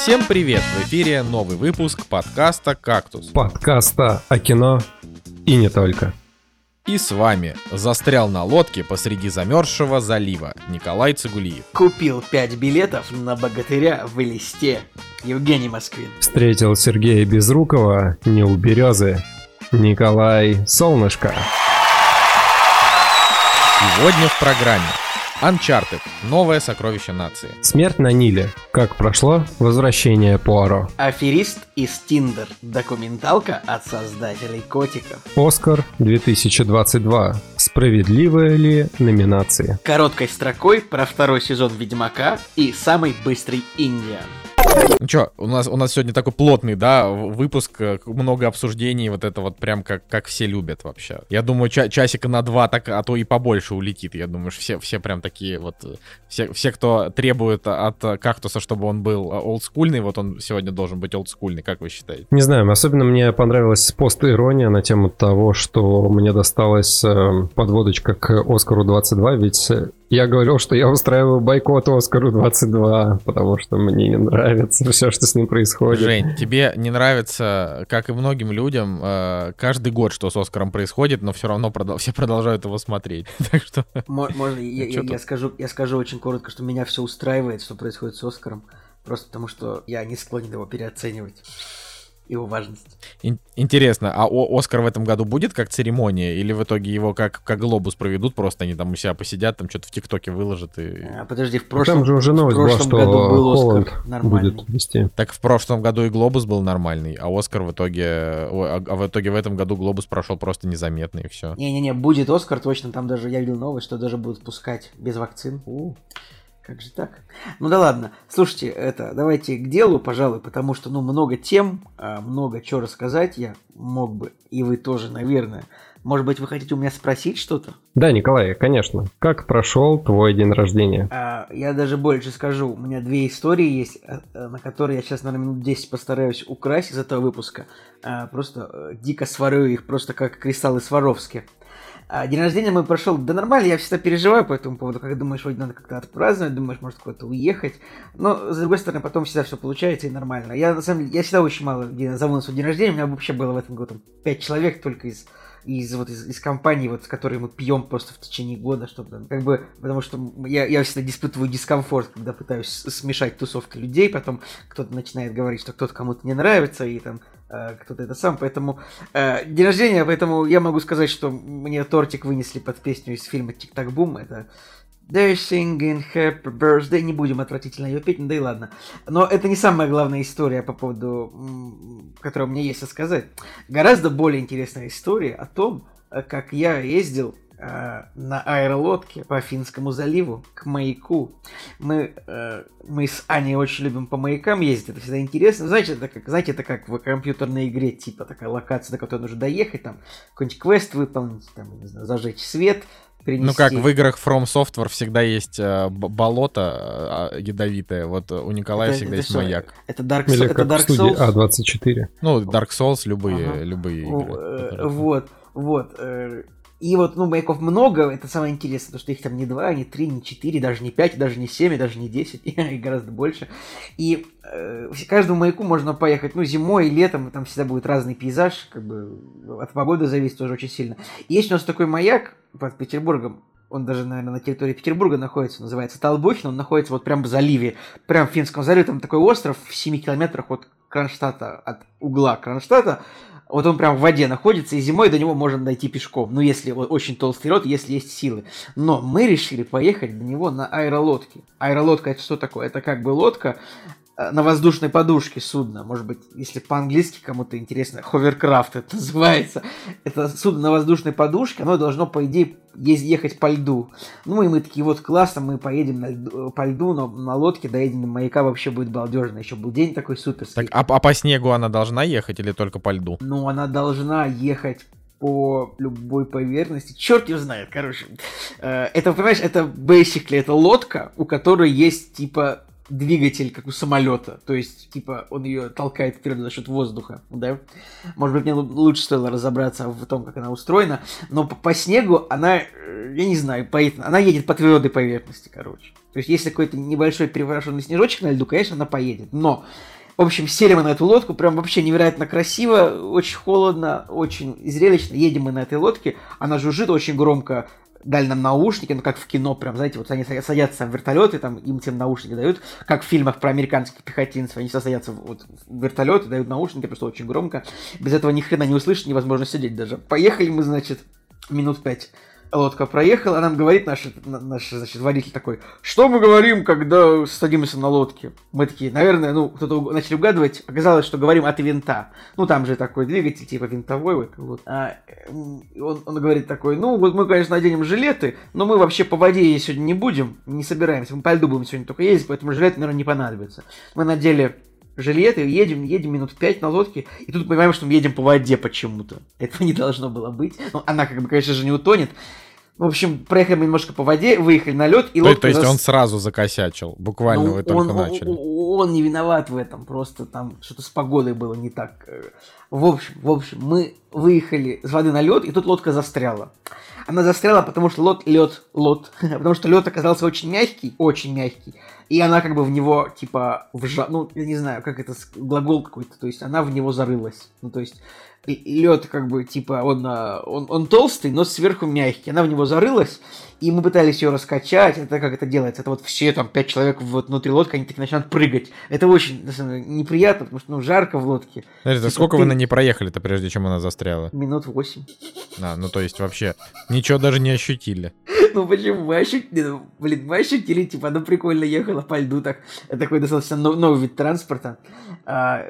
Всем привет! В эфире новый выпуск подкаста «Кактус». Подкаста о кино и не только. И с вами застрял на лодке посреди замерзшего залива Николай Цигулиев. Купил 5 билетов на богатыря в Элисте. Евгений Москвин. Встретил Сергея Безрукова не у березы. Николай Солнышко. Сегодня в программе Uncharted. Новое сокровище нации. Смерть на Ниле. Как прошло возвращение Пуаро. Аферист из Тиндер. Документалка от создателей котиков. Оскар 2022. Справедливые ли номинации? Короткой строкой про второй сезон Ведьмака и самый быстрый Индиан. Ну что, у нас, у нас сегодня такой плотный, да, выпуск, э, много обсуждений, вот это вот прям как, как все любят вообще. Я думаю, ча- часика на два, так, а то и побольше улетит. Я думаю, что все, все прям такие вот, э, все, все, кто требует от кактуса, чтобы он был олдскульный, вот он сегодня должен быть олдскульный, как вы считаете? Не знаю, особенно мне понравилась пост-ирония на тему того, что мне досталась э, подводочка к Оскару 22, ведь я говорил, что я устраиваю бойкот Оскару 22, потому что мне не нравится все, что с ним происходит. Жень, тебе не нравится, как и многим людям, э, каждый год, что с Оскаром происходит, но все равно все продолжают его смотреть. Так что... Можно, я, я, я, скажу, я скажу очень коротко, что меня все устраивает, что происходит с Оскаром, просто потому что я не склонен его переоценивать его важность. Интересно, а Оскар в этом году будет как церемония, или в итоге его как, как глобус проведут, просто они там у себя посидят, там что-то в ТикТоке выложат и... А, подожди, в прошлом, там же уже новость в прошлом была, году был Холланд Оскар нормальный. будет вести. Так в прошлом году и глобус был нормальный, а Оскар в итоге... А, а в итоге в этом году глобус прошел просто незаметно и все. Не-не-не, будет Оскар точно, там даже я видел новость, что даже будут пускать без вакцин. У-у. Как же так? Ну да ладно. Слушайте, это давайте к делу, пожалуй, потому что ну много тем, а, много чего рассказать я мог бы, и вы тоже, наверное. Может быть, вы хотите у меня спросить что-то? Да, Николай, конечно. Как прошел твой день рождения? А, я даже больше скажу. У меня две истории есть, а, а, на которые я сейчас, наверное, минут 10 постараюсь украсть из этого выпуска. А, просто э, дико сварю их, просто как кристаллы Сваровски. А день рождения мой прошел, да нормально, я всегда переживаю по этому поводу, когда думаешь, вроде надо как-то отпраздновать, думаешь, может куда-то уехать, но, с другой стороны, потом всегда все получается и нормально. Я, на самом деле, я всегда очень мало где зову на свой день рождения, у меня вообще было в этом году там, 5 человек только из из вот из, из компании, вот с которой мы пьем просто в течение года, чтобы как бы, потому что я, я всегда испытываю дискомфорт, когда пытаюсь смешать тусовки людей, потом кто-то начинает говорить, что кто-то кому-то не нравится, и там кто-то это сам, поэтому э, день рождения, поэтому я могу сказать, что мне тортик вынесли под песню из фильма Тик Так Бум, это They're singing happy birthday, не будем отвратительно ее петь, ну да и ладно. Но это не самая главная история по поводу, которую у меня есть сказать. Гораздо более интересная история о том, э, как я ездил Э, на аэролодке по Финскому заливу к маяку. Мы, э, мы с Аней очень любим по маякам ездить, это всегда интересно. Знаете, это как, знаете, это как в компьютерной игре, типа такая локация, до которой нужно доехать, там какой-нибудь квест выполнить, там, не знаю, зажечь свет, принести. Ну как в играх From Software всегда есть э, болото э, ядовитое, вот у Николая это, всегда это есть что? маяк. Это Dark, Или это Dark Souls? А24. Ну, Dark Souls, любые, ага. любые игры. Э, вот, вот. Э, и вот, ну, маяков много, это самое интересное, потому что их там не два, не три, не четыре, даже не пять, даже не семь, даже не десять, и гораздо больше. И э, каждому маяку можно поехать, ну, зимой и летом, там всегда будет разный пейзаж, как бы от погоды зависит тоже очень сильно. И есть у нас такой маяк под Петербургом, он даже, наверное, на территории Петербурга находится, называется Талбухин, он находится вот прям в заливе, прям в Финском заливе, там такой остров в 7 километрах от Кронштадта, от угла Кронштадта, вот он прям в воде находится, и зимой до него можно дойти пешком. Ну, если очень толстый лед, если есть силы. Но мы решили поехать до него на аэролодке. Аэролодка это что такое? Это как бы лодка, на воздушной подушке судно. Может быть, если по-английски кому-то интересно, ховеркрафт это называется. Это судно на воздушной подушке, оно должно, по идее, ехать по льду. Ну и мы такие, вот классно, мы поедем на льду, э, по льду, но на лодке доедем до маяка вообще будет балдежно. Еще был день такой суперский. Так, а, а по снегу она должна ехать или только по льду? Ну, она должна ехать по любой поверхности. Черт его знает, короче. Э, это, понимаешь, это basically, это лодка, у которой есть, типа, двигатель, как у самолета. То есть, типа, он ее толкает вперед за счет воздуха, да? Может быть, мне лучше стоило разобраться в том, как она устроена. Но по, по снегу она, э, я не знаю, поедет, она едет по твердой поверхности, короче. То есть, если какой-то небольшой переворошенный снежочек на льду, конечно, она поедет. Но в общем, сели мы на эту лодку, прям вообще невероятно красиво, очень холодно, очень зрелищно. Едем мы на этой лодке, она жужжит очень громко, дали нам наушники, ну как в кино, прям, знаете, вот они садятся в вертолеты, там им тем наушники дают, как в фильмах про американских пехотинцев, они садятся вот в вертолеты, дают наушники, просто очень громко. Без этого ни хрена не услышать, невозможно сидеть даже. Поехали мы, значит, минут пять лодка проехала, а нам говорит наш, наш значит, водитель такой, что мы говорим, когда садимся на лодке? Мы такие, наверное, ну, кто-то начали угадывать, оказалось, что говорим от винта. Ну, там же такой двигатель, типа винтовой, вот. вот. А, он, он говорит такой, ну, вот мы, конечно, наденем жилеты, но мы вообще по воде сегодня не будем, не собираемся, мы по льду будем сегодня только ездить, поэтому жилеты, наверное, не понадобятся. Мы надели жилеты, едем, едем минут пять на лодке, и тут понимаем, что мы едем по воде почему-то. Этого не должно было быть. Ну, она, как бы, конечно же, не утонет. В общем, проехали мы немножко по воде, выехали на лед, и лодка... То, есть зас... он сразу закосячил, буквально ну, вы только он, начали. Он, он не виноват в этом, просто там что-то с погодой было не так. В общем, в общем, мы выехали с воды на лед, и тут лодка застряла. Она застряла, потому что лед, лед, лед, потому что лед оказался очень мягкий, очень мягкий, и она как бы в него, типа, вжа... ну, я не знаю, как это, глагол какой-то, то есть она в него зарылась. Ну, то есть лед как бы типа он, а, он, он толстый, но сверху мягкий. Она в него зарылась, и мы пытались ее раскачать. Это как это делается? Это вот все там пять человек вот внутри лодки, они так начинают прыгать. Это очень на самом деле, неприятно, потому что ну жарко в лодке. Подожди, типа, сколько ты... вы на ней проехали-то, прежде чем она застряла? Минут восемь. А, ну то есть вообще ничего даже не ощутили. Ну почему? Мы ощутили, ну, блин, мы ощутили, типа, она прикольно ехала по льду, так, это такой достаточно новый вид транспорта. А,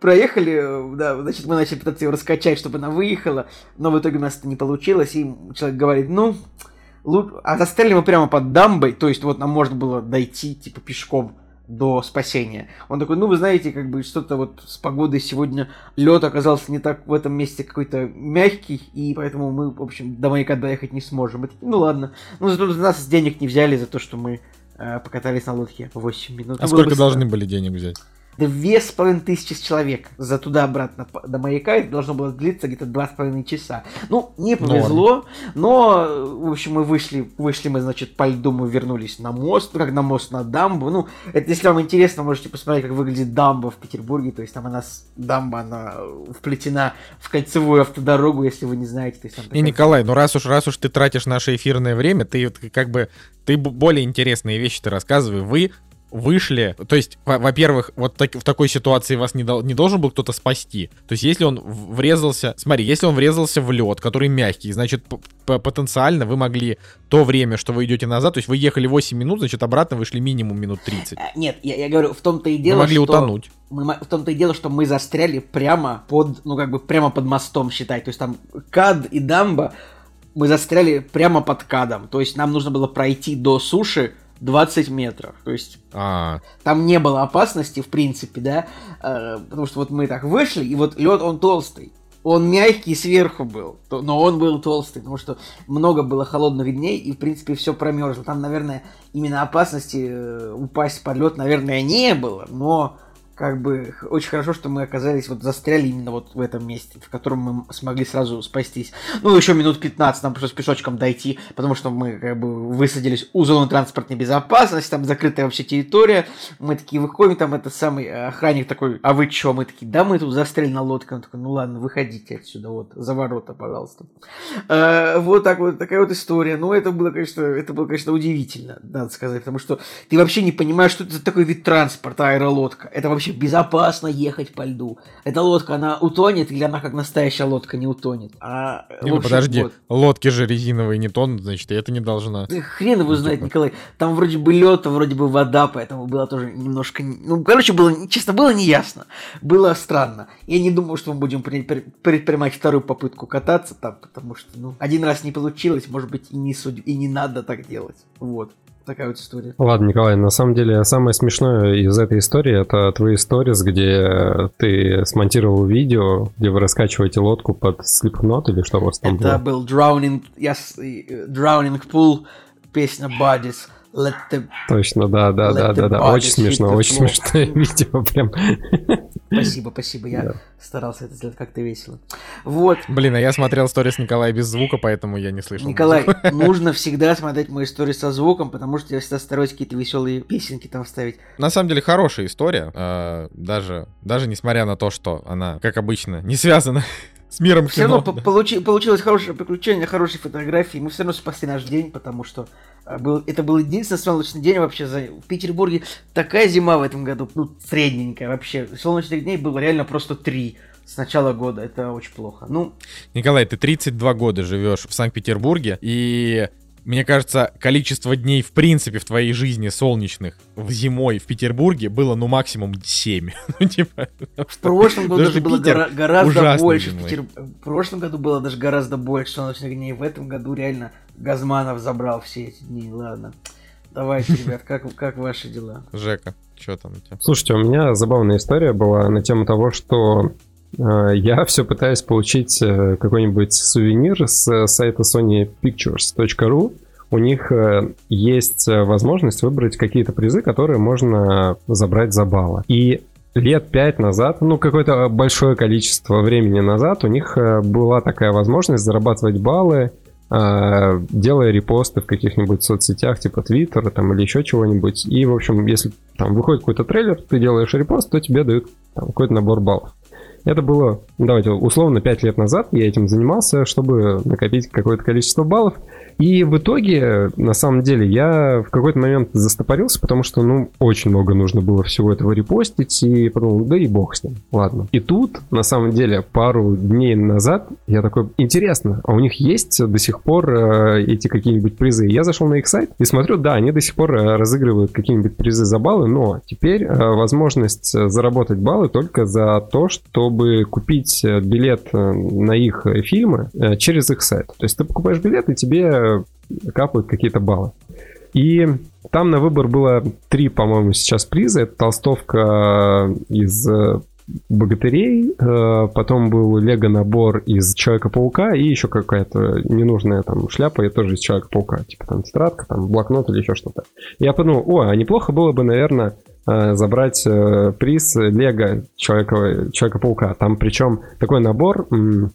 проехали, да, значит, мы начали пытаться ее раскачать, чтобы она выехала, но в итоге у нас это не получилось, и человек говорит, ну, а застряли мы прямо под дамбой, то есть вот нам можно было дойти, типа, пешком до спасения. Он такой, ну, вы знаете, как бы что-то вот с погодой сегодня лед оказался не так в этом месте какой-то мягкий, и поэтому мы, в общем, до маяка доехать не сможем. Мы такие, ну ладно. Ну, зато нас денег не взяли за то, что мы э, покатались на лодке 8 минут. А сколько должны были денег взять? Две с половиной тысячи человек за туда-обратно до маяка, это должно было длиться где-то два с половиной часа. Ну, не повезло, но, в общем, мы вышли, вышли мы, значит, по льду мы вернулись на мост, ну, как на мост, на дамбу. Ну, это, если вам интересно, можете посмотреть, как выглядит дамба в Петербурге, то есть там она, дамба, она вплетена в кольцевую автодорогу, если вы не знаете. То есть, там такая... И, Николай, ну раз уж, раз уж ты тратишь наше эфирное время, ты как бы, ты более интересные вещи ты рассказывай. Вы вышли, то есть, во-первых, вот так, в такой ситуации вас не, дол, не должен был кто-то спасти. То есть, если он врезался, смотри, если он врезался в лед, который мягкий, значит, потенциально вы могли то время, что вы идете назад, то есть вы ехали 8 минут, значит, обратно вышли минимум минут 30. Э, нет, я, я говорю, в том-то и дело, вы могли что... утонуть. Мы, в том-то и дело, что мы застряли прямо под, ну, как бы, прямо под мостом, считай. То есть, там Кад и Дамба мы застряли прямо под Кадом. То есть, нам нужно было пройти до суши 20 метров. То есть а. там не было опасности, в принципе, да. Э, потому что вот мы так вышли, и вот лед он толстый. Он мягкий сверху был, но он был толстый, потому что много было холодных дней, и, в принципе, все промерзло. Там, наверное, именно опасности э, упасть под лед, наверное, не было, но как бы очень хорошо, что мы оказались вот застряли именно вот в этом месте, в котором мы смогли сразу спастись. Ну, еще минут 15 нам пришлось пешочком дойти, потому что мы как бы высадились у зоны транспортной безопасности, там закрытая вообще территория. Мы такие выходим, там это самый охранник такой, а вы чё? Мы такие, да мы тут застряли на лодке. Он такой, ну ладно, выходите отсюда, вот, за ворота, пожалуйста. А, вот так вот, такая вот история. Ну, это было, конечно, это было, конечно, удивительно, надо сказать, потому что ты вообще не понимаешь, что это такой вид транспорта, аэролодка. Это вообще вообще безопасно ехать по льду. Эта лодка, она утонет или она как настоящая лодка не утонет? А, не, ну подожди, вот. лодки же резиновые не тонут, значит, и это не должна. Хрен его знает, Николай. Там вроде бы лед, вроде бы вода, поэтому было тоже немножко... Ну, короче, было, честно, было неясно. Было странно. Я не думаю, что мы будем предпринимать вторую попытку кататься там, потому что, ну, один раз не получилось, может быть, и не, судь... и не надо так делать. Вот такая вот история. Ладно, Николай, на самом деле самое смешное из этой истории это твои сторис, где ты смонтировал видео, где вы раскачиваете лодку под Slipknot или что у вас там это было? был Drowning, yes, Drowning Pool, песня Bodies. Let the... Точно, да, да, да, да, да. Очень смешно, очень смешное видео, прям. Спасибо, спасибо. Я да. старался это сделать как-то весело. Вот. Блин, а я смотрел сторис Николая без звука, поэтому я не слышал. Николай, нужно всегда смотреть мои истории со звуком, потому что я всегда стараюсь какие-то веселые песенки там вставить. На самом деле хорошая история, э, даже, даже несмотря на то, что она, как обычно, не связана с миром все кино. Все равно да. получи, получилось хорошее приключение, хорошие фотографии. Мы все равно спасли наш день, потому что э, был, это был единственный солнечный день вообще за, в Петербурге. Такая зима в этом году, ну, средненькая вообще. Солнечных дней было реально просто три с начала года. Это очень плохо. Ну, Николай, ты 32 года живешь в Санкт-Петербурге, и мне кажется, количество дней в принципе в твоей жизни солнечных в зимой в Петербурге было ну максимум 7. ну, типа, в прошлом году даже было гора- гораздо больше. В, Петер... в прошлом году было даже гораздо больше солнечных дней. В этом году реально Газманов забрал все эти дни. Ладно. Давайте, ребят, как, как ваши дела? Жека, что там у тебя? Слушайте, у меня забавная история была на тему того, что я все пытаюсь получить э, какой-нибудь сувенир с сайта sonypictures.ru у них э, есть э, возможность выбрать какие-то призы, которые можно забрать за баллы. И лет пять назад, ну, какое-то большое количество времени назад у них э, была такая возможность зарабатывать баллы, делая репосты в каких-нибудь соцсетях, типа Твиттера там, или еще чего-нибудь. И, в общем, если там выходит какой-то трейлер, ты делаешь репост, то тебе дают там, какой-то набор баллов. Это было, давайте, условно, 5 лет назад я этим занимался, чтобы накопить какое-то количество баллов. И в итоге, на самом деле, я в какой-то момент застопорился, потому что, ну, очень много нужно было всего этого репостить, и подумал, да и бог с ним, ладно. И тут, на самом деле, пару дней назад я такой, интересно, а у них есть до сих пор э, эти какие-нибудь призы? Я зашел на их сайт и смотрю, да, они до сих пор э, разыгрывают какие-нибудь призы за баллы, но теперь э, возможность заработать баллы только за то, чтобы купить билет на их фильмы через их сайт. То есть ты покупаешь билет, и тебе капают какие-то баллы. И там на выбор было три, по-моему, сейчас приза. Это толстовка из э, богатырей, э, потом был лего-набор из Человека-паука и еще какая-то ненужная там шляпа, и тоже из Человека-паука, типа там тетрадка, там блокнот или еще что-то. Я подумал, о, а неплохо было бы, наверное, Э, забрать э, приз Лего Человека, Человека-паука. Там причем такой набор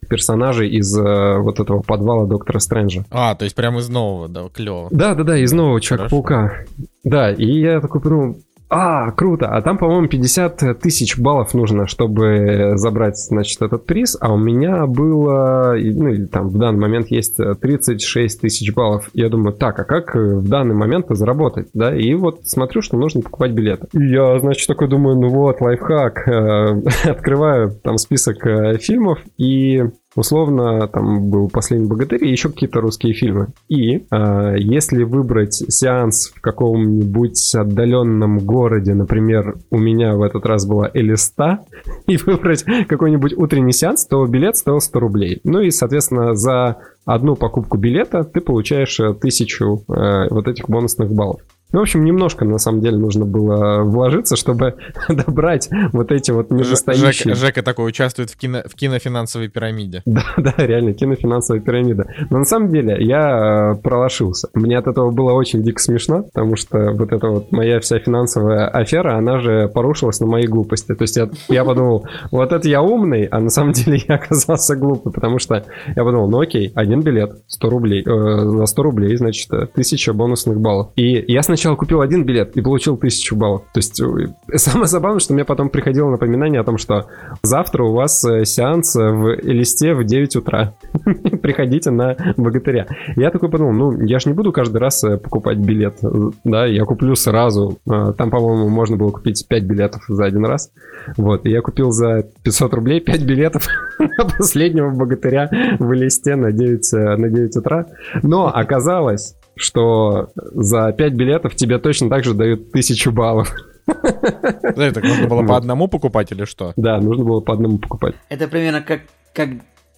персонажей из э, вот этого подвала Доктора Стрэнджа. А, то есть прямо из нового, да, клево. Да-да-да, из нового Человека-паука. Да, и я такой подумал, а, круто. А там, по-моему, 50 тысяч баллов нужно, чтобы забрать, значит, этот приз. А у меня было, ну, или там в данный момент есть 36 тысяч баллов. Я думаю, так, а как в данный момент заработать, да? И вот смотрю, что нужно покупать билеты. я, значит, такой думаю, ну вот, лайфхак. Открываю там список э, фильмов и Условно, там был «Последний богатырь» и еще какие-то русские фильмы. И э, если выбрать сеанс в каком-нибудь отдаленном городе, например, у меня в этот раз была Элиста, и выбрать какой-нибудь утренний сеанс, то билет стоил 100 рублей. Ну и, соответственно, за одну покупку билета ты получаешь э, тысячу э, вот этих бонусных баллов. Ну, в общем, немножко, на самом деле, нужно было вложиться, чтобы добрать вот эти вот нижестоящие... Жека, Жека такой участвует в, кино, в кинофинансовой пирамиде. Да, да, реально, кинофинансовая пирамида. Но на самом деле я э, пролошился. Мне от этого было очень дико смешно, потому что вот эта вот моя вся финансовая афера, она же порушилась на моей глупости. То есть я, я подумал, вот это я умный, а на самом деле я оказался глупый, потому что я подумал, ну окей, один билет, 100 рублей, э, за 100 рублей, значит, тысяча бонусных баллов. И я сначала сначала купил один билет и получил тысячу баллов. То есть э, самое забавное, что мне потом приходило напоминание о том, что завтра у вас э, сеанс в Элисте в 9 утра. Приходите на богатыря. Я такой подумал, ну, я же не буду каждый раз э, покупать билет, да, я куплю сразу. Там, по-моему, можно было купить 5 билетов за один раз. Вот, и я купил за 500 рублей 5 билетов на последнего богатыря в Элисте на 9, на 9 утра. Но оказалось, что за 5 билетов тебе точно так же дают тысячу баллов. Да, так нужно было по одному покупать или что? Да, нужно было по одному покупать. Это примерно как, как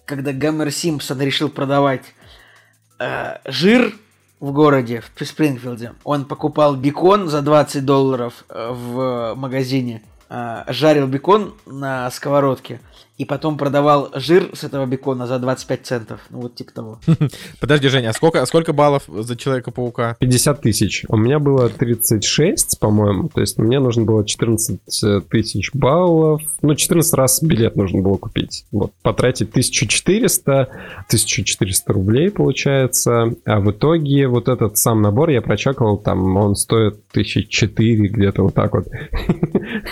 когда Гомер Симпсон решил продавать э, жир в городе, в Спрингфилде. Он покупал бекон за 20 долларов э, в магазине, э, жарил бекон на сковородке и потом продавал жир с этого бекона за 25 центов. Ну, вот типа того. Подожди, Женя, а сколько, а сколько баллов за Человека-паука? 50 тысяч. У меня было 36, по-моему. То есть мне нужно было 14 тысяч баллов. Ну, 14 раз билет нужно было купить. Вот, потратить 1400, 1400 рублей получается. А в итоге вот этот сам набор я прочекал, там он стоит 1004 где-то вот так вот.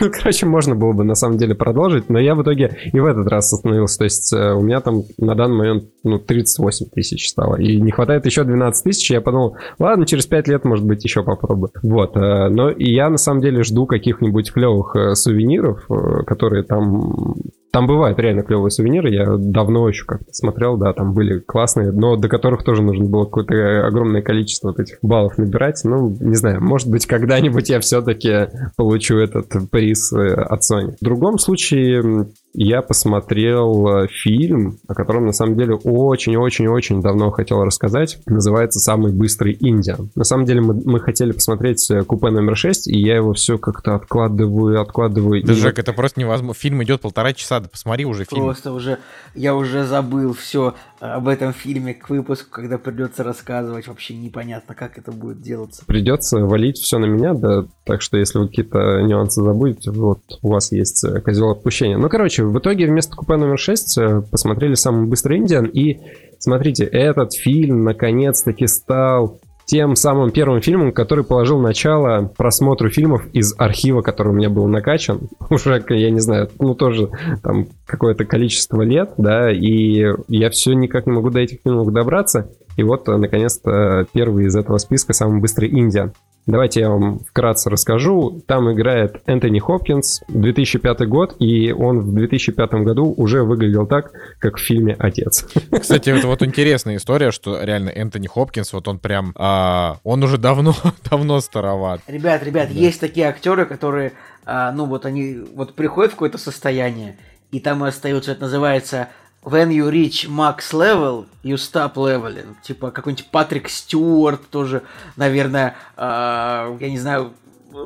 Ну, короче, можно было бы на самом деле продолжить, но я в итоге и в этот раз остановился. То есть э, у меня там на данный момент ну, 38 тысяч стало. И не хватает еще 12 тысяч. Я подумал, ладно, через 5 лет, может быть, еще попробую. Вот. Э, но и я на самом деле жду каких-нибудь клевых э, сувениров, которые там там бывают реально клевые сувениры. Я давно еще как-то смотрел, да, там были классные, но до которых тоже нужно было какое-то огромное количество вот этих баллов набирать. Ну, не знаю, может быть, когда-нибудь я все-таки получу этот приз от Sony. В другом случае, я посмотрел э, фильм, о котором на самом деле очень-очень-очень давно хотел рассказать. Называется «Самый быстрый Индиан». На самом деле мы, мы хотели посмотреть э, купе номер 6, и я его все как-то откладываю, откладываю. Да, и Жек, это просто невозможно. Фильм идет полтора часа, да посмотри уже фильм. Просто уже, я уже забыл все об этом фильме к выпуску, когда придется рассказывать. Вообще непонятно, как это будет делаться. Придется валить все на меня, да, так что если вы какие-то нюансы забудете, вот у вас есть э, козел отпущения. Ну, короче, короче, в итоге вместо купе номер 6 э, посмотрели самый быстрый Индиан. И смотрите, этот фильм наконец-таки стал тем самым первым фильмом, который положил начало просмотру фильмов из архива, который у меня был накачан. Уже, я не знаю, ну тоже там какое-то количество лет, да, и я все никак не могу до этих фильмов добраться. И вот, наконец-то, первый из этого списка самый быстрый Индиан. Давайте я вам вкратце расскажу. Там играет Энтони Хопкинс, 2005 год, и он в 2005 году уже выглядел так, как в фильме «Отец». Кстати, это вот интересная история, что реально Энтони Хопкинс, вот он прям, а, он уже давно, давно староват. Ребят, ребят, да. есть такие актеры, которые, а, ну вот они вот приходят в какое-то состояние, и там и остаются, это называется When you reach max level, you stop leveling. Типа какой-нибудь Патрик Стюарт тоже, наверное, э, я не знаю,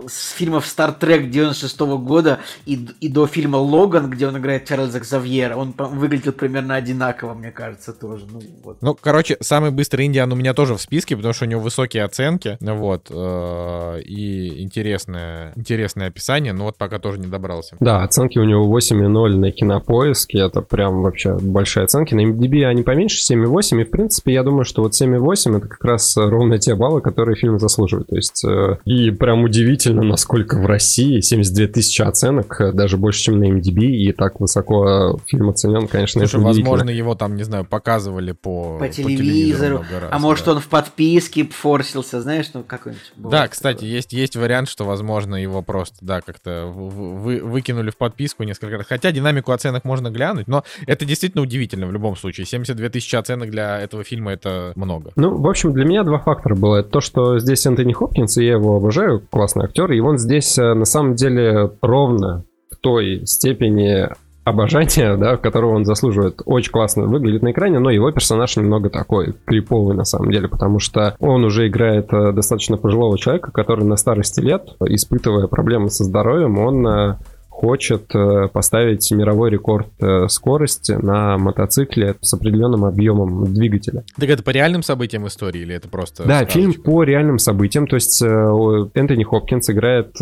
с фильмов Star Trek 96 -го года и, и до фильма Логан, где он играет Чарльза Ксавьера, он выглядел примерно одинаково, мне кажется, тоже. Ну, вот. ну короче, самый быстрый Индиан у меня тоже в списке, потому что у него высокие оценки, вот, э, и интересное, интересное описание, но вот пока тоже не добрался. Да, оценки у него 8,0 на кинопоиске, это прям вообще большие оценки. На MDB они поменьше, 7,8, и в принципе я думаю, что вот 7,8 это как раз ровно те баллы, которые фильм заслуживает. То есть, э, и прям удивительно удивительно, насколько в России 72 тысячи оценок, э, даже больше, чем на MDB, и так высоко фильм оценен, конечно, Слушай, это возможно, его там, не знаю, показывали по, по телевизору, по телевизору раз, а может да. он в подписке форсился, знаешь, ну какой-нибудь. Да, кстати, есть, есть вариант, что, возможно, его просто, да, как-то вы, выкинули в подписку несколько раз. Хотя динамику оценок можно глянуть, но это действительно удивительно в любом случае. 72 тысячи оценок для этого фильма это много. Ну, в общем, для меня два фактора было. Это то, что здесь Энтони Хопкинс, и я его обожаю, классный актер, и он здесь э, на самом деле ровно в той степени обожания, да, которого он заслуживает. Очень классно выглядит на экране, но его персонаж немного такой криповый на самом деле, потому что он уже играет э, достаточно пожилого человека, который на старости лет, испытывая проблемы со здоровьем, он э, хочет э, поставить мировой рекорд э, скорости на мотоцикле с определенным объемом двигателя. Так это по реальным событиям истории или это просто... Да, сказочка? фильм по реальным событиям. То есть э, Энтони Хопкинс играет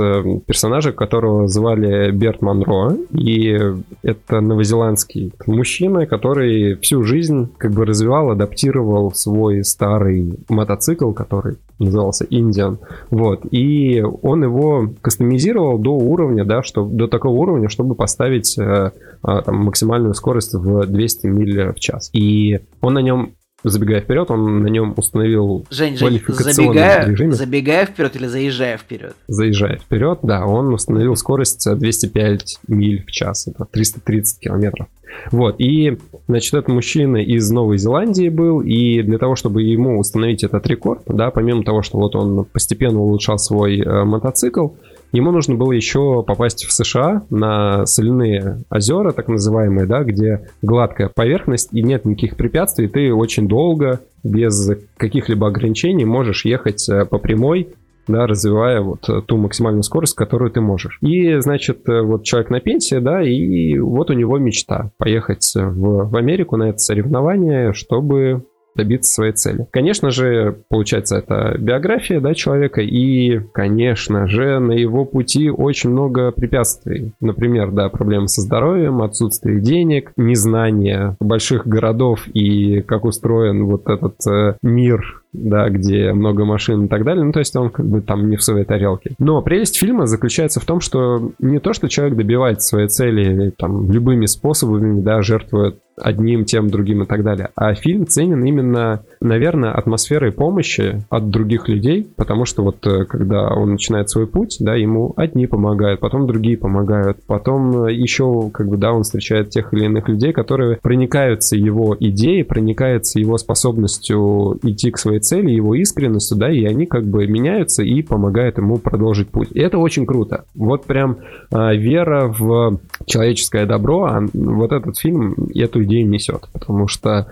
персонажа, которого звали Берт Монро. И это новозеландский мужчина, который всю жизнь как бы развивал, адаптировал свой старый мотоцикл, который назывался Индиан. Вот. И он его кастомизировал до уровня, да, что, до такого уровня, чтобы поставить э, э, там, максимальную скорость в 200 миль в час. И он на нем забегая вперед, он на нем установил Жень, Жень, забегая, режиме. забегая вперед или заезжая вперед? Заезжая вперед, да, он установил скорость 205 миль в час, это 330 километров. Вот, и, значит, этот мужчина из Новой Зеландии был, и для того, чтобы ему установить этот рекорд, да, помимо того, что вот он постепенно улучшал свой э, мотоцикл, ему нужно было еще попасть в США на соляные озера, так называемые, да, где гладкая поверхность и нет никаких препятствий, ты очень долго, без каких-либо ограничений можешь ехать э, по прямой да, развивая вот ту максимальную скорость, которую ты можешь. И, значит, вот человек на пенсии, да, и вот у него мечта поехать в, в Америку на это соревнование, чтобы добиться своей цели. Конечно же, получается, это биография да, человека, и, конечно же, на его пути очень много препятствий. Например, да, проблемы со здоровьем, отсутствие денег, незнание больших городов и как устроен вот этот э, мир да, где много машин и так далее. Ну, то есть он как бы там не в своей тарелке. Но прелесть фильма заключается в том, что не то, что человек добивается своей цели там любыми способами, да, жертвует одним, тем, другим и так далее. А фильм ценен именно, наверное, атмосферой помощи от других людей, потому что вот э, когда он начинает свой путь, да, ему одни помогают, потом другие помогают, потом э, еще, как бы, да, он встречает тех или иных людей, которые проникаются его идеей, проникаются его способностью идти к своей цели, его искренностью, да, и они как бы меняются и помогают ему продолжить путь. И это очень круто. Вот прям э, вера в человеческое добро, а вот этот фильм эту идею несет, потому что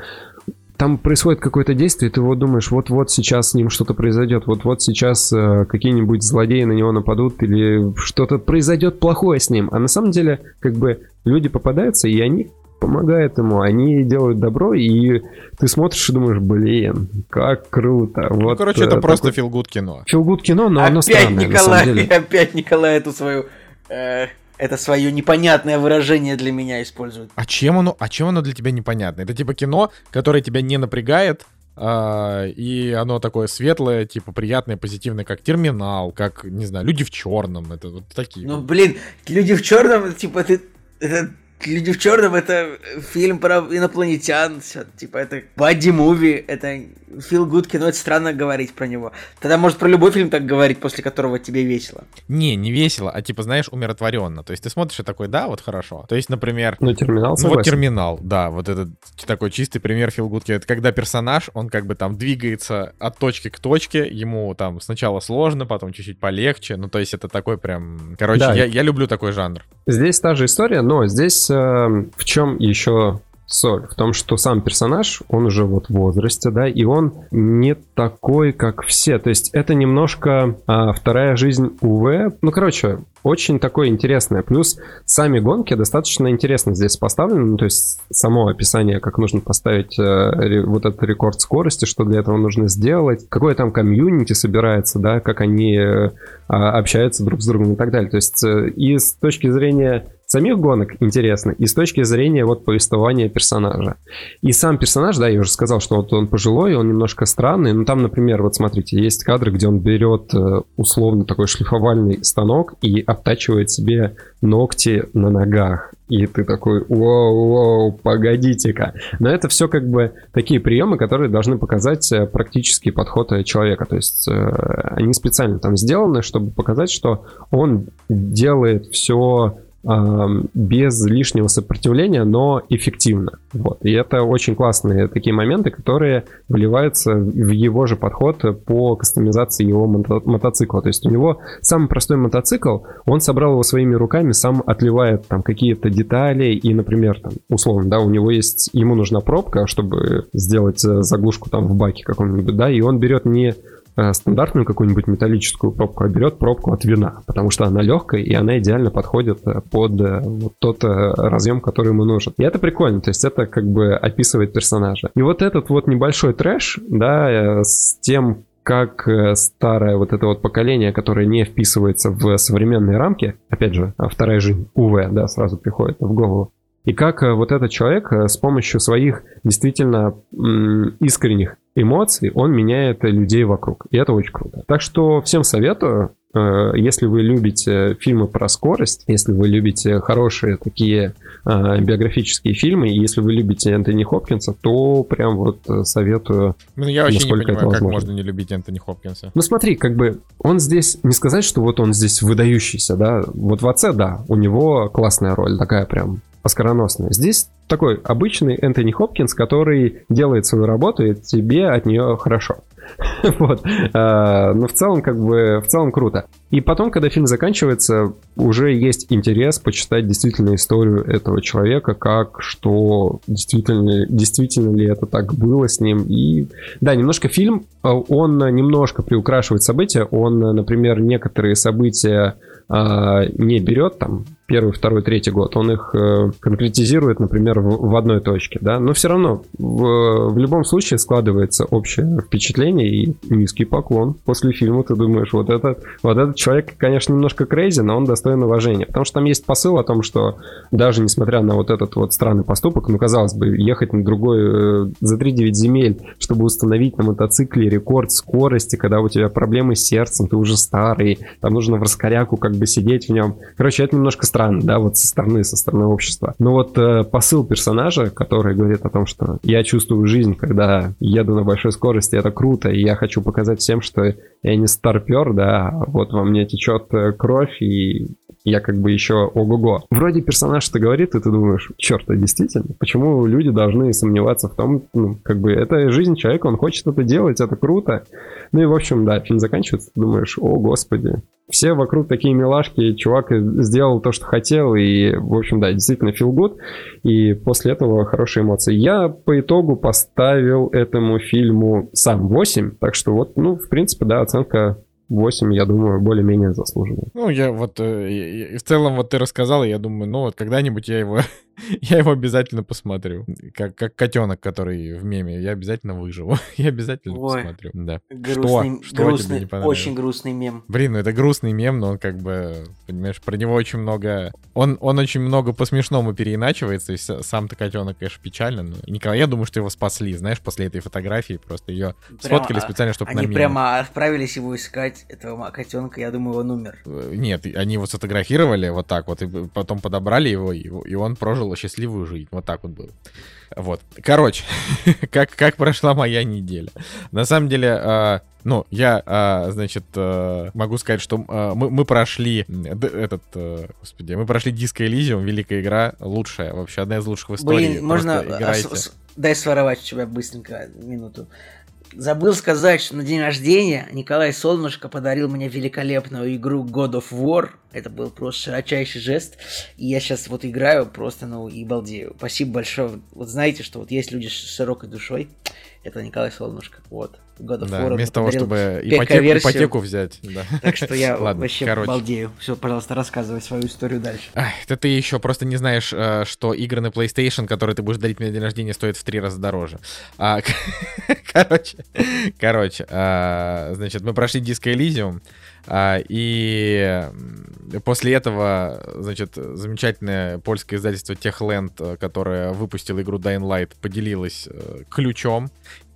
там происходит какое-то действие, и ты вот думаешь, вот-вот сейчас с ним что-то произойдет, вот-вот сейчас э, какие-нибудь злодеи на него нападут, или что-то произойдет плохое с ним. А на самом деле, как бы, люди попадаются, и они помогают ему, они делают добро, и ты смотришь и думаешь, блин, как круто. Ну, вот, короче, это просто такой... филгуд кино. Филгуд кино, но опять оно странное, Николай, на самом деле. Опять Николай эту свою... Э, это свое непонятное выражение для меня использует. А чем оно, а чем оно для тебя непонятно? Это типа кино, которое тебя не напрягает, Uh, и оно такое светлое, типа приятное, позитивное, как терминал, как, не знаю, люди в черном. Это вот такие. Ну, блин, люди в черном, типа, ты. Это Люди в черном это фильм про инопланетян, все, типа это бадди муви, это фил гуд кино, это странно говорить про него. Тогда может про любой фильм так говорить, после которого тебе весело. Не, не весело, а типа, знаешь, умиротворенно. То есть ты смотришь и такой, да, вот хорошо. То есть, например... Ну, терминал, Ну, вот терминал, да, вот этот такой чистый пример фил гуд Это когда персонаж, он как бы там двигается от точки к точке, ему там сначала сложно, потом чуть-чуть полегче. Ну, то есть это такой прям... Короче, да. я, я люблю такой жанр. Здесь та же история, но здесь э, в чем еще соль? В том, что сам персонаж, он уже вот в возрасте, да, и он не такой, как все. То есть это немножко а, вторая жизнь УВ. Ну, короче, очень такое интересное. Плюс сами гонки достаточно интересно здесь поставлены. Ну, то есть само описание, как нужно поставить э, вот этот рекорд скорости, что для этого нужно сделать, какое там комьюнити собирается, да, как они э, общаются друг с другом и так далее. То есть э, и с точки зрения самих гонок интересно, и с точки зрения вот повествования персонажа. И сам персонаж, да, я уже сказал, что вот он пожилой, он немножко странный, но там, например, вот смотрите, есть кадры, где он берет э, условно такой шлифовальный станок и обтачивает себе ногти на ногах. И ты такой, воу-воу, погодите-ка. Но это все как бы такие приемы, которые должны показать э, практический подход человека. То есть э, они специально там сделаны, чтобы показать, что он делает все без лишнего сопротивления, но эффективно. Вот. И это очень классные такие моменты, которые вливаются в его же подход по кастомизации его мото- мотоцикла. То есть у него самый простой мотоцикл, он собрал его своими руками, сам отливает там какие-то детали, и, например, там, условно, да, у него есть, ему нужна пробка, чтобы сделать э, заглушку там в баке каком-нибудь, да, и он берет не стандартную какую-нибудь металлическую пробку, а берет пробку от вина, потому что она легкая и она идеально подходит э, под э, вот тот разъем, который ему нужен. И это прикольно, то есть это как бы описывает персонажа. И вот этот вот небольшой трэш, да, с тем, как старое вот это вот поколение, которое не вписывается в современные рамки, опять же, вторая жизнь УВ, да, сразу приходит в голову, и как вот этот человек с помощью своих действительно искренних эмоций, он меняет людей вокруг. И это очень круто. Так что всем советую, э, если вы любите фильмы про скорость, если вы любите хорошие такие э, биографические фильмы, и если вы любите Энтони Хопкинса, то прям вот советую. Ну, я вообще не понимаю, как можно не любить Энтони Хопкинса. Ну, смотри, как бы он здесь, не сказать, что вот он здесь выдающийся, да, вот в отце, да, у него классная роль, такая прям оскароносная. Здесь такой обычный Энтони Хопкинс, который делает свою работу, и тебе от нее хорошо. вот. А, но в целом, как бы, в целом круто. И потом, когда фильм заканчивается, уже есть интерес почитать действительно историю этого человека, как, что, действительно, действительно ли это так было с ним. И да, немножко фильм, а, он немножко приукрашивает события. Он, например, некоторые события а, не берет там первый, второй, третий год, он их э, конкретизирует, например, в, в одной точке, да, но все равно в, в любом случае складывается общее впечатление и низкий поклон. После фильма ты думаешь, вот этот, вот этот человек, конечно, немножко крейзи, но он достоин уважения, потому что там есть посыл о том, что даже несмотря на вот этот вот странный поступок, ну, казалось бы, ехать на другой, э, за 3-9 земель, чтобы установить на мотоцикле рекорд скорости, когда у тебя проблемы с сердцем, ты уже старый, там нужно в раскоряку как бы сидеть в нем. Короче, это немножко странно странно, да, вот со стороны, со стороны общества. Но вот э, посыл персонажа, который говорит о том, что я чувствую жизнь, когда еду на большой скорости, это круто, и я хочу показать всем, что я не старпер, да, а вот во мне течет э, кровь, и я как бы еще ого-го. Вроде персонаж это говорит, и ты думаешь, черт, а действительно? Почему люди должны сомневаться в том, ну, как бы, это жизнь человека, он хочет это делать, это круто. Ну и, в общем, да, фильм заканчивается, ты думаешь, о, господи, все вокруг такие милашки, чувак сделал то, что хотел, и, в общем, да, действительно feel good, и после этого хорошие эмоции. Я по итогу поставил этому фильму сам 8, так что вот, ну, в принципе, да, оценка 8, я думаю, более-менее заслуженно. Ну, я вот, э, в целом, вот ты рассказал, я думаю, ну, вот когда-нибудь я его, я его обязательно посмотрю. Как, как котенок, который в меме, я обязательно выживу. я обязательно Ой, посмотрю, да. Грустный, что? Грустный, что тебе не понравилось? Очень грустный мем. Блин, ну это грустный мем, но он как бы, понимаешь, про него очень много... Он, он очень много по-смешному переиначивается, и сам-то котенок, конечно, печально, но... Николай, я думаю, что его спасли, знаешь, после этой фотографии, просто ее сфоткали а, специально, чтобы Они прямо отправились его искать этого котенка, я думаю, он умер. Э, нет, они его сфотографировали вот так вот, и потом подобрали его, и он прожил счастливую жизнь. Вот так вот было. Вот. Короче, как, как прошла моя неделя? На самом деле, э, ну, я, э, значит, э, могу сказать, что э, мы, мы прошли этот, э, господи, мы прошли Disco Elysium, великая игра, лучшая, вообще одна из лучших в истории. Блин, можно... А, с, дай своровать у тебя быстренько минуту. Забыл сказать, что на день рождения Николай Солнышко подарил мне великолепную игру God of War. Это был просто широчайший жест. И я сейчас вот играю просто, ну, и балдею. Спасибо большое. Вот знаете, что вот есть люди с широкой душой. Это Николай Солнышко. Вот. God of да, War. Вместо того, чтобы ипотеку, ипотеку взять. Да. Так что я Ладно, вообще короче. балдею. Все, пожалуйста, рассказывай свою историю дальше. Ай, это ты еще просто не знаешь, э, что игры на PlayStation, которые ты будешь дарить мне на день рождения, стоят в три раза дороже. А, короче, короче, а, значит, мы прошли Disco Elysium, и после этого, значит, замечательное польское издательство Techland, э, которое выпустило игру Dying Light, поделилось э, ключом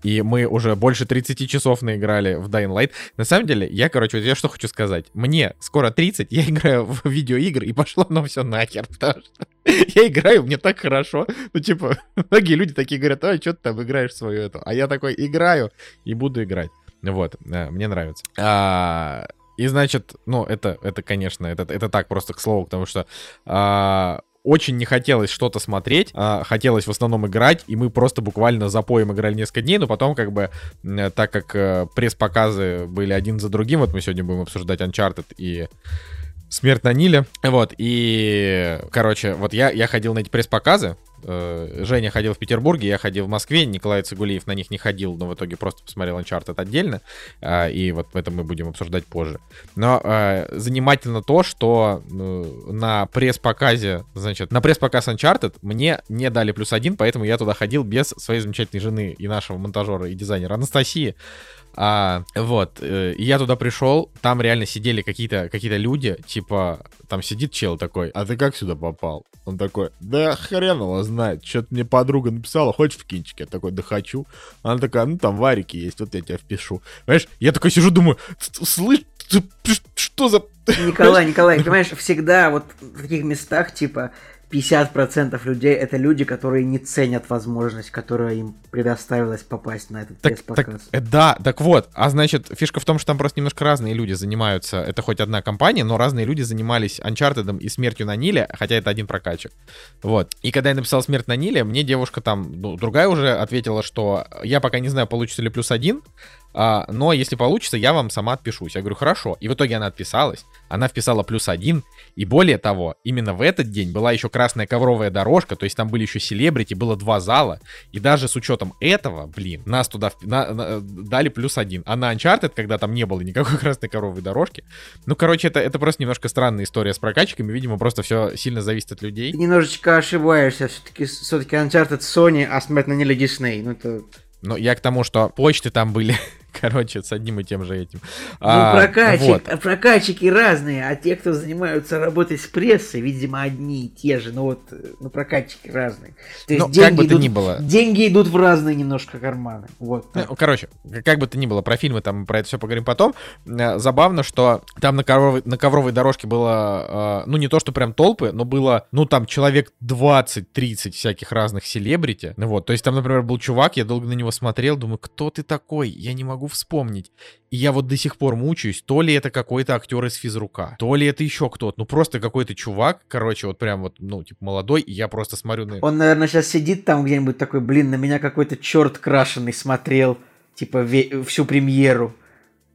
и мы уже больше 30 часов наиграли в Dying Light. На самом деле, я, короче, вот я что хочу сказать. Мне скоро 30, я играю в видеоигры, и пошло оно все нахер, потому что я играю, мне так хорошо. Ну, типа, многие люди такие говорят, ой, что ты там играешь свою эту? А я такой, играю и буду играть. Вот, э, мне нравится. А, и значит, ну, это, это, конечно, это, это так просто к слову, потому что а, очень не хотелось что-то смотреть, а хотелось в основном играть, и мы просто буквально запоем играли несколько дней, но потом как бы, так как э, пресс-показы были один за другим, вот мы сегодня будем обсуждать Uncharted и Смерть на Ниле. Вот, и, короче, вот я, я ходил на эти пресс-показы, Женя ходил в Петербурге, я ходил в Москве, Николай Цигулиев на них не ходил, но в итоге просто посмотрел Uncharted отдельно, э, и вот это мы будем обсуждать позже. Но э, занимательно то, что на пресс-показе, значит, на пресс-показ Uncharted мне не дали плюс один, поэтому я туда ходил без своей замечательной жены и нашего монтажера и дизайнера Анастасии. А, вот, э, я туда пришел, там реально сидели какие-то какие люди, типа, там сидит чел такой, а ты как сюда попал? Он такой, да хрен его знает, что-то мне подруга написала, хочешь в кинчик? Я такой, да хочу. Она такая, ну там варики есть, вот я тебя впишу. Понимаешь, я такой сижу, думаю, слышь, что за... Николай, Николай, понимаешь, всегда вот в таких местах, типа, 50% людей это люди, которые не ценят возможность, которая им предоставилась попасть на этот так, так, э, Да, так вот. А значит, фишка в том, что там просто немножко разные люди занимаются. Это хоть одна компания, но разные люди занимались Uncharted и смертью на Ниле, хотя это один прокачик. Вот. И когда я написал смерть на Ниле, мне девушка там, ну, другая уже ответила, что я пока не знаю, получится ли плюс один, а, но если получится, я вам сама отпишусь. Я говорю, хорошо. И в итоге она отписалась, она вписала плюс один, и более того, именно в этот день была еще красная ковровая дорожка, то есть там были еще селебрити, было два зала, и даже с учетом этого, блин, нас туда на, на, дали плюс один. А на Uncharted, когда там не было никакой красной ковровой дорожки, ну, короче, это, это просто немножко странная история с прокачками, видимо, просто все сильно зависит от людей. Ты немножечко ошибаешься, все-таки все-таки Uncharted Sony, а Смерть на Disney, ну это... Ну, я к тому, что почты там были Короче, с одним и тем же этим. Ну, а, прокачик, вот. прокачики разные, а те, кто занимаются работой с прессой, видимо, одни и те же. Ну вот, ну прокачики разные. То есть ну, деньги как бы идут, то ни было. Деньги идут в разные немножко карманы. Вот. Ну, короче, как бы то ни было, про фильмы там про это все поговорим потом. Э, забавно, что там на ковровой, на ковровой дорожке было, э, ну не то, что прям толпы, но было, ну там человек 20-30 всяких разных селебрити. Ну вот, то есть там, например, был чувак, я долго на него смотрел, думаю, кто ты такой? Я не могу могу вспомнить. И я вот до сих пор мучаюсь, то ли это какой-то актер из физрука, то ли это еще кто-то. Ну просто какой-то чувак, короче, вот прям вот, ну, типа молодой, и я просто смотрю на... Он, наверное, сейчас сидит там где-нибудь такой, блин, на меня какой-то черт крашеный смотрел, типа, всю премьеру.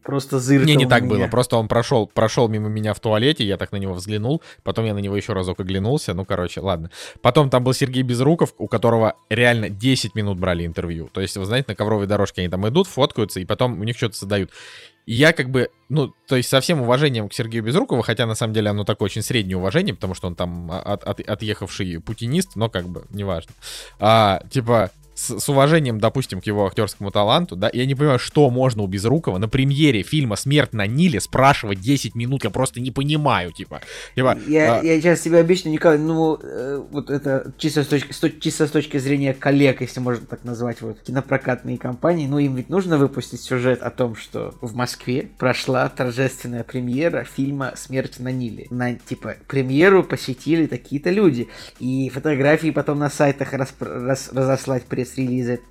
Просто зыркал Не, не так меня. было. Просто он прошел, прошел мимо меня в туалете, я так на него взглянул, потом я на него еще разок оглянулся, ну, короче, ладно. Потом там был Сергей Безруков, у которого реально 10 минут брали интервью. То есть, вы знаете, на ковровой дорожке они там идут, фоткаются, и потом у них что-то задают. И я как бы, ну, то есть со всем уважением к Сергею Безрукову, хотя на самом деле оно такое очень среднее уважение, потому что он там от, от, отъехавший путинист, но как бы неважно. А, типа, с, с уважением, допустим, к его актерскому таланту, да, я не понимаю, что можно у Безрукова на премьере фильма «Смерть на Ниле» спрашивать 10 минут, я просто не понимаю, типа. типа я, а... я сейчас тебе объясню, Николай, ну, э, вот это чисто с, точки, с, чисто с точки зрения коллег, если можно так назвать, вот, кинопрокатные компании, ну, им ведь нужно выпустить сюжет о том, что в Москве прошла торжественная премьера фильма «Смерть на Ниле». На, типа, премьеру посетили такие-то люди, и фотографии потом на сайтах рас, рас, разослать пресс release it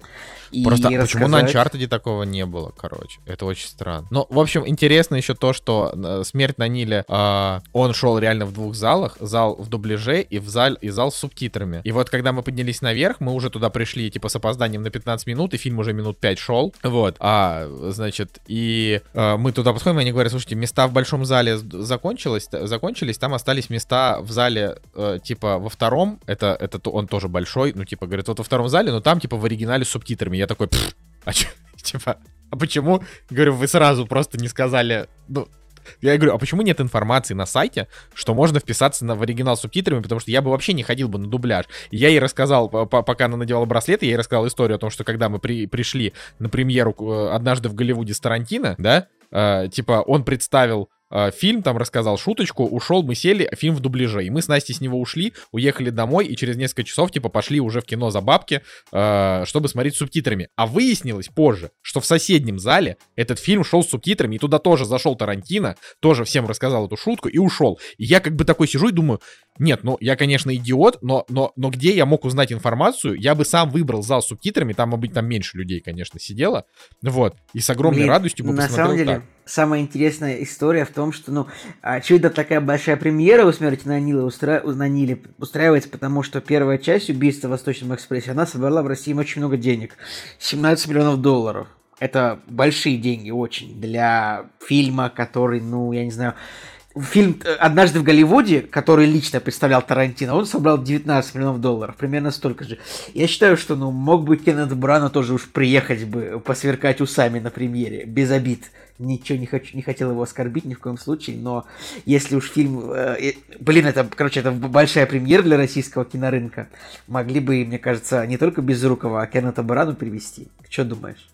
И Просто рассказать... почему на Uncharted такого не было, короче? Это очень странно. Но, в общем, интересно еще то, что э, «Смерть на Ниле», э, он шел реально в двух залах. Зал в дубляже и, в зал, и зал с субтитрами. И вот, когда мы поднялись наверх, мы уже туда пришли, типа, с опозданием на 15 минут, и фильм уже минут 5 шел. Вот. А, значит, и э, мы туда подходим, и они говорят, слушайте, места в большом зале закончилось, закончились, там остались места в зале, э, типа, во втором, это, это он тоже большой, ну, типа, говорит, вот во втором зале, но там, типа, в оригинале с субтитрами я такой, а чё, типа, а почему, говорю, вы сразу просто не сказали, ну, я говорю, а почему нет информации на сайте, что можно вписаться на, в оригинал с субтитрами, потому что я бы вообще не ходил бы на дубляж. Я ей рассказал, пока она надевала браслеты, я ей рассказал историю о том, что когда мы при, пришли на премьеру э, однажды в Голливуде с Тарантино, да, э, типа он представил фильм, там рассказал шуточку, ушел, мы сели, фильм в дубляже. И мы с Настей с него ушли, уехали домой, и через несколько часов, типа, пошли уже в кино за бабки, э, чтобы смотреть с субтитрами. А выяснилось позже, что в соседнем зале этот фильм шел с субтитрами, и туда тоже зашел Тарантино, тоже всем рассказал эту шутку и ушел. И я как бы такой сижу и думаю, нет, ну я, конечно, идиот, но, но, но где я мог узнать информацию? Я бы сам выбрал зал с субтитрами, там, может быть, там меньше людей, конечно, сидело. Вот. И с огромной Блин, радостью бы на посмотрел самом деле, так. Самая интересная история в том, что, ну, очевидно, такая большая премьера у смерти на Ниле, устра... на Ниле устраивается, потому что первая часть убийства в Восточном экспрессе, она собрала в России очень много денег. 17 миллионов долларов. Это большие деньги очень для фильма, который, ну, я не знаю, фильм э, «Однажды в Голливуде», который лично представлял Тарантино, он собрал 19 миллионов долларов, примерно столько же. Я считаю, что ну, мог бы Кеннет Брана тоже уж приехать бы, посверкать усами на премьере, без обид. Ничего не, хочу, не хотел его оскорбить ни в коем случае, но если уж фильм... Э, блин, это, короче, это большая премьера для российского кинорынка. Могли бы, мне кажется, не только Безрукова, а Кеннета Брану привести. Что думаешь?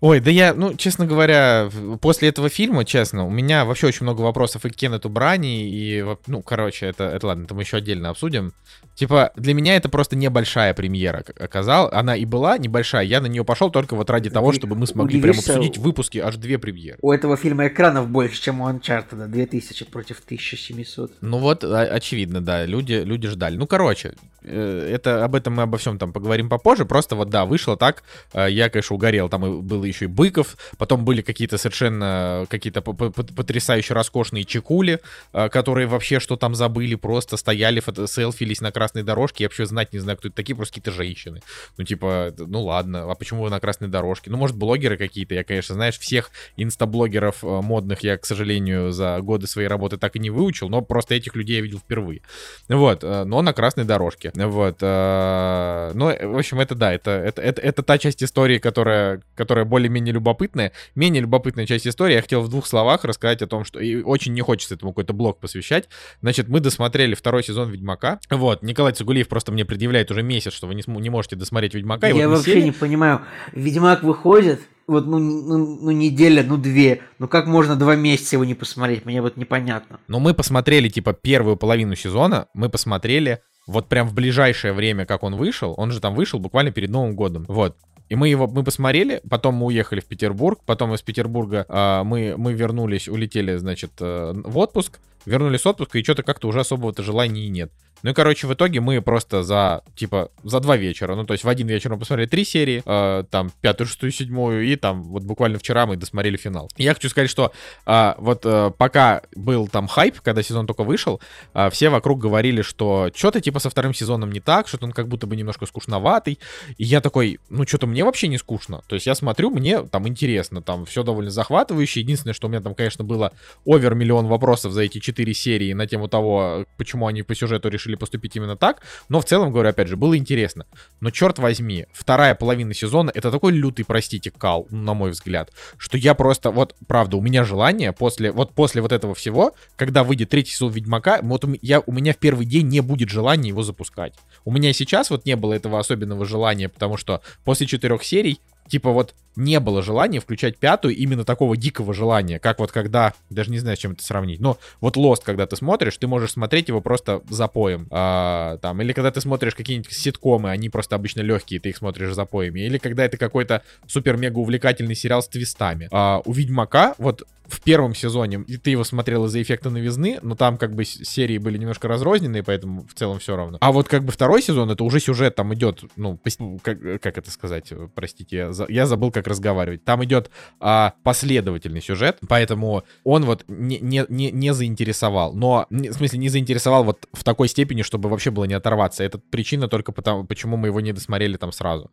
Ой, да я, ну, честно говоря, после этого фильма, честно, у меня вообще очень много вопросов и к Кеннету Брани, и, ну, короче, это, это ладно, это мы еще отдельно обсудим. Типа, для меня это просто небольшая премьера оказал. Она и была небольшая, я на нее пошел только вот ради того, чтобы мы смогли прям обсудить в выпуске аж две премьеры. У этого фильма экранов больше, чем у Uncharted, 2000 против 1700. Ну вот, очевидно, да, люди, люди ждали. Ну, короче, э, это об этом мы обо всем там поговорим попозже, просто вот, да, вышло так, э, я, конечно, угорел, там был еще и Быков, потом были какие-то совершенно какие-то потрясающе роскошные чекули, э, которые вообще что там забыли, просто стояли, фото селфились на красной дорожке, я вообще знать не знаю, кто это такие, просто какие-то женщины. Ну, типа, ну ладно, а почему вы на красной дорожке? Ну, может, блогеры какие-то, я, конечно, знаешь, всех инстаблогеров э, модных я, к сожалению, за годы своей работы так и не выучил, но просто этих людей я видел впервые. Вот, э, но на красной дорожке. Вот, ну, в общем, это да, это, это, это, это та часть истории, которая, которая более-менее любопытная. Менее любопытная часть истории я хотел в двух словах рассказать о том, что и очень не хочется этому какой-то блок посвящать. Значит, мы досмотрели второй сезон Ведьмака. Вот, Николай Цугулиев просто мне предъявляет уже месяц, что вы не, не можете досмотреть Ведьмака. Я вот вообще сели... не понимаю. Ведьмак выходит, вот ну, ну, ну неделя, ну две. Ну как можно два месяца его не посмотреть? Мне вот непонятно. Но мы посмотрели, типа, первую половину сезона, мы посмотрели вот прям в ближайшее время, как он вышел, он же там вышел буквально перед Новым годом. Вот. И мы его мы посмотрели, потом мы уехали в Петербург, потом из Петербурга э, мы, мы вернулись, улетели, значит, э, в отпуск, вернулись с отпуска, и что-то как-то уже особого-то желания нет. Ну и, короче, в итоге мы просто за, типа, за два вечера, ну, то есть в один вечер мы посмотрели три серии, э, там, пятую, шестую, седьмую, и там, вот буквально вчера мы досмотрели финал. Я хочу сказать, что э, вот э, пока был там хайп, когда сезон только вышел, э, все вокруг говорили, что что-то, типа, со вторым сезоном не так, что-то он как будто бы немножко скучноватый, и я такой, ну, что-то мне вообще не скучно, то есть я смотрю, мне там интересно, там все довольно захватывающе, единственное, что у меня там, конечно, было овер миллион вопросов за эти четыре серии на тему того, почему они по сюжету решили решили поступить именно так. Но в целом, говорю, опять же, было интересно. Но черт возьми, вторая половина сезона это такой лютый, простите, кал, на мой взгляд, что я просто, вот, правда, у меня желание после, вот после вот этого всего, когда выйдет третий сезон Ведьмака, вот у, я, у меня в первый день не будет желания его запускать. У меня сейчас вот не было этого особенного желания, потому что после четырех серий типа вот не было желания включать пятую, именно такого дикого желания, как вот когда, даже не знаю, с чем это сравнить, но вот Lost, когда ты смотришь, ты можешь смотреть его просто запоем, а, там, или когда ты смотришь какие-нибудь ситкомы, они просто обычно легкие, ты их смотришь запоями, или когда это какой-то супер-мега увлекательный сериал с твистами. А, у Ведьмака вот в первом сезоне, и ты его смотрел из-за эффекта новизны, но там как бы серии были немножко разрозненные, поэтому в целом все равно. А вот как бы второй сезон, это уже сюжет там идет, ну, как, как это сказать, простите, я, за, я забыл, как разговаривать. Там идет а, последовательный сюжет, поэтому он вот не, не, не, не заинтересовал. Но, в смысле, не заинтересовал вот в такой степени, чтобы вообще было не оторваться. Это причина только потому, почему мы его не досмотрели там сразу.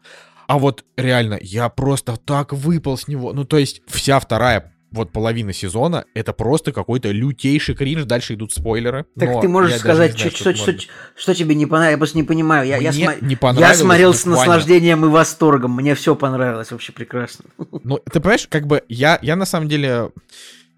А вот реально, я просто так выпал с него. Ну, то есть, вся вторая вот половина сезона это просто какой-то лютейший кринж. Дальше идут спойлеры. Так ты можешь сказать, знаю, что, что, что, что тебе не понравилось? Я просто не понимаю. Я, Мне я, см... не понравилось я смотрел с наслаждением и восторгом. Мне все понравилось вообще прекрасно. Ну, ты понимаешь, как бы я, я на самом деле,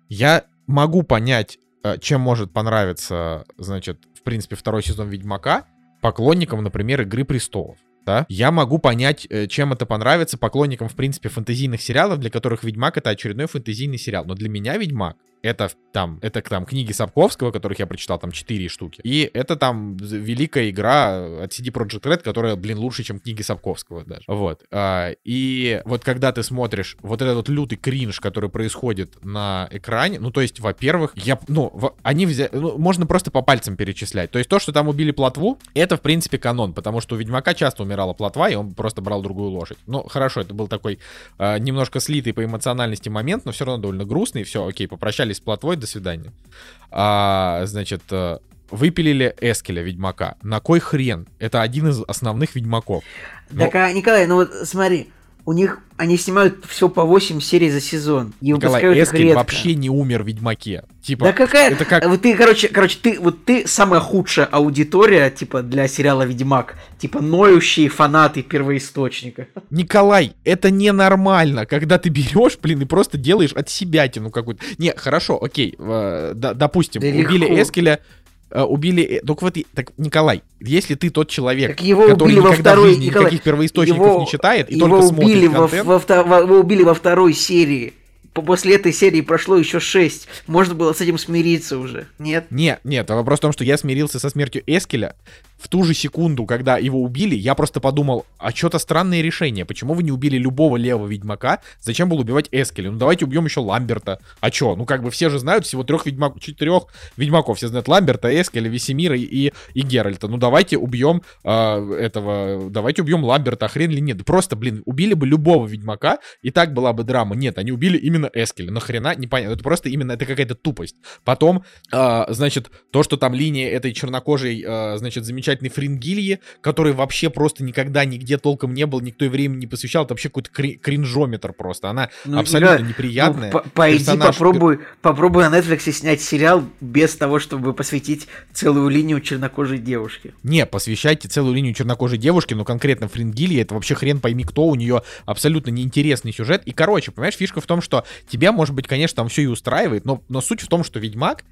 я могу понять, э, чем может понравиться, значит, в принципе, второй сезон Ведьмака поклонникам, например, Игры Престолов да, я могу понять, э, чем это понравится поклонникам, в принципе, фэнтезийных сериалов, для которых Ведьмак — это очередной фэнтезийный сериал. Но для меня Ведьмак это там, это там книги Сапковского, которых я прочитал, там 4 штуки. И это там великая игра от CD Projekt Red, которая, блин, лучше, чем книги Сапковского даже. Вот. А, и вот когда ты смотришь вот этот вот лютый кринж, который происходит на экране, ну, то есть, во-первых, я, ну, они взяли, ну, можно просто по пальцам перечислять. То есть то, что там убили плотву, это, в принципе, канон, потому что у Ведьмака часто умирала плотва, и он просто брал другую лошадь. Ну, хорошо, это был такой а, немножко слитый по эмоциональности момент, но все равно довольно грустный, все, окей, попрощались расстались плотвой, до свидания. А, значит, э, выпилили Эскеля, Ведьмака. На кой хрен? Это один из основных Ведьмаков. Так, а, Николай, ну вот смотри, у них они снимают все по 8 серий за сезон. И Николай, Эскель вообще не умер в Ведьмаке. Типа, да какая... Это как... Вот ты, короче, короче, ты, вот ты самая худшая аудитория, типа, для сериала Ведьмак. Типа, ноющие фанаты первоисточника. Николай, это ненормально, когда ты берешь, блин, и просто делаешь от себя тяну какую-то. Не, хорошо, окей, э, да, допустим, да убили легко. Эскеля, убили... Э, только вот, так, Николай, если ты тот человек, так его который убили никогда во второй, в жизни Николай, никаких первоисточников его, не читает и его только убили смотрит во, контент... Во, во, его убили во второй серии. После этой серии прошло еще шесть. Можно было с этим смириться уже, нет? Нет, нет, вопрос в том, что я смирился со смертью Эскеля в ту же секунду, когда его убили, я просто подумал, а что-то странное решение. Почему вы не убили любого левого ведьмака? Зачем было убивать Эскеля? Ну давайте убьем еще Ламберта. А чё? Ну как бы все же знают всего трех ведьмаков, четырех ведьмаков. Все знают Ламберта, Эскеля, Весемира и, и Геральта. Ну давайте убьем э, этого, давайте убьем Ламберта, а хрен ли нет. Просто, блин, убили бы любого ведьмака, и так была бы драма. Нет, они убили именно Эскеля. Нахрена? Непонятно. Это просто именно, это какая-то тупость. Потом, э, значит, то, что там линия этой чернокожей, э, значит, замечательной Фрингильи, который вообще просто никогда нигде толком не был, никто и времени не посвящал, это вообще какой-то кри- кринжометр просто. Она ну, абсолютно да, неприятная. Ну, пойди персонаж... попробуй, попробуй на Netflix снять сериал без того, чтобы посвятить целую линию чернокожей девушки. Не, посвящайте целую линию чернокожей девушки, но конкретно Фрингильи, это вообще хрен пойми кто, у нее абсолютно неинтересный сюжет. И, короче, понимаешь, фишка в том, что тебя, может быть, конечно, там все и устраивает, но, но суть в том, что Ведьмак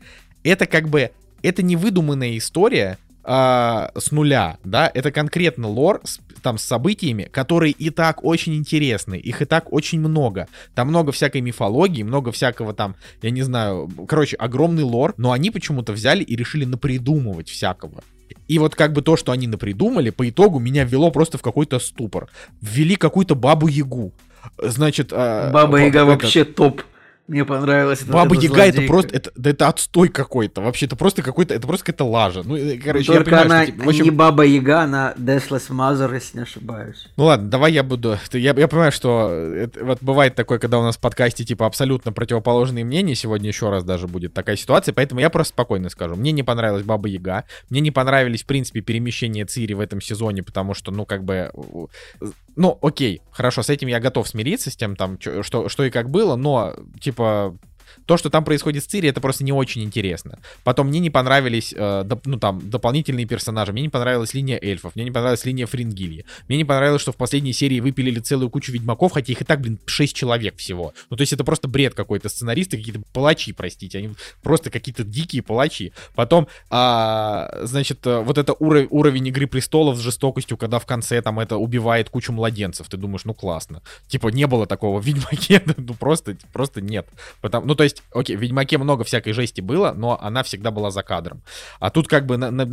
это как бы это не выдуманная история а, с нуля, да, это конкретно лор с, там с событиями, которые и так очень интересны, их и так очень много. Там много всякой мифологии, много всякого там, я не знаю, короче, огромный лор, но они почему-то взяли и решили напридумывать всякого. И вот как бы то, что они напридумали, по итогу меня ввело просто в какой-то ступор. Ввели какую-то бабу-ягу. Значит... А, Баба-яга вообще топ. Мне понравилось. Баба Яга это просто, это, да это отстой какой-то. Вообще, это просто какой-то, это просто какая-то лажа. Ну, короче, Только я понимаю, она что, типа, общем... не Баба Яга, она Deathless Mother, если не ошибаюсь. Ну ладно, давай я буду... Я, я понимаю, что это, вот бывает такое, когда у нас в подкасте типа абсолютно противоположные мнения. Сегодня еще раз даже будет такая ситуация, поэтому я просто спокойно скажу. Мне не понравилась Баба Яга. Мне не понравились, в принципе, перемещения Цири в этом сезоне, потому что, ну, как бы... Ну, окей, хорошо, с этим я готов смириться, с тем, там, что, что и как было, но, типа, то, что там происходит с Цири, это просто не очень интересно. Потом мне не понравились, э, доп, ну там, дополнительные персонажи. Мне не понравилась линия эльфов, мне не понравилась линия Фрингильи. Мне не понравилось, что в последней серии выпилили целую кучу ведьмаков, хотя их и так, блин, 6 человек всего. Ну, то есть это просто бред какой-то. Сценаристы какие-то палачи, простите, они просто какие-то дикие палачи. Потом, а, значит, э, вот это уров- уровень Игры Престолов с жестокостью, когда в конце там это убивает кучу младенцев. Ты думаешь, ну классно. Типа, не было такого в Ведьмаке, ну просто, просто нет. Потому, ну, то есть есть, окей, в Ведьмаке много всякой жести было, но она всегда была за кадром. А тут как бы на, на,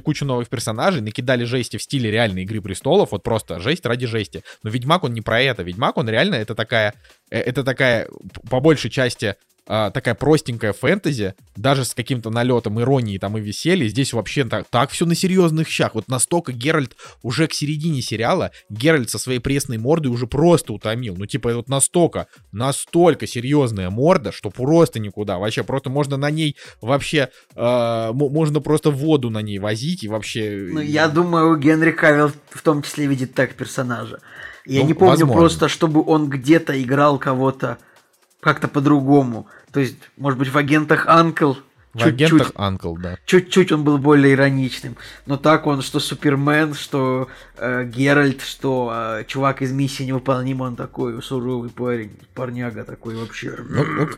кучу новых персонажей, накидали жести в стиле реальной Игры Престолов, вот просто жесть ради жести. Но Ведьмак, он не про это. Ведьмак, он реально, это такая, э, это такая, по большей части, а, такая простенькая фэнтези, даже с каким-то налетом иронии там и веселья. Здесь вообще так, так все на серьезных щах. Вот настолько Геральт уже к середине сериала, Геральт со своей пресной мордой уже просто утомил. Ну, типа, вот настолько, настолько серьезная морда, что просто никуда. Вообще, просто можно на ней вообще, э, можно просто воду на ней возить и вообще... Ну, я думаю, Генри Кавилл в том числе видит так персонажа. Я ну, не помню возможно. просто, чтобы он где-то играл кого-то как-то по-другому. То есть, может быть, в агентах Анкл. В агентах Анкл, да. Чуть-чуть он был более ироничным. Но так он, что Супермен, что э, Геральт, что э, чувак из миссии невыполнима, он такой суровый парень, парняга такой вообще. Ну, ну,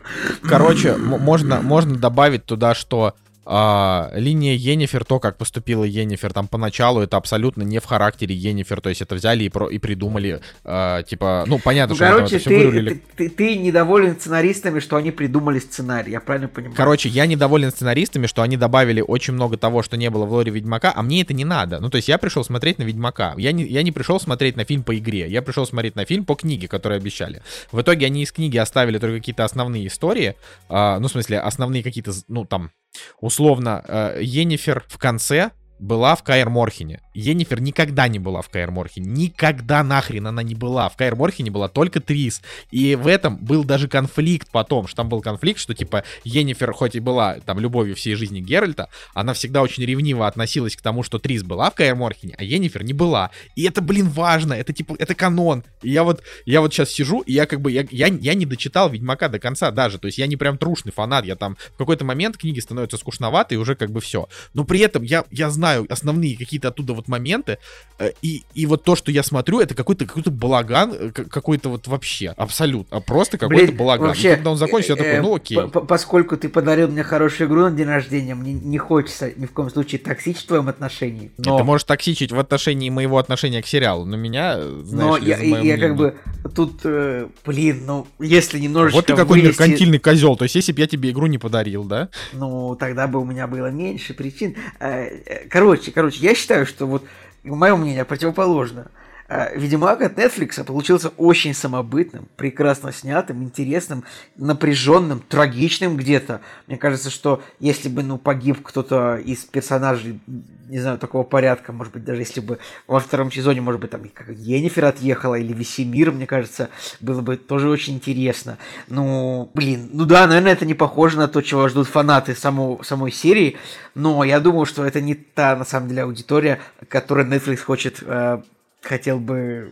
короче, можно, можно добавить туда, что а, линия Енифер, то, как поступила Енифер там поначалу, это абсолютно не в характере Енифер, то есть это взяли и, про, и придумали, а, типа, ну, понятно, ну, что короче, это ты, вырулили. Ты, ты, ты недоволен сценаристами, что они придумали сценарий, я правильно понимаю? Короче, я недоволен сценаристами, что они добавили очень много того, что не было в лоре Ведьмака, а мне это не надо. Ну, то есть я пришел смотреть на Ведьмака, я не, я не пришел смотреть на фильм по игре, я пришел смотреть на фильм по книге, которую обещали. В итоге они из книги оставили только какие-то основные истории, а, ну, в смысле, основные какие-то, ну, там, условно, э, Енифер в конце была в Каэр Морхене. Енифер никогда не была в Каэр. Никогда нахрен она не была. В Каэр Морхене была только Трис. И в этом был даже конфликт потом, что там был конфликт, что типа Енифер хоть и была там любовью всей жизни Геральта, она всегда очень ревниво относилась к тому, что Трис была в Каэр а Енифер не была. И это, блин, важно. Это типа, это канон. И я вот, я вот сейчас сижу, и я как бы, я, я, я не дочитал Ведьмака до конца даже. То есть я не прям трушный фанат. Я там в какой-то момент книги становятся скучноваты, и уже как бы все. Но при этом я, я знаю, основные какие-то оттуда вот моменты, э, и, и вот то, что я смотрю, это какой-то какой-то балаган, э, какой-то вот вообще, абсолютно, а просто какой-то балаган. Вообще, и когда он закончится, я такой, ну окей. Поскольку ты подарил мне хорошую игру на день рождения, мне не хочется ни в коем случае токсичить в твоем отношении. Но... Ты можешь токсичить в отношении моего отношения к сериалу, но меня, знаешь Но ли, я, я как бы тут, э, блин, ну, если немножечко Вот ты какой вылезти... меркантильный козел, то есть если бы я тебе игру не подарил, да? Ну, тогда бы у меня было меньше причин. Э, э, короче, короче, я считаю, что вот мое мнение противоположно. А, Ведьмак от Netflix получился очень самобытным, прекрасно снятым, интересным, напряженным, трагичным где-то. Мне кажется, что если бы ну, погиб кто-то из персонажей, не знаю, такого порядка, может быть, даже если бы во втором сезоне, может быть, там как Енифер отъехала или Весемир, мне кажется, было бы тоже очень интересно. Ну, блин, ну да, наверное, это не похоже на то, чего ждут фанаты саму, самой серии, но я думаю, что это не та, на самом деле, аудитория, которая Netflix хочет э, хотел бы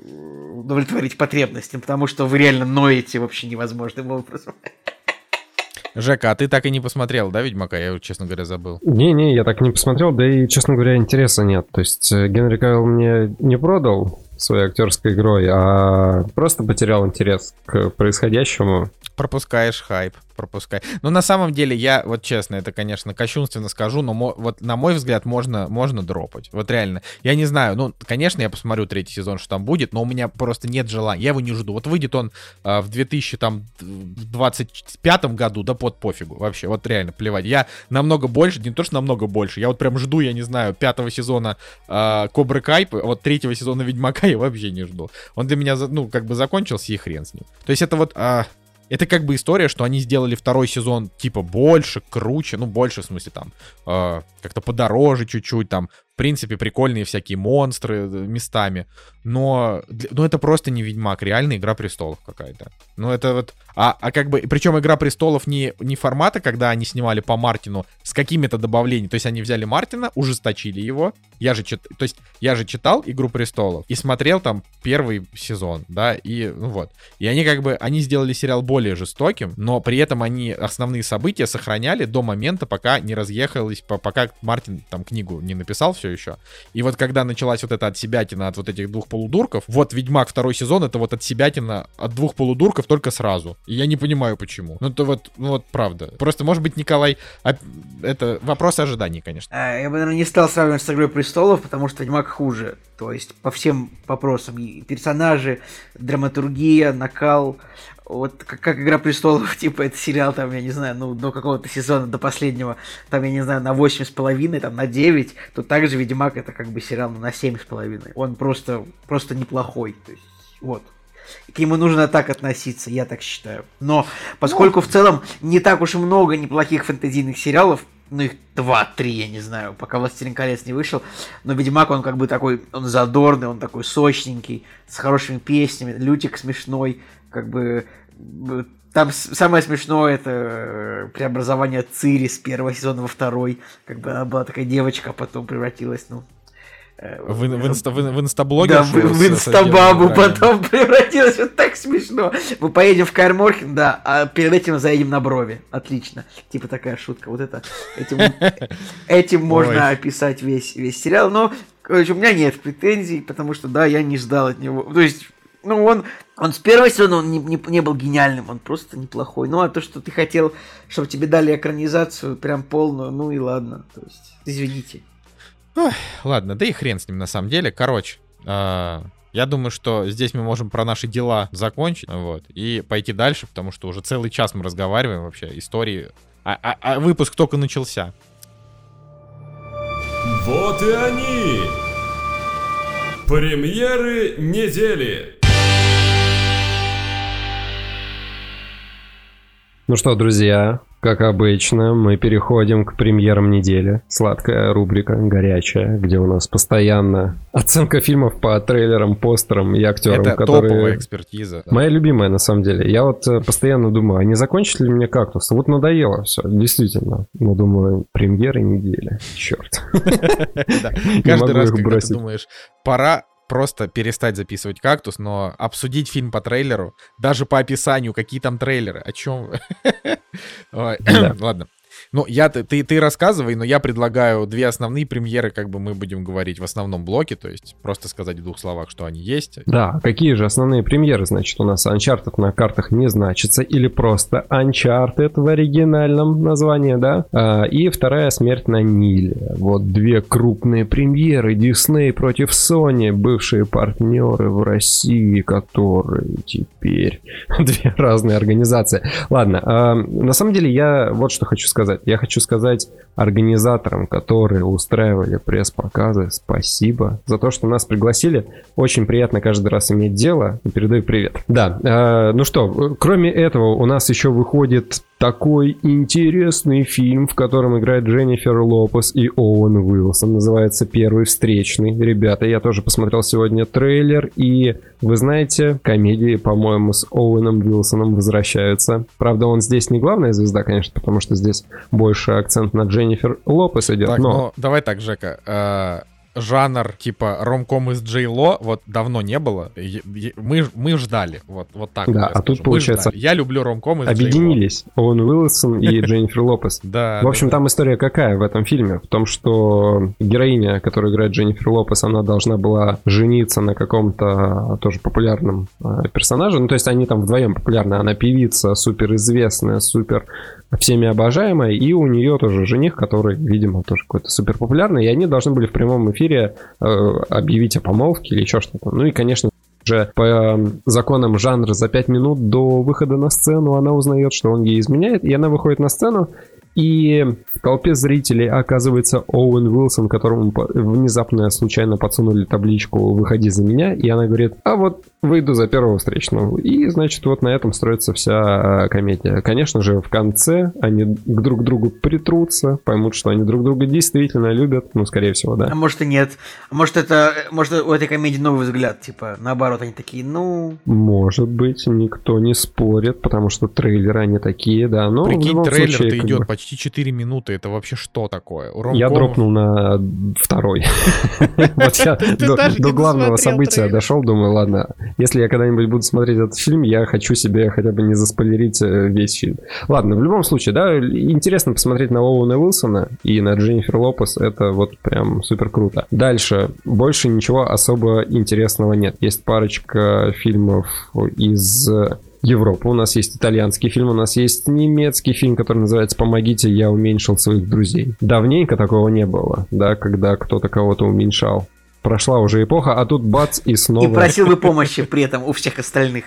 удовлетворить потребностям, потому что вы реально ноете вообще невозможным образом. Жека, а ты так и не посмотрел, да, Ведьмака? Я, честно говоря, забыл. Не-не, я так не посмотрел, да и, честно говоря, интереса нет. То есть э, Генри Кавилл мне не продал своей актерской игрой, а просто потерял интерес к происходящему. Пропускаешь хайп пропускай. Но на самом деле я, вот честно, это, конечно, кощунственно скажу, но вот на мой взгляд можно, можно дропать. Вот реально. Я не знаю, ну, конечно, я посмотрю третий сезон, что там будет, но у меня просто нет желания. Я его не жду. Вот выйдет он э, в 2025 году, да под пофигу вообще. Вот реально, плевать. Я намного больше, не то, что намного больше, я вот прям жду, я не знаю, пятого сезона э, Кобры Кайп, вот третьего сезона Ведьмака я вообще не жду. Он для меня, ну, как бы закончился, и хрен с ним. То есть это вот... Э, это как бы история, что они сделали второй сезон типа больше, круче, ну больше в смысле там э, как-то подороже чуть-чуть, там принципе, прикольные всякие монстры э, местами. Но, ну, это просто не Ведьмак, реально Игра Престолов какая-то. Ну, это вот... А, а как бы... Причем Игра Престолов не, не формата, когда они снимали по Мартину с какими-то добавлениями. То есть они взяли Мартина, ужесточили его. Я же, чит... То есть я же читал Игру Престолов и смотрел там первый сезон, да, и ну вот. И они как бы... Они сделали сериал более жестоким, но при этом они основные события сохраняли до момента, пока не разъехались, пока Мартин там книгу не написал все еще. И вот когда началась вот эта отсебятина от вот этих двух полудурков, вот Ведьмак второй сезон, это вот отсебятина от двух полудурков только сразу. И я не понимаю, почему. Ну, это вот, ну, вот правда. Просто, может быть, Николай... А, это вопрос ожиданий, конечно. А, я бы, наверное, не стал сравнивать с Игрой Престолов, потому что Ведьмак хуже. То есть по всем вопросам. И персонажи, драматургия, накал, вот как, как Игра престолов, типа, это сериал, там, я не знаю, ну, до какого-то сезона, до последнего, там, я не знаю, на 8,5, там, на 9, то также Ведьмак это как бы сериал ну, на 7,5. Он просто, просто неплохой. То есть, вот. К нему нужно так относиться, я так считаю. Но поскольку ну... в целом не так уж и много неплохих фэнтезийных сериалов, ну их два-три, я не знаю, пока «Властелин колец» не вышел, но «Ведьмак» он как бы такой, он задорный, он такой сочненький, с хорошими песнями, Лютик смешной, как бы там самое смешное это э, преобразование Цири с первого сезона во второй. Как бы она была такая девочка, а потом превратилась, ну... Э, в, в, инста, в, в инстаблогер? Да, в, в инстабабу потом превратилась. Вот так смешно. Мы поедем в Кайрморхен, да, а перед этим заедем на брови. Отлично. Типа такая шутка. Вот это. Этим, этим можно описать весь, весь сериал. Но, короче, у меня нет претензий, потому что, да, я не ждал от него. То есть, ну, он, он с первого сезона он не, не, не был гениальным, он просто неплохой. Ну, а то, что ты хотел, чтобы тебе дали экранизацию прям полную, ну и ладно. То есть, извините. Ой, ладно, да и хрен с ним на самом деле. Короче, э, я думаю, что здесь мы можем про наши дела закончить, вот, и пойти дальше, потому что уже целый час мы разговариваем вообще, истории. А, а, а выпуск только начался. Вот и они! Премьеры недели! Ну что, друзья, как обычно, мы переходим к премьерам недели. Сладкая рубрика, горячая, где у нас постоянно оценка фильмов по трейлерам, постерам и актерам, Это которые... топовая экспертиза. Моя любимая, на самом деле. Я вот э, постоянно думаю, а не закончит ли мне кактус? Вот надоело все, действительно. Но думаю, премьеры недели. Черт. Каждый раз, когда ты думаешь, пора просто перестать записывать кактус, но обсудить фильм по трейлеру, даже по описанию, какие там трейлеры, о чем Ладно. Ну, я, ты, ты, ты рассказывай, но я предлагаю две основные премьеры, как бы мы будем говорить в основном блоке, то есть просто сказать в двух словах, что они есть. Да, какие же основные премьеры, значит, у нас Uncharted на картах не значится, или просто Uncharted в оригинальном названии, да? А, и вторая смерть на Ниле. Вот две крупные премьеры Disney против Sony, бывшие партнеры в России, которые теперь две разные организации. Ладно, а, на самом деле я вот что хочу сказать. Я хочу сказать организаторам, которые устраивали пресс-показы, спасибо за то, что нас пригласили. Очень приятно каждый раз иметь дело. Передаю привет. Да, э, ну что, кроме этого, у нас еще выходит такой интересный фильм, в котором играет Дженнифер Лопес и Оуэн Уилсон. Называется «Первый встречный». Ребята, я тоже посмотрел сегодня трейлер, и вы знаете, комедии, по-моему, с Оуэном Уилсоном возвращаются. Правда, он здесь не главная звезда, конечно, потому что здесь больше акцент на Дженнифер Лопес идет. Так, но... ну, давай так, Жека. Жанр типа ромком из Джей Ло вот давно не было. Мы, мы ждали. Вот, вот так. Да, вот а тут скажу. Получается. Я люблю ромком из. Объединились Оуэн Уилсон и Дженнифер Лопес. Да. В общем, там история какая в этом фильме? В том, что героиня, которую играет Дженнифер Лопес, она должна была жениться на каком-то тоже популярном э, персонаже. Ну, то есть они там вдвоем популярны. Она певица, суперизвестная, супер всеми обожаемая, и у нее тоже жених, который, видимо, тоже какой-то супер популярный, и они должны были в прямом эфире э, объявить о помолвке или еще что-то. Ну и, конечно, уже по э, законам жанра за 5 минут до выхода на сцену она узнает, что он ей изменяет, и она выходит на сцену, и в толпе зрителей оказывается Оуэн Уилсон, которому внезапно случайно подсунули табличку «Выходи за меня», и она говорит, а вот выйду за первого встречного. И, значит, вот на этом строится вся э, комедия. Конечно же, в конце они к друг другу притрутся, поймут, что они друг друга действительно любят, ну, скорее всего, да. А может и нет. А может это, может у этой комедии новый взгляд, типа, наоборот, они такие, ну... Может быть, никто не спорит, потому что трейлеры они такие, да, но Прикинь, трейлер-то идет бы, почти 4 минуты. Это вообще что такое? У Я дропнул на второй. Вот я до- главного события дошел, думаю, ладно, если я когда-нибудь буду смотреть этот фильм, я хочу себе хотя бы не заспойлерить э, весь фильм. Ладно, в любом случае, да, интересно посмотреть на Оуэна Уилсона и на Дженнифер Лопес, это вот прям супер круто. Дальше, больше ничего особо интересного нет. Есть парочка фильмов из Европы. У нас есть итальянский фильм, у нас есть немецкий фильм, который называется «Помогите, я уменьшил своих друзей». Давненько такого не было, да, когда кто-то кого-то уменьшал. Прошла уже эпоха, а тут бац и снова... И просил бы помощи при этом у всех остальных.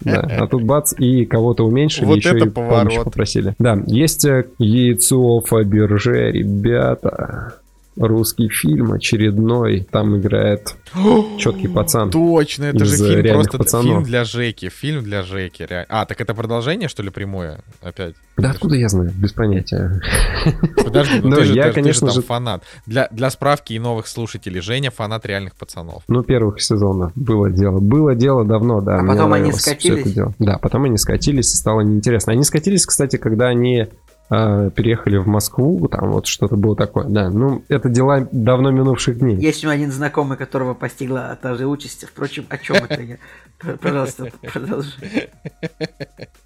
Да, а тут бац и кого-то уменьшили, Вот еще это и поворот. помощь попросили. Да, есть э, яйцо Фаберже, ребята. Русский фильм очередной. Там играет четкий пацан. Точно, это же из фильм просто пацанов. фильм для Жеки. Фильм для Жеки. rea- А, так это продолжение, что ли, прямое? Опять? Да откуда я знаю? Без понятия. Подожди, ну Ну, ты же, я, ты же- ты же конечно там же- фанат. Для, для справки и новых слушателей, Женя фанат реальных пацанов. Ну, первых сезонов было дело. Было дело давно, да. А потом они скатились? Да, потом они скатились, и стало неинтересно. Они скатились, кстати, когда они э, переехали в Москву, там вот что-то было такое. Да, ну, это дела давно минувших дней. Есть у меня один знакомый, которого постигла та же участь. Впрочем, о чем это я? Пожалуйста, продолжи.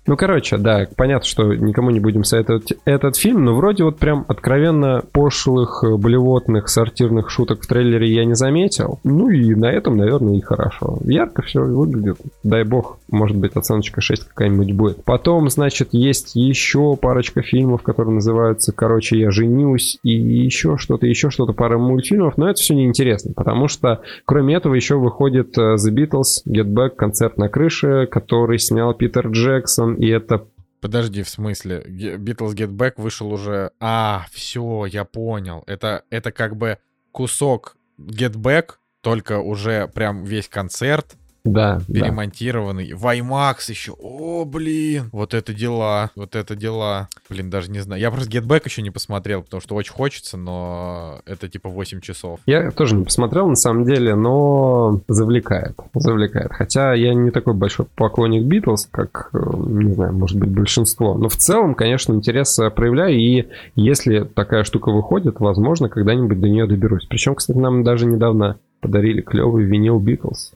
Ну, короче, да, понятно, что никому не будем советовать этот фильм, но вроде вот прям откровенно пошлых, э, блевотных, сортирных шуток в трейлере я не заметил. Ну и на этом, наверное, и хорошо. Ярко все выглядит. Дай бог, может быть, оценочка 6 какая-нибудь будет. Потом, значит, есть еще парочка фильмов, которые называются «Короче, я женюсь» и еще что-то, еще что-то, пара мультфильмов, но это все неинтересно, потому что кроме этого еще выходит э, The Beatles, Get Back, концерт на крыше, который снял Питер Джексон, и это Подожди, в смысле? Beatles Get Back вышел уже... А, все, я понял. Это, это как бы кусок Get Back, только уже прям весь концерт Да, да. перемонтированный. В IMAX еще. О, блин. Вот это дела. Вот это дела. Блин, даже не знаю. Я просто Back еще не посмотрел, потому что очень хочется, но это типа 8 часов. Я тоже не посмотрел, на самом деле, но завлекает. Завлекает. Хотя я не такой большой поклонник Битлз, как, э, не знаю, может быть, большинство. Но в целом, конечно, интерес э, проявляю. И если такая штука выходит, возможно, когда-нибудь до нее доберусь. Причем, кстати, нам даже недавно подарили клевый винил Битлз.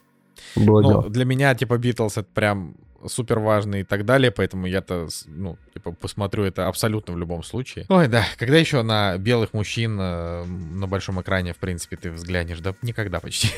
Было Ну, дело. для меня, типа, Битлз это прям супер важно и так далее, поэтому я-то, ну, типа, посмотрю это абсолютно в любом случае. Ой, да, когда еще на белых мужчин э, на большом экране, в принципе, ты взглянешь? Да никогда почти.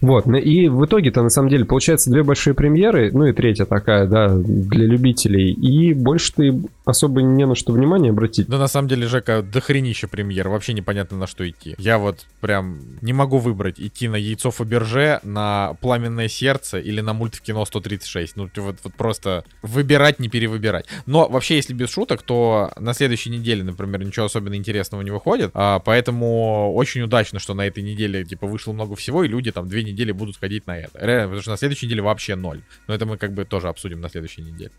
Вот, ну и в итоге-то, на самом деле, получается две большие премьеры, ну и третья такая, да, для любителей, и больше ты особо не на что внимание обратить. Да на самом деле, Жека, дохренища премьер, вообще непонятно на что идти. Я вот прям не могу выбрать, идти на Яйцо Фаберже, на Пламенное Сердце или на мульт в кино 136. Ну, вот, вот просто выбирать, не перевыбирать. Но вообще, если без шуток, то на следующей неделе, например, ничего особенно интересного не выходит, а, поэтому очень удачно, что на этой неделе, типа, вышло много всего, и люди там две недели будут ходить на это. Реально, потому что на следующей неделе вообще ноль. Но это мы как бы тоже обсудим на следующей неделе.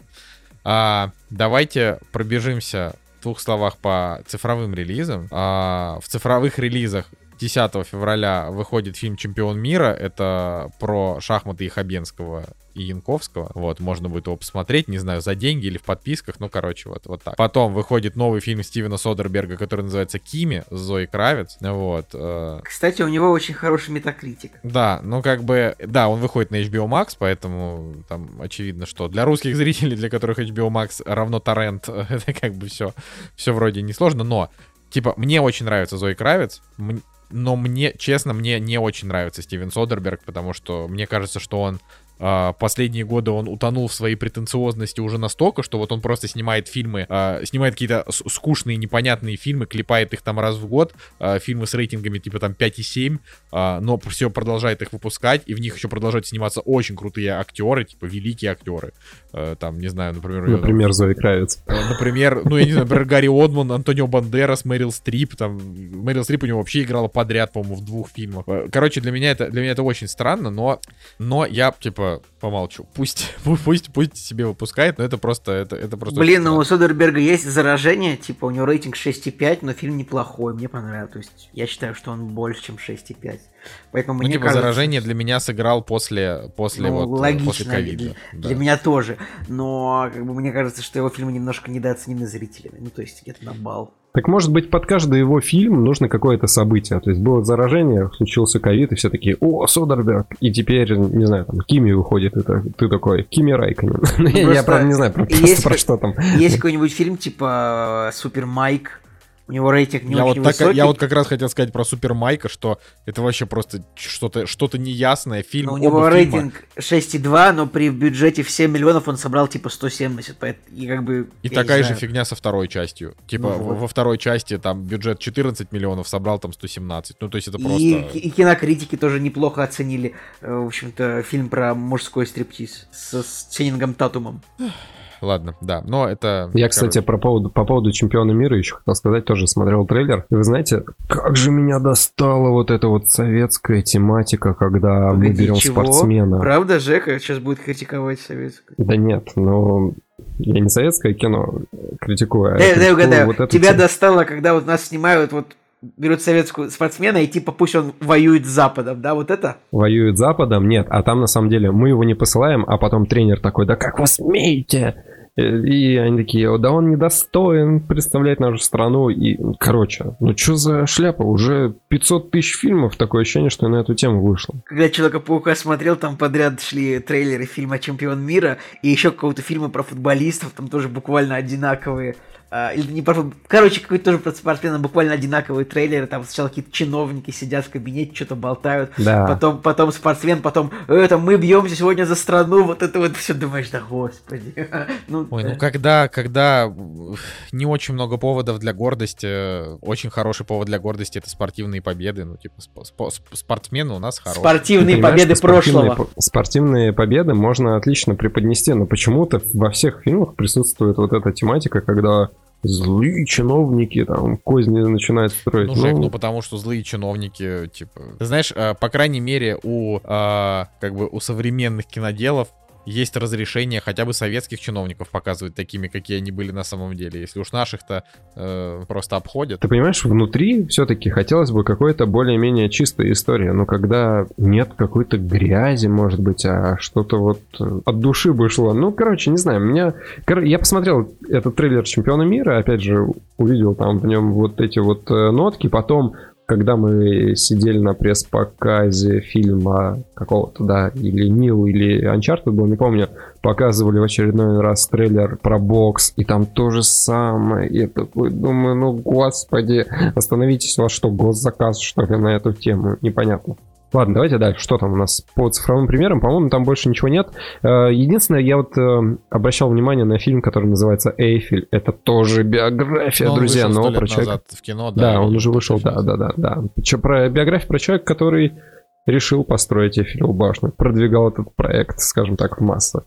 А, давайте пробежимся в двух словах по цифровым релизам. А, в цифровых релизах 10 февраля выходит фильм «Чемпион мира». Это про шахматы и Хабенского и Янковского. Вот, можно будет его посмотреть, не знаю, за деньги или в подписках, ну, короче, вот, вот так. Потом выходит новый фильм Стивена Содерберга, который называется «Кими» с Зоей Кравец. Вот. э, Кстати, у него очень хороший метакритик. да, ну как бы, да, он выходит на HBO Max, поэтому там очевидно, что для русских зрителей, для которых HBO Max равно торрент, это как бы все, все вроде несложно, но, типа, мне очень нравится Зои Кравец, но мне, честно, мне не очень нравится Стивен Содерберг, потому что мне кажется, что он последние годы он утонул в своей претенциозности уже настолько, что вот он просто снимает фильмы, а, снимает какие-то скучные, непонятные фильмы, клепает их там раз в год, а, фильмы с рейтингами типа там 5,7, а, но все продолжает их выпускать, и в них еще продолжают сниматься очень крутые актеры, типа великие актеры. Там, не знаю, например, Например, Зои Кравец. Например, ну, я не знаю, например, Гарри Одман, Антонио Бандерас, Мэрил Стрип, там, Мэрил Стрип у него вообще играла подряд, по-моему, в двух фильмах. Э, Короче, для меня это, для меня это очень странно, но, но я, типа, помолчу. Пусть, пу- пусть, пусть себе выпускает, но это просто, это, это просто... Блин, ну у. Содерберга есть заражение, типа у него рейтинг 6,5, но фильм неплохой, мне понравился. То есть я считаю, что он больше, чем 6,5. Поэтому Ну, мне типа, кажется, заражение для меня сыграл после, после ну, вот, э, логично, после ковида. для, да. для меня тоже. Но как бы мне кажется, что его фильмы немножко недооценены зрителями. Ну, то есть где-то на бал. Так может быть, под каждый его фильм нужно какое-то событие. То есть было заражение, случился ковид, и все такие, о, Содерберг. И теперь, не знаю, там, Кими выходит, и так- ты такой, Кими Райконен. Ну, я- правда, не знаю про, что там. Есть какой-нибудь фильм типа Супер Майк. У него рейтинг не Я очень вот, так, высокий. я вот как раз хотел сказать про Супер Майка, что это вообще просто что-то что неясное. Фильм, Но у него оба фильма- рейтинг 6,2, но при бюджете в 7 миллионов он собрал типа 170. поэт- И как бы... И такая же фигня со второй частью. Типа Ну во- вот. во второй части там бюджет 14 миллионов, собрал там 117. Ну, то есть это И, просто... и кинокритики тоже неплохо оценили, э, в общем-то, фильм про мужской стриптиз с, с Ченнингом Татумом. Ладно, да, но это... Я, кстати, про поводу, по поводу чемпиона мира еще хотел сказать, тоже смотрел трейлер. И вы знаете, как же меня достала вот эта вот советская тематика, когда мы Погоди, берем чего? спортсмена. Правда, Жека сейчас будет критиковать советскую? Да нет, ну я не советское кино критикую, а Дай, дай критикую угадаю, вот тебя тему. достало, когда вот нас снимают, вот берут советскую спортсмена, и типа пусть он воюет с Западом, да, вот это? воюет с Западом, нет, а там на самом деле мы его не посылаем, а потом тренер такой, да как вы смеете? Э, И они такие, да он недостоин представлять нашу страну. И, короче, ну что за шляпа? Уже 500 тысяч фильмов, такое ощущение, что на эту тему вышло. Когда Человека-паука смотрел, там подряд шли трейлеры фильма «Чемпион мира» и еще какого-то фильма про футболистов, там тоже буквально одинаковые. А, или не Короче, какой-то тоже про спортсмена буквально одинаковые трейлеры. Там сначала какие-то чиновники сидят в кабинете, что-то болтают. Да. Потом, потом спортсмен, потом это мы бьемся сегодня за страну, вот это вот все думаешь, да господи. Ну, Ой, э, ну когда, когда э, не очень много поводов для гордости, э, очень хороший повод для гордости это спортивные победы, ну типа спо- сп- спортсмены у нас хорошие. спортивные победы спортивные прошлого. по- Спортивные победы можно отлично преподнести, но почему-то во всех фильмах присутствует вот эта тематика, когда злые чиновники там козни начинают строить. Ну, Жек, ну потому что злые чиновники, типа... Ты знаешь, э, по крайней мере, у, э, как бы, у современных киноделов есть разрешение хотя бы советских чиновников показывать такими, какие они были на самом деле. Если уж наших-то э, просто обходят. Ты понимаешь, внутри все-таки хотелось бы какой-то более-менее чистой истории, но когда нет какой-то грязи, может быть, а что-то вот э, от души бы шло. Ну, короче, не знаю, меня... Я посмотрел этот трейлер Чемпиона мира, опять же, увидел там в нем вот эти вот э, нотки, потом когда мы сидели на пресс-показе фильма какого-то, да, или Нил, или Uncharted был, не помню, показывали в очередной раз трейлер про бокс, и там то же самое. Я такой думаю, ну, господи, остановитесь, у вас что, госзаказ, что ли, на эту тему? Непонятно. Ладно, давайте дальше. Что там у нас по цифровым примерам? По-моему, там больше ничего нет. Э, единственное, я вот э, обращал внимание на фильм, который называется «Эйфель». Это тоже биография, Ну, он друзья, но про человека... в кино, да. Да, он уже вышел, да, да, да, да. Чё, про биографию про человека, который решил построить Эйфелеву башню, продвигал этот проект, скажем так, в массы.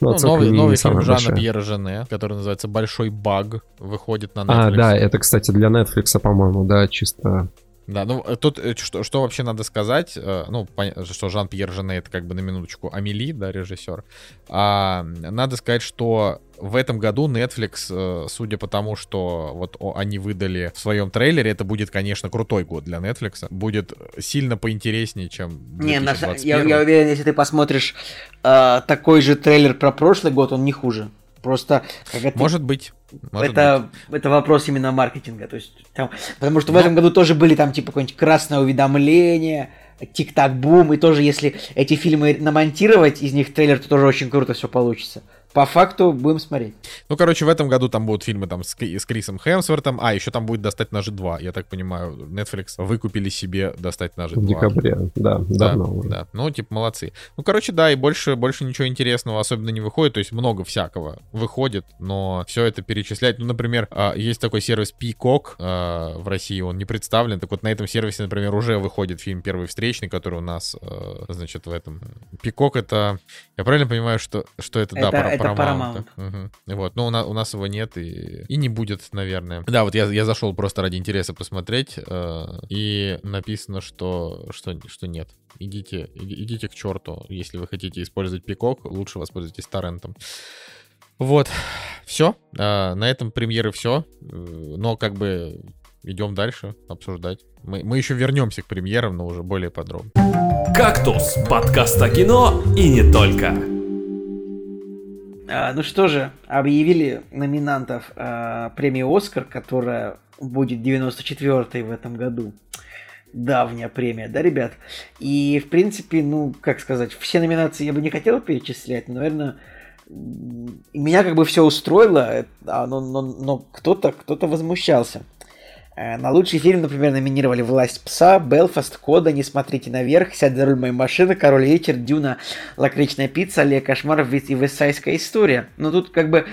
Но Ну, оценка новый, новый фильм большая. Пьера Жене, который называется «Большой баг», выходит на Netflix. А, да, это, кстати, для Netflix, по-моему, да, чисто... Да, ну э, тут э, что, что вообще надо сказать, э, ну, что Жан-Пьер Жене это как бы на минуточку Амели, да, режиссер. А, надо сказать, что в этом году Netflix, судя по тому, что вот они выдали в своем трейлере, это будет, конечно, крутой год для Netflix, будет сильно поинтереснее, чем Не, на са- 2021. я, я уверен, если ты посмотришь э, такой же трейлер про прошлый год, он не хуже. Просто как это, Может быть. может это, это вопрос именно маркетинга. То есть, там, потому что в Но- этом году тоже были там типа какое-нибудь красное уведомление, тик-так бум, и тоже если эти фильмы намонтировать из них трейлер, то тоже очень круто все получится. По факту будем смотреть. Ну, короче, в этом году там будут фильмы там с, с Крисом Хемсвортом, а еще там будет «Достать ножи 2». Я так понимаю, Netflix выкупили себе «Достать ножи 2». В декабре, да, Да, давно уже. да. Ну, типа, молодцы. Ну, короче, да, и больше, больше ничего интересного особенно не выходит. То есть много всякого выходит, но все это перечислять. Ну, например, а, есть такой сервис Peacock а, в России, он не представлен. Так вот, на этом сервисе, например, уже выходит фильм «Первый встречный», который у нас, а, значит, в этом... Peacock — это... Я правильно понимаю, что, что это, да, Это- пара- это Paramount. Мгм. Вот, но у нас, у нас его нет и, и не будет, наверное. Да, вот я, я зашел просто ради интереса посмотреть, э, и написано, что, что, что нет. Идите, иди- идите к черту, если вы хотите использовать пикок, лучше воспользуйтесь торрентом. Вот, все. на этом премьеры все. Но как бы идем дальше обсуждать. Мы, мы еще вернемся к премьерам, но уже более подробно. «Кактус» — подкаст о кино и не только. А, ну что же, объявили номинантов а, премии «Оскар», которая будет 94-й в этом году. Давняя премия, да, ребят? И, в принципе, ну, как сказать, все номинации я бы не хотел перечислять, но, наверное, меня как бы все устроило, э, а, но, но, но кто-то кто возмущался. Э, На лучший фильм, например, номинировали «Власть пса», «Белфаст», «Кода», «Не смотрите наверх», «Сядь за руль моей машины», «Король ветер», «Дюна», «Лакричная пицца», «Аллея кошмаров» и «Вестсайская история». Ну тут как бы...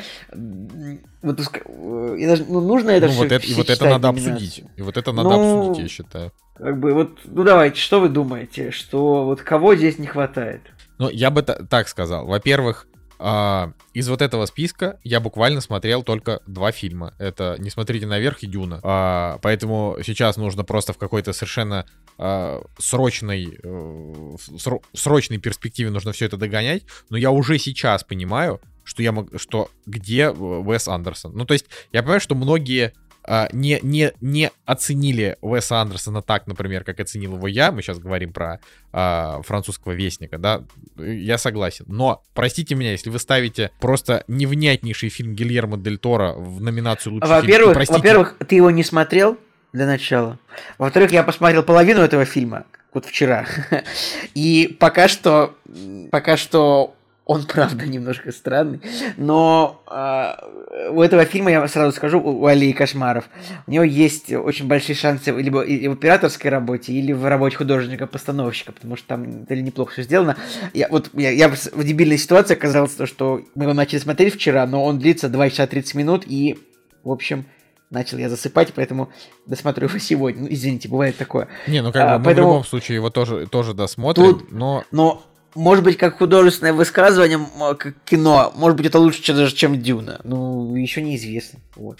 Вот, э, ну, нужно это Ну, всё- вот это, и все вот это надо номинации? обсудить. И вот это надо Ну, обсудить, я считаю. Как бы вот, ну давайте, что вы думаете, что вот кого здесь не хватает? Ну, я бы та- так сказал. Во-первых, а, из вот этого списка я буквально смотрел только два фильма. Это «Не смотрите наверх» и «Дюна». А, поэтому сейчас нужно просто в какой-то совершенно а, срочной, сро- срочной перспективе нужно все это догонять. Но я уже сейчас понимаю, что я мог, что где Уэс Андерсон. Ну, то есть я понимаю, что многие а, не, не, не оценили Уэса Андерсона так, например, как оценил его я. Мы сейчас говорим про а, французского вестника, да, я согласен. Но, простите меня, если вы ставите просто невнятнейший фильм Гильермо Дель Торо в номинацию лучший фильм, Во-первых, простите, во-первых, ты его не смотрел для начала. Во-вторых, я посмотрел половину этого фильма, вот вчера. И пока что, пока что он, правда, немножко странный. Но а, у этого фильма, я сразу скажу, у, у Алии Кошмаров, у него есть очень большие шансы либо и в операторской работе, или в работе художника-постановщика, потому что там это неплохо все сделано. Я, вот я, я в дебильной ситуации оказалось то, что мы его начали смотреть вчера, но он длится 2 часа 30 минут, и, в общем, начал я засыпать, поэтому досмотрю его сегодня. Ну, извините, бывает такое. Не, ну как А, бы мы поэтому- в любом случае его тоже, тоже досмотрим, Тут- но Но, может быть, как художественное высказывание, как кино, может быть, это лучше даже, чем Дюна. Ну, еще неизвестно. Вот.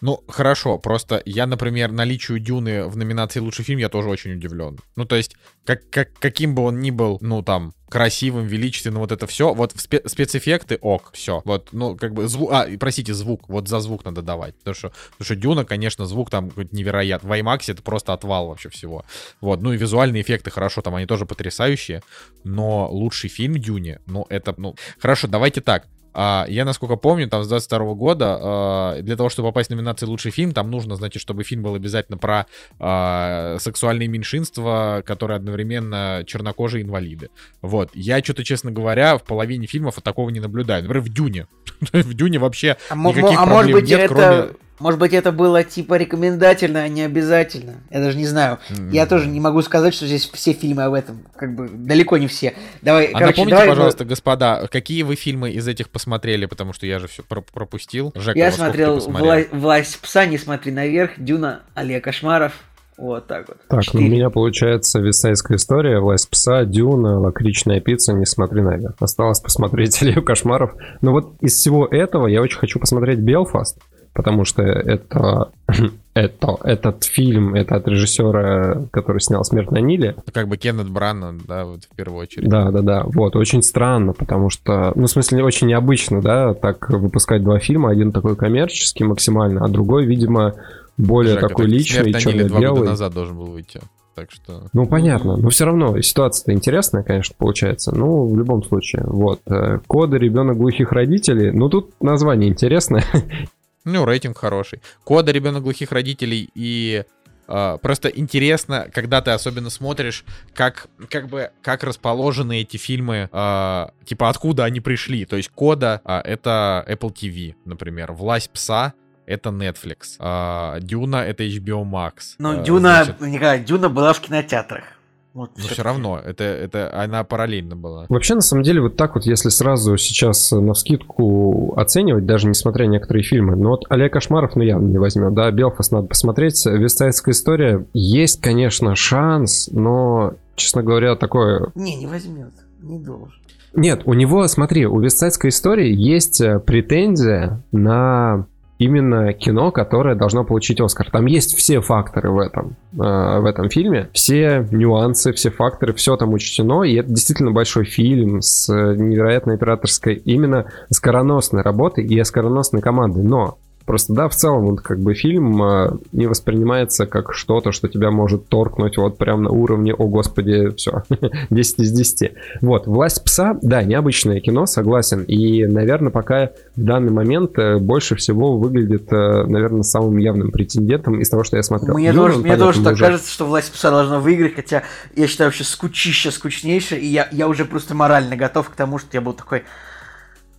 Ну, хорошо, просто я, например, наличию Дюны в номинации «Лучший фильм» я тоже очень удивлен. Ну, то есть, как, как, каким бы он ни был, ну, там, красивым, величественным, вот это все, вот в спе- спецэффекты ок, все. Вот, ну, как бы звук, а, простите, звук, вот за звук надо давать. Потому что, потому что Дюна, конечно, звук там невероятный. В IMAX это просто отвал вообще всего. Вот, ну и визуальные эффекты, хорошо, там они тоже потрясающие, но лучший фильм Дюне, ну, это, ну, хорошо, давайте так. А, я, насколько помню, там с 22 года, а, для того, чтобы попасть в номинации «Лучший фильм», там нужно, значит, чтобы фильм был обязательно про а, сексуальные меньшинства, которые одновременно чернокожие инвалиды. Вот. Я что-то, честно говоря, в половине фильмов такого не наблюдаю. Например, в «Дюне». в «Дюне» вообще никаких проблем нет, кроме... Может быть, это было типа рекомендательно, а не обязательно. Я даже не знаю. Я тоже не могу сказать, что здесь все фильмы об этом. Как бы далеко не все. Давай, А короче, напомните, давай мы- пожалуйста, господа, какие вы фильмы из этих посмотрели, потому что я же все пропустил. Жека, Я смотрел посмотрел? «Вла- «Власть пса», «Не смотри наверх», «Дюна», Олег Кошмаров. Вот так вот. Так, ну, у меня получается Висайская история, Власть пса, Дюна, Лакричная пицца, Не смотри наверх. Осталось посмотреть Илью Кошмаров. Но вот из всего этого я очень хочу посмотреть Белфаст, потому что это, это этот фильм, это от режиссера, который снял «Смерть на Ниле». Как бы Кеннет Брана, да, вот в первую очередь. Да, да, да. Вот, очень странно, потому что, ну, в смысле, очень необычно, да, так выпускать два фильма, один такой коммерческий максимально, а другой, видимо, более Жека, такой так личный, «Смерть на Ниле» два года назад должен был выйти. Так что... Ну, понятно. Но все равно ситуация-то интересная, конечно, получается. Ну, в любом случае. Вот. э, Коды ребенок глухих родителей. Ну, тут название интересное. Ну, рейтинг хороший. Кода ребенок глухих родителей и а, просто интересно, когда ты особенно смотришь, как как бы как расположены эти фильмы, а, типа откуда они пришли. То есть Кода а, это Apple TV, например, Власть пса это Netflix, Дюна это HBO Max. Ну, Дюна, значит, Николай, Дюна была в кинотеатрах. Вот но все равно это это она параллельно была. Вообще, на самом деле, вот так вот, если сразу сейчас на скидку оценивать, даже несмотря на некоторые фильмы, ну вот Олег Кошмаров, ну явно не возьмет, да, Белфаст надо посмотреть, Вестайская история, есть, конечно, шанс, но, честно говоря, такое Не, не возьмет. Не должен. Нет, у него, смотри, у Вестсайдской истории есть э, претензия на именно кино, которое должно получить Оскар. Там есть все факторы в этом, э, в этом фильме, все нюансы, все факторы, все там учтено, и это действительно большой фильм с э, невероятной операторской, именно скороносной работой и скороносной командой. Но Просто, да, в целом, вот как бы фильм э, не воспринимается как что-то, что тебя может торкнуть вот прям на уровне, о господи, все, 10 из 10. Вот, «Власть пса», да, необычное кино, согласен, и, наверное, пока в данный момент э, больше всего выглядит, э, наверное, самым явным претендентом из того, что я смотрел. Мне Дюна, тоже, ну, мне понятно, тоже так уже- кажется, что власть пса должна выиграть, хотя я считаю вообще скучище скучнейшее, и я, я уже просто морально готов к тому, что я был такой,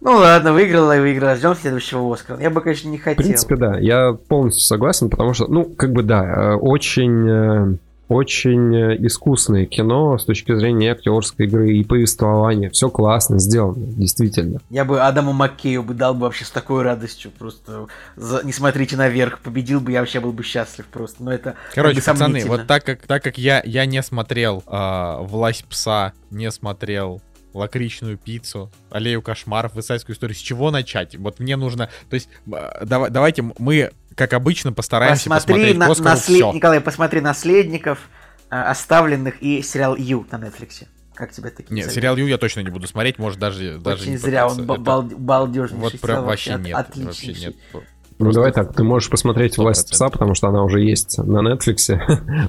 ну ладно, выиграла и выиграла, ждем следующего Оскара. Я бы, конечно, не В хотел. принципе, да, я полностью согласен, потому что, ну, как бы да, э, очень, э, очень э, искусное кино с точки зрения актерской игры и повествования. Все классно сделано, действительно. Я бы Адаму Маккею бы дал бы вообще с такой радостью, просто за- не смотрите наверх, победил бы, я вообще был бы счастлив просто, но это Короче, пацаны, вот так как, так как я, я не смотрел а, «Власть пса», не смотрел лакричную пиццу, аллею кошмаров, высайскую историю, с чего начать? Вот мне нужно... То есть, а, давай, давайте мы, как обычно, постараемся Посмотри посмотреть на, Оскару наслед- всё. Николай, посмотри «Наследников», а, «Оставленных» и сериал «Ю» на Netflix. Как тебе такие Нет, советы? сериал Ю я точно не буду смотреть, может даже, даже Очень не зря, он пытаться. ба- Это бал- балдежнейший Вот прям вообще от- нет, вообще нет. Ну, давай так, ты можешь посмотреть «Власть 100%. пса», потому что она уже есть на Netflix.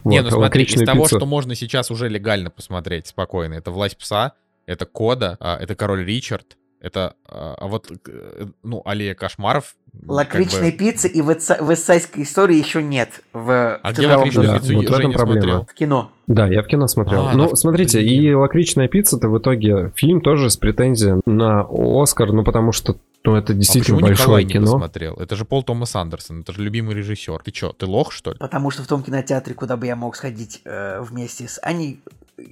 Не, Вот, ну смотри, из «Лакричную того, пиццу». что можно сейчас уже легально посмотреть спокойно, это «Власть пса», это «Кода», а, это «Король Ричард», это, а а вот, э, ну, «Аллея кошмаров». Лакричной как бы- пиццы и веса- вестсайдской истории еще нет в, А в где лакричную Да, пиццу вот в этом проблема. смотрел? в кино. Да, я в кино смотрел. А, ну, да, смотрите, и «Лакричная пицца»-то в итоге фильм тоже с претензией на Оскар, ну, потому что ну, это А действительно почему Николай большое не кино. посмотрел? Это же Пол Томас Андерсон, это же любимый режиссер. Ты чё, ты лох, что ли? Потому что в том кинотеатре, куда бы я мог сходить э, вместе с Аней, э,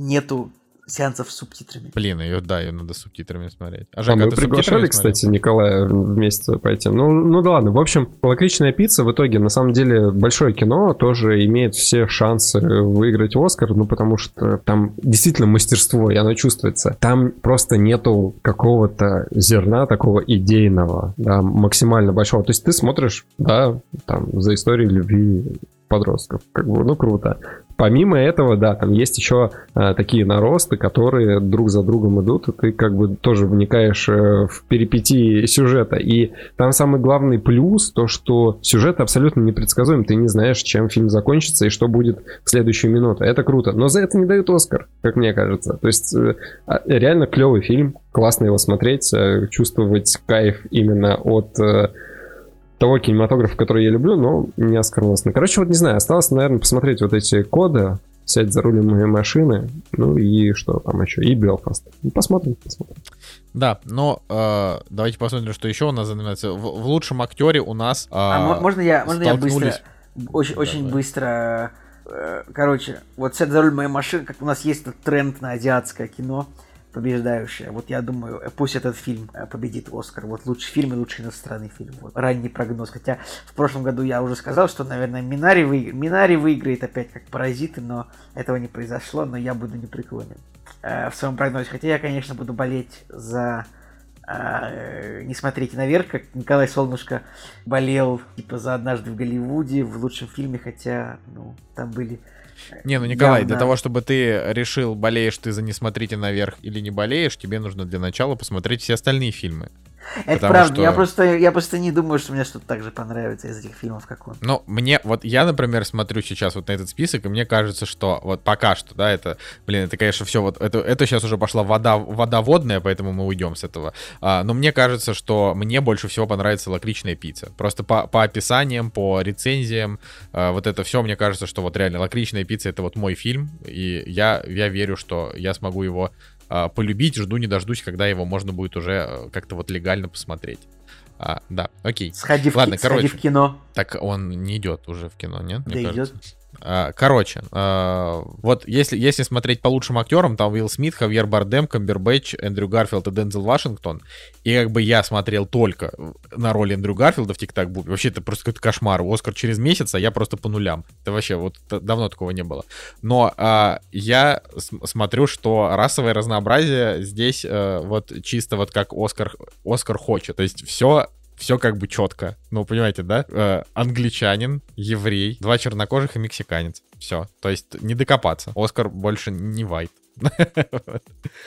нету сеансов с субтитрами. Блин, ее, да, ее надо с субтитрами смотреть. А, А Жека, мы ты приглашали, смотрел? кстати, Николая вместе пойти. Ну, ну да ладно. В общем, «Лакричная пицца» в итоге, на самом деле, большое кино, тоже имеет все шансы выиграть Оскар, ну, потому что там действительно мастерство, и оно чувствуется. Там просто нету какого-то зерна такого идейного, да, максимально большого. То есть ты смотришь, да, там, за историей любви подростков. Как бы, ну, круто. Помимо этого, да, там есть еще а, такие наросты, которые друг за другом идут, и ты как бы тоже вникаешь а, в перипетии сюжета. И там самый главный плюс, то, что сюжет абсолютно непредсказуем, ты не знаешь, чем фильм закончится и что будет в следующую минуту. Это круто. Но за это не дают Оскар, как мне кажется. То есть э, реально клевый фильм, классно его смотреть, э, чувствовать кайф именно от э, того кинематографа, который я люблю, но не оскароносный. Короче, вот не знаю, осталось, наверное, посмотреть вот эти коды, сядь за рулем моей машины, ну и что там еще, и Белфаст. Ну, посмотрим, посмотрим. Да, но э, давайте посмотрим, что еще у нас занимается. В, в лучшем актере у нас. Э, а можно я, можно я быстро, очень, да, очень да. быстро, э, короче, вот сядь за руль моей машины, как у нас есть этот тренд на азиатское кино побеждающая. Вот я думаю, э, пусть этот фильм э, победит Оскар. Вот лучший фильм и лучший иностранный фильм. Вот. Ранний прогноз. Хотя в прошлом году я уже сказал, что, наверное, Минари, вы... Минари выиграет опять как паразиты, но этого не произошло, но я буду непреклонен э, в своем прогнозе. Хотя я, конечно, буду болеть за э, не смотрите наверх, как Николай Солнышко болел типа за однажды в Голливуде в лучшем фильме, хотя ну там были не, ну Николай, явно... для того, чтобы ты решил, болеешь ты за «Не смотрите наверх» или не болеешь, тебе нужно для начала посмотреть все остальные фильмы. Это правда, что... я, просто, я просто не думаю, что мне что-то так же понравится из этих фильмов, как он. Ну, мне, вот я, например, смотрю сейчас вот на этот список, и мне кажется, что вот пока что, да, это, блин, это, конечно, все вот, это, это сейчас уже пошла вода, вода водная, поэтому мы уйдем с этого. А, но мне кажется, что мне больше всего понравится лакричная пицца. Просто по, по описаниям, по рецензиям, а, вот это все, мне кажется, что вот реально лакричная пицца это вот мой фильм, и я, я верю, что я смогу его а, полюбить, жду не дождусь, когда его можно будет уже э, как-то вот легально посмотреть. А, да, окей. Сходи, Ладно, в, короче, сходи в кино. Так он не идет уже в кино, нет? Да идет. Короче, а, вот если, если смотреть по лучшим актерам, там Уилл Смит, Хавьер Бардем, Камбербэтч, Эндрю Гарфилд и Дензел Вашингтон. И как бы я смотрел только на роли Эндрю Гарфилда в Тик-Так Буме. Вообще это просто какой-то кошмар. Оскар через месяц, а я просто по нулям. Это вообще вот давно такого не было. Но а, я смотрю, что расовое разнообразие здесь а, вот чисто вот как Оскар, Оскар хочет. То есть все все как бы четко. Ну, понимаете, да? Э, англичанин, еврей, два чернокожих и мексиканец. Все. То есть не докопаться. Оскар больше не вайт.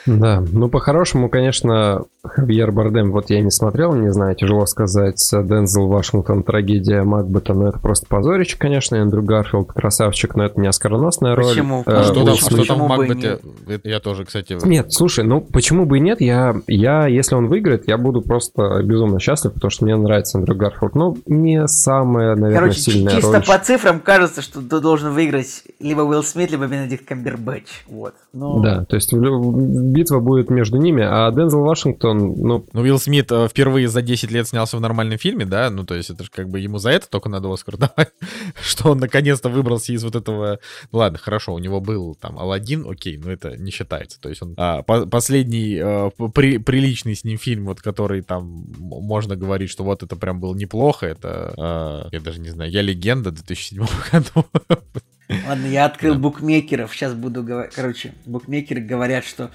Да, ну по-хорошему, конечно, Хавьер Бардем, вот я не смотрел, не знаю, тяжело сказать, Дензел Вашингтон, трагедия Макбета, но это просто позорище, конечно, Эндрю Гарфилд, красавчик, но это не оскароносная роль. Почему? А что, там, что там в Макбете? Я тоже, кстати... Нет, слушай, ну почему бы и нет, я, я, если он выиграет, я буду просто безумно счастлив, потому что мне нравится Эндрю Гарфилд, ну не самая, наверное, Короче, сильная чисто роль. по цифрам кажется, что ты должен выиграть либо Уилл Смит, либо Бенедикт Камбербэтч, вот. Но... Да, то есть битва будет между ними, а Дензел Вашингтон, ну... Ну, Уилл Смит э, впервые за 10 лет снялся в нормальном фильме, да? Ну, то есть это же как бы ему за это только надо Оскар давать, что он наконец-то выбрался из вот этого... Ну, ладно, хорошо, у него был там Алладин, окей, но это не считается. То есть он... А, по последний а, при, приличный с ним фильм, вот который там можно говорить, что вот это прям было неплохо, это... А, я даже не знаю, «Я легенда» 2007 году. Ладно, я открыл букмекеров, сейчас буду говорить. Короче, букмекеры говорят, что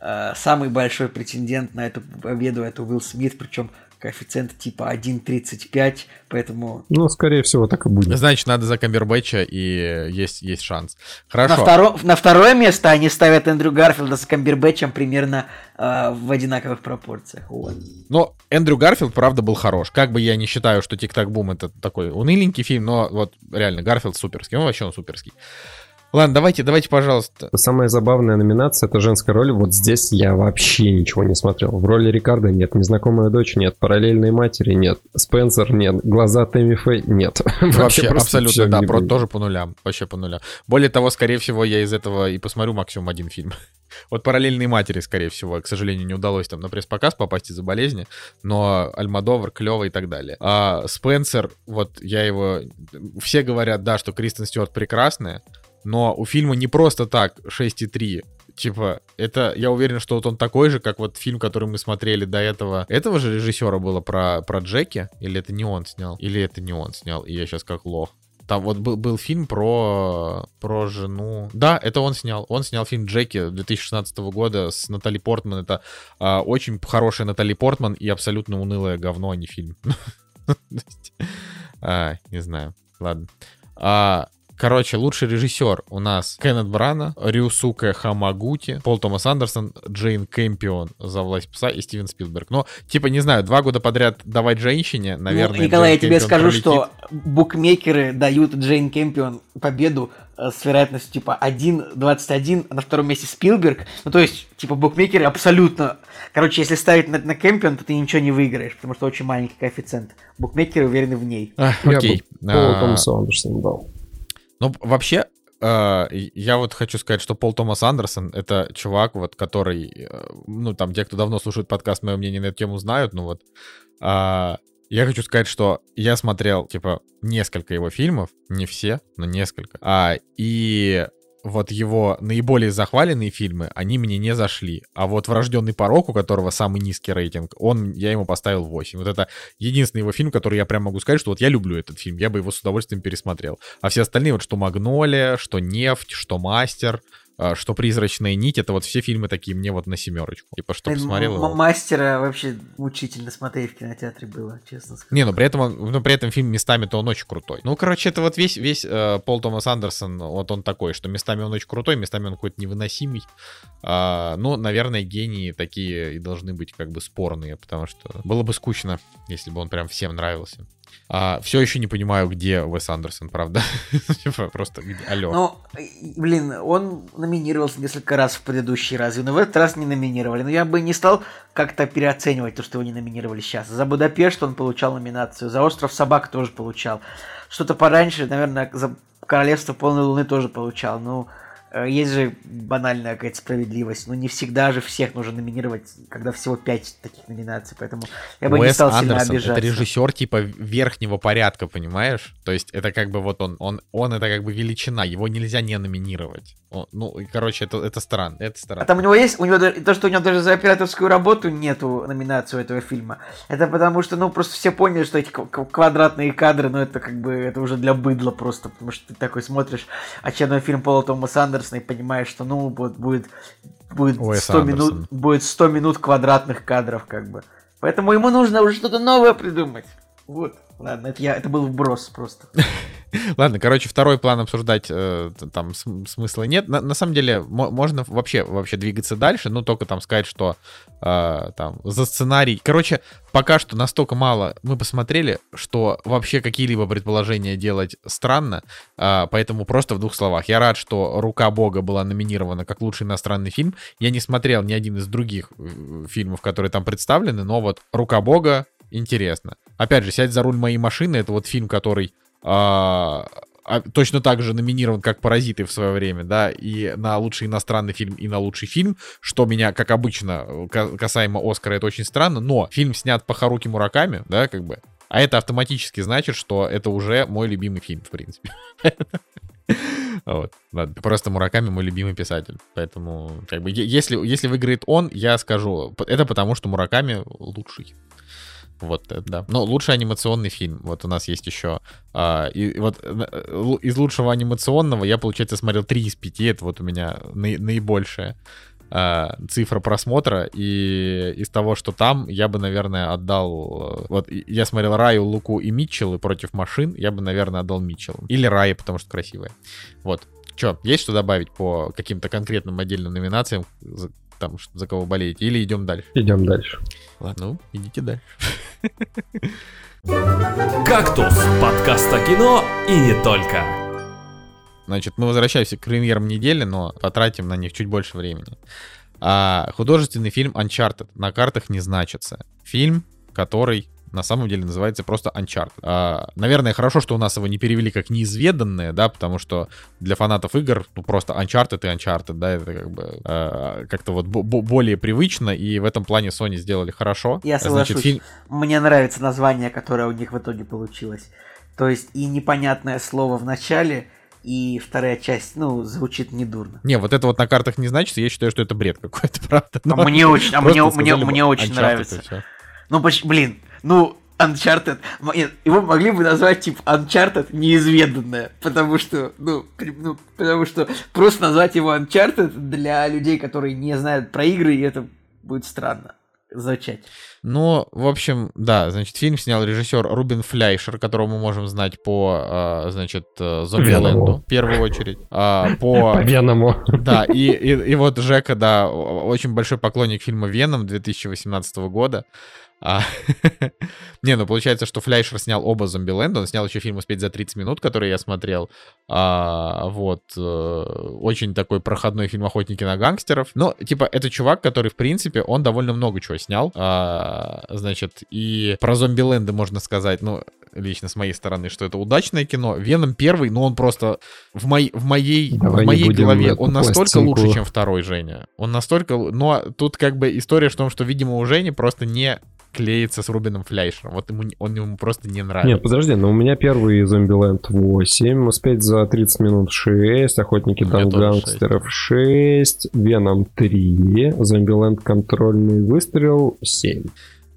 э, самый большой претендент на эту победу это Уилл Смит, причем коэффициент типа 1.35, поэтому... Ну, скорее всего, так и будет. Значит, надо за Камбербэтча, и есть, есть шанс. Хорошо. На, второ... на второе место они ставят Эндрю Гарфилда с Камбербэтчем примерно э, в одинаковых пропорциях. Вот. Но Эндрю Гарфилд, правда, был хорош. Как бы я не считаю, что Тик-Так Бум это такой уныленький фильм, но вот реально, Гарфилд суперский. Он вообще он суперский. Ладно, давайте, давайте, пожалуйста. Самая забавная номинация это женская роль. Вот здесь я вообще ничего не смотрел. В роли Рикардо нет, незнакомая дочь нет, параллельной матери нет, Спенсер нет, глаза Тэмми Фэй нет. Вообще, абсолютно, да, про, тоже по нулям. Вообще по нулям. Более того, скорее всего, я из этого и посмотрю максимум один фильм. Вот параллельные матери, скорее всего, к сожалению, не удалось там на пресс-показ попасть из-за болезни, но Альмадовар клевый и так далее. А Спенсер, вот я его... Все говорят, да, что Кристен Стюарт прекрасная, но у фильма не просто так 6,3. Типа, это, я уверен, что вот он такой же, как вот фильм, который мы смотрели до этого. Этого же режиссера было про, про Джеки? Или это не он снял? Или это не он снял? И я сейчас как лох. Там вот был, был фильм про, про жену. Да, это он снял. Он снял фильм Джеки 2016 года с Натали Портман. Это а, очень хорошая Натали Портман и абсолютно унылое говно, а не фильм. а, не знаю. Ладно. Короче, лучший режиссер у нас Кеннет Брана, Рюсуке Хамагути, Пол Томас Андерсон, Джейн Кэмпион за власть пса и Стивен Спилберг. Но, типа, не знаю, два года подряд давать женщине, наверное. Ну, Николай, Джейн я тебе Кэмпион скажу, пролетит. что букмекеры дают Джейн Кэмпион победу э, с вероятностью типа 1.21, а на втором месте Спилберг. Ну, то есть, типа, букмекеры абсолютно... Короче, если ставить на, на Кэмпион, то ты ничего не выиграешь, потому что очень маленький коэффициент. Букмекеры уверены в ней. А, Я Окей. бы Полу А, Томасу Андерсону дал. Ну, вообще, э, я вот хочу сказать, что Пол Томас Андерсон — это чувак, вот, который, э, ну, там, те, кто давно слушает подкаст, мое мнение на эту тему знают, ну, вот, а, я хочу сказать, что я смотрел, типа, несколько его фильмов, не все, но несколько, а, и вот его наиболее захваленные фильмы, они мне не зашли. А вот «Врожденный порог», у которого самый низкий рейтинг, он, я ему поставил 8. Вот это единственный его фильм, который я прям могу сказать, что вот я люблю этот фильм, я бы его с удовольствием пересмотрел. А все остальные, вот что «Магнолия», что «Нефть», что «Мастер», что «Призрачная нить», это вот все фильмы такие мне вот на семерочку. Типа, что посмотрел его. Мастера вообще мучительно смотреть в кинотеатре было, честно скажу. Не, ну при этом, он, ну, при этом фильм местами-то он очень крутой. Ну, короче, это вот весь, весь э, Пол Томас Андерсон, вот он такой, что местами он очень крутой, местами он какой-то невыносимый. А, ну, наверное, гении такие и должны быть как бы спорные, потому что было бы скучно, если бы он прям всем нравился. А, все еще не понимаю, где Уэс Андерсон, правда? Типа, Просто алло. Ну, блин, он номинировался несколько раз в предыдущие разы, но в этот раз не номинировали. Но я бы не стал как-то переоценивать то, что его не номинировали сейчас. За Будапешт он получал номинацию, за Остров Собак тоже получал. Что-то пораньше, наверное, за Королевство Полной Луны тоже получал. Ну, э, есть же банальная какая-то справедливость. Ну, не всегда же всех нужно номинировать, когда всего пять таких номинаций. Поэтому я бы не Уэс стал сильно Андерсон обижаться. это режиссер типа верхнего порядка, понимаешь? То есть это как бы вот он, он, он это как бы величина, его нельзя не номинировать. Он- ну, короче, это, это странно, это А странно. там у него есть, у него то, что у него даже за операторскую работу нету номинации у этого фильма, это потому что, ну, просто все поняли, что эти квадратные кадры, ну, это как бы, это уже для быдла просто, потому что ты такой смотришь очередной фильм Пола Томаса Андерсона и понимаешь, что, ну, вот будет, будет, Уэс 100 Андерсон. минут, будет 100 минут квадратных кадров, как бы. Поэтому ему нужно уже что-то новое придумать. Вот. Ладно, это, я, это был вброс просто. Ладно, короче, второй план обсуждать э, там см- смысла нет. На, на самом деле, мо- можно вообще, вообще двигаться дальше, ну, только там сказать, что э, там за сценарий... Короче, пока что настолько мало мы посмотрели, что вообще какие-либо предположения делать странно, а, поэтому просто в двух словах. Я рад, что «Рука Бога» была номинирована как лучший иностранный фильм. Я не смотрел ни один из других э, фильмов, которые там представлены, но вот «Рука Бога» интересно. Опять же, «Сядь за руль моей машины» — это вот фильм, который а, а, точно так же номинирован, как «Паразиты» в свое время, да, и на лучший иностранный фильм, и на лучший фильм, что меня, как обычно, ка- касаемо Оскара, это очень странно, но фильм снят по Харуки Мураками, да, как бы, а это автоматически значит, что это уже мой любимый фильм, в принципе. Вот. Просто Мураками мой любимый писатель. Поэтому, как бы, если, если выиграет он, я скажу, это потому, что Мураками лучший. Вот, да. Но лучший анимационный фильм. Вот у нас есть еще. а, и вот э, из лучшего анимационного я, получается, смотрел 3 из 5. Это вот у меня наи- наибольшая а, цифра просмотра. И из того, что там, я бы, наверное, отдал... э, Вот я смотрел Раю, Луку и Митчеллы против машин. Я бы, наверное, отдал Митчеллу. Или Рае, потому что красивая. Вот. Че, есть что добавить по каким-то конкретным отдельным номинациям? Там, за кого болеете? Или идем дальше? Идем дальше. Ладно, ну, идите дальше. «Кактус» — подкаст о кино и не только. Значит, мы возвращаемся к премьерам недели, но потратим на них чуть больше времени. А, художественный фильм Uncharted на картах не значится. Фильм, который на самом деле называется просто Uncharted. А, наверное, хорошо, что у нас его не перевели как неизведанное, да, потому что для фанатов игр, ну, просто Uncharted и Uncharted, да, это как бы а, как-то вот бо- бо- более привычно, и в этом плане Sony сделали хорошо. Я Значит, соглашусь. фильм, Мне нравится название, которое у них в итоге получилось. То есть и непонятное слово в начале, и вторая часть, ну, звучит недурно. Не, вот это вот на картах не значится, я считаю, что это бред какой-то, правда. А Но мне очень, а мне, мне, мне очень нравится. Ну, блин, ну, Uncharted, его могли бы назвать, типа, Uncharted неизведанное, потому что, ну, при- ну, потому что просто назвать его Uncharted для людей, которые не знают про игры, это будет странно. зачать. Ну, в общем, да, значит, фильм снял режиссер Рубин Фляйшер, которого мы можем знать по, а, значит, э, Зомбиленду, в первую очередь. А, по... По Веному. Да, и, и, и вот Жека, да, очень большой поклонник фильма «Веном» 2018 года. А, не, ну получается, что Фляйшер снял оба Зомбиленда, он снял еще фильм «Успеть за 30 минут», который я смотрел. А, вот, э, очень такой проходной фильм «Охотники на гангстеров». Но, типа, это чувак, который, в принципе, он довольно много чего снял. А, значит, и про Зомбиленды можно сказать, ну, лично с моей стороны, что это удачное кино. Веном первый, но он просто в, мой, в моей, Давай в моей голове, он настолько пластинку. лучше, чем второй Женя. Он настолько... Но тут как бы история в том, что, видимо, у Жени просто не клеится с Рубином Фляйшером. Вот ему, он ему просто не нравится. Нет, подожди, но у меня первый Зомбиленд 8, успеть за 30 минут 6, Охотники тоже гангстеров 6, Веном 3, Зомбиленд контрольный выстрел 7.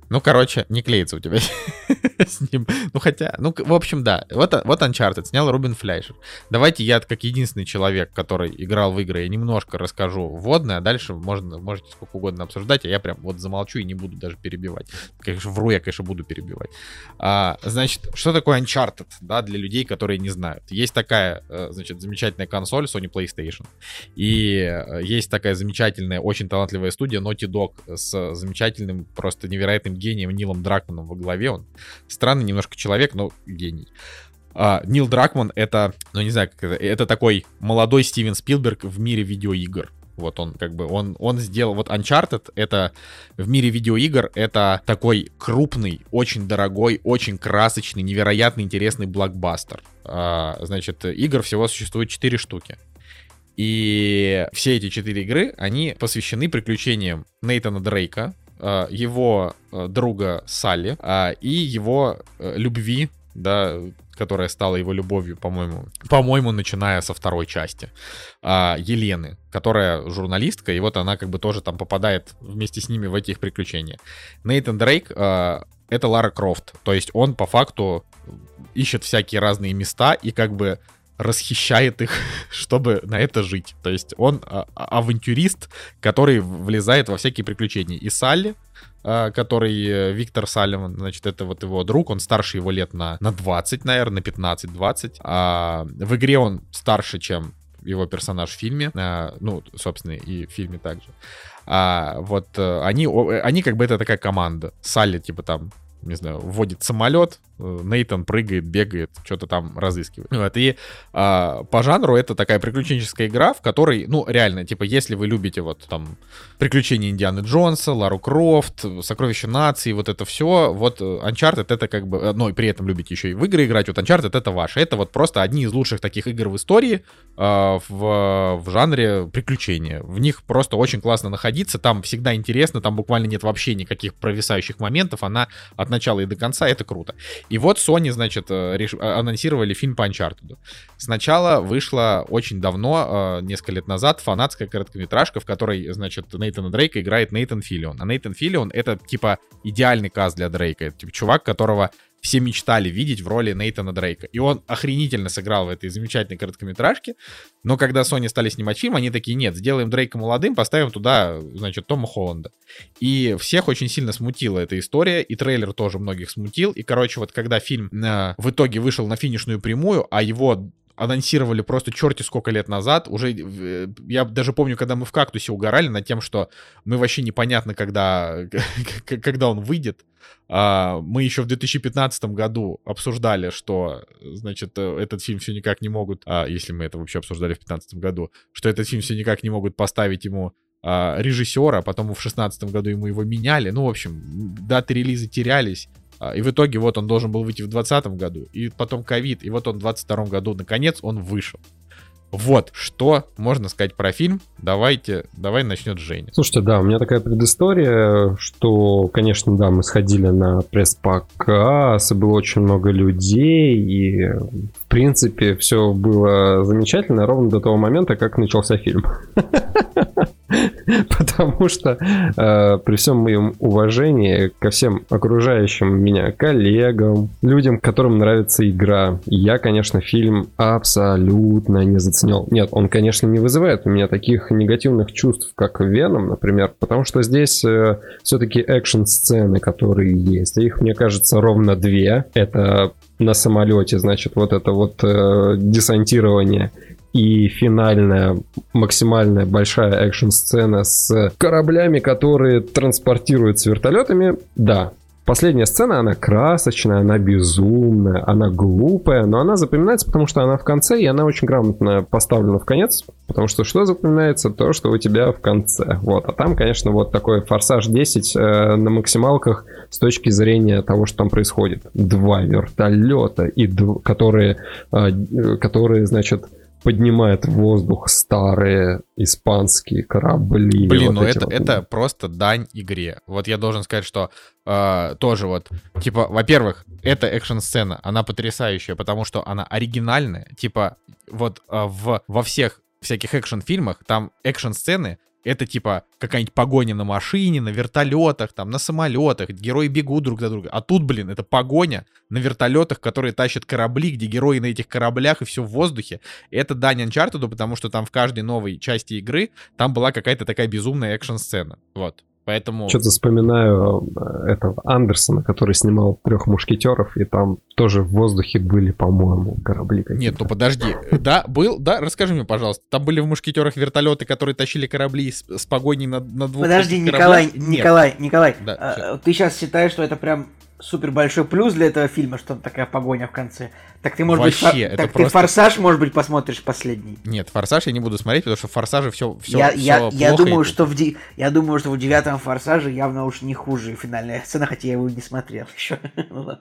Ну, короче, не клеится у тебя с ним. Ну, хотя, ну, в общем, да. Вот, вот Uncharted снял Рубин Фляйшер. Давайте я, как единственный человек, который играл в игры, я немножко расскажу вводное, а дальше можно, можете сколько угодно обсуждать, а я прям вот замолчу и не буду даже перебивать. Конечно, вру, я, конечно, буду перебивать. А, значит, что такое Uncharted, да, для людей, которые не знают? Есть такая, э, значит, замечательная консоль Sony PlayStation, и э, есть такая замечательная, очень талантливая студия Naughty Dog с замечательным, просто невероятным гением Нилом Дракманом во главе. Он странный немножко человек, но гений. А, Нил Дракман это, ну не знаю, как это, это такой молодой Стивен Спилберг в мире видеоигр. Вот он как бы, он, он сделал, вот Uncharted это в мире видеоигр это такой крупный, очень дорогой, очень красочный, невероятно интересный блокбастер. А, значит, игр всего существует 4 штуки. И все эти четыре игры, они посвящены приключениям Нейтана Дрейка, его э, друга Салли а, и его э, любви, да, которая стала его любовью, по-моему, по-моему, начиная со второй части, а, Елены, которая журналистка, и вот она как бы тоже там попадает вместе с ними в эти их приключения. Нейтан Дрейк э, это Лара Крофт, то есть он по факту ищет всякие разные места и как бы расхищает их, чтобы на это жить. То есть он а, а- авантюрист, который влезает во всякие приключения. И Салли, а, который э, Виктор Салливан, значит, это вот его друг, он старше его лет на, на 20, наверное, на 15-20. А в игре он старше, чем его персонаж в фильме, а, ну, собственно, и в фильме также. А, вот э, они, э, они как бы это такая команда. Салли, типа там, не знаю, вводит самолет, Нейтан прыгает, бегает, что-то там разыскивает. Вот, и а, по жанру это такая приключенческая игра, в которой, ну, реально, типа, если вы любите вот там приключения Индианы Джонса, Лару Крофт, Сокровища нации, вот это все, вот э, Uncharted это как бы, э, ну, и при этом любите еще и в игры играть, вот Uncharted это ваше. Это вот просто одни из лучших таких игр в истории а, в, в жанре приключения. В них просто очень классно находиться, там всегда интересно, там буквально нет вообще никаких провисающих моментов, она от начала и до конца, это круто. И вот Sony, значит, э, реш- а- анонсировали фильм по Uncharted. Сначала вышла очень давно, э, несколько лет назад, фанатская короткометражка, в которой, значит, Нейтана Дрейка играет Нейтан Филлион. А Нейтан Филлион — это, типа, идеальный каст для Дрейка. Это, типа, чувак, которого все мечтали видеть в роли Нейтана Дрейка. И он охренительно сыграл в этой замечательной короткометражке. Но когда Sony стали снимать фильм, они такие, нет, сделаем Дрейка молодым, поставим туда, значит, Тома Холланда. И всех очень сильно смутила эта история, и трейлер тоже многих смутил. И, короче, вот когда фильм э, в итоге вышел на финишную прямую, а его анонсировали просто черти сколько лет назад. Уже э, я даже помню, когда мы в кактусе угорали над тем, что мы вообще непонятно, когда, когда он выйдет. А, Мы еще в 2015 году обсуждали, что, значит, э, этот фильм все никак не могут, а, если мы это вообще обсуждали в 2015 году, что этот фильм все никак не могут поставить ему а, режиссера, потом в 2016 году ему его меняли. Ну, в общем, даты релиза терялись. А, И в итоге вот он должен был выйти в 2020 году, и потом ковид, и вот он в 2022 году, наконец, он вышел. Вот, что можно сказать про фильм. Давайте, давай начнет Женя. Слушайте, да, у меня такая предыстория, что, конечно, да, мы сходили на пресс-показ, и было очень много людей, и, в принципе, все было замечательно ровно до того момента, как начался фильм. Потому что э, при всем моем уважении ко всем окружающим меня коллегам, людям, которым нравится игра, я, конечно, фильм абсолютно не заценил. Нет, он, конечно, не вызывает у меня таких негативных чувств, как Веном, например, потому что здесь э, все-таки экшн-сцены, которые есть. Их, мне кажется, ровно две. Это на самолете, значит, вот это вот э, десантирование и финальная максимальная большая экшн-сцена с кораблями, которые транспортируются вертолетами, да, Последняя сцена, она красочная, она безумная, она глупая, но она запоминается, потому что она в конце, и она очень грамотно поставлена в конец, потому что что запоминается? То, что у тебя в конце. Вот. А там, конечно, вот такой «Форсаж 10» э, на максималках с точки зрения того, что там происходит. Два вертолета, и дв... которые, э, которые, значит, поднимает в воздух старые испанские корабли. Блин, вот ну это, вот. это просто дань игре. Вот я должен сказать, что э, тоже вот, типа, во-первых, эта экшн-сцена, она потрясающая, потому что она оригинальная. Типа, вот э, в, во всех всяких экшн-фильмах там экшн-сцены это типа какая-нибудь погоня на машине, на вертолетах, там, на самолетах, герои бегут друг за друга. А тут, блин, это погоня на вертолетах, которые тащат корабли, где герои на этих кораблях и все в воздухе. И это дань Uncharted, потому что там в каждой новой части игры там была какая-то такая безумная экшн-сцена. Вот. Поэтому... Что-то вспоминаю э, этого Андерсона, который снимал трех мушкетеров, и там тоже в воздухе были, по-моему, корабли какие-то. Нет, ну подожди. Да, был, да, расскажи мне, пожалуйста. Там были в мушкетерах вертолеты, которые тащили корабли с, с погоней на, на двух Подожди, Николай, Николай, Николай, да, а, ты сейчас считаешь, что это прям супер большой плюс для этого фильма, что там такая погоня в конце. Так ты, может Вообще, быть, фор... так просто... ты форсаж, может быть, посмотришь последний. Нет, форсаж я не буду смотреть, потому что в форсаже все, все, я, все я, я думаю, что в ди... я думаю, что в девятом форсаже явно уж не хуже финальная сцена, хотя я его не смотрел еще.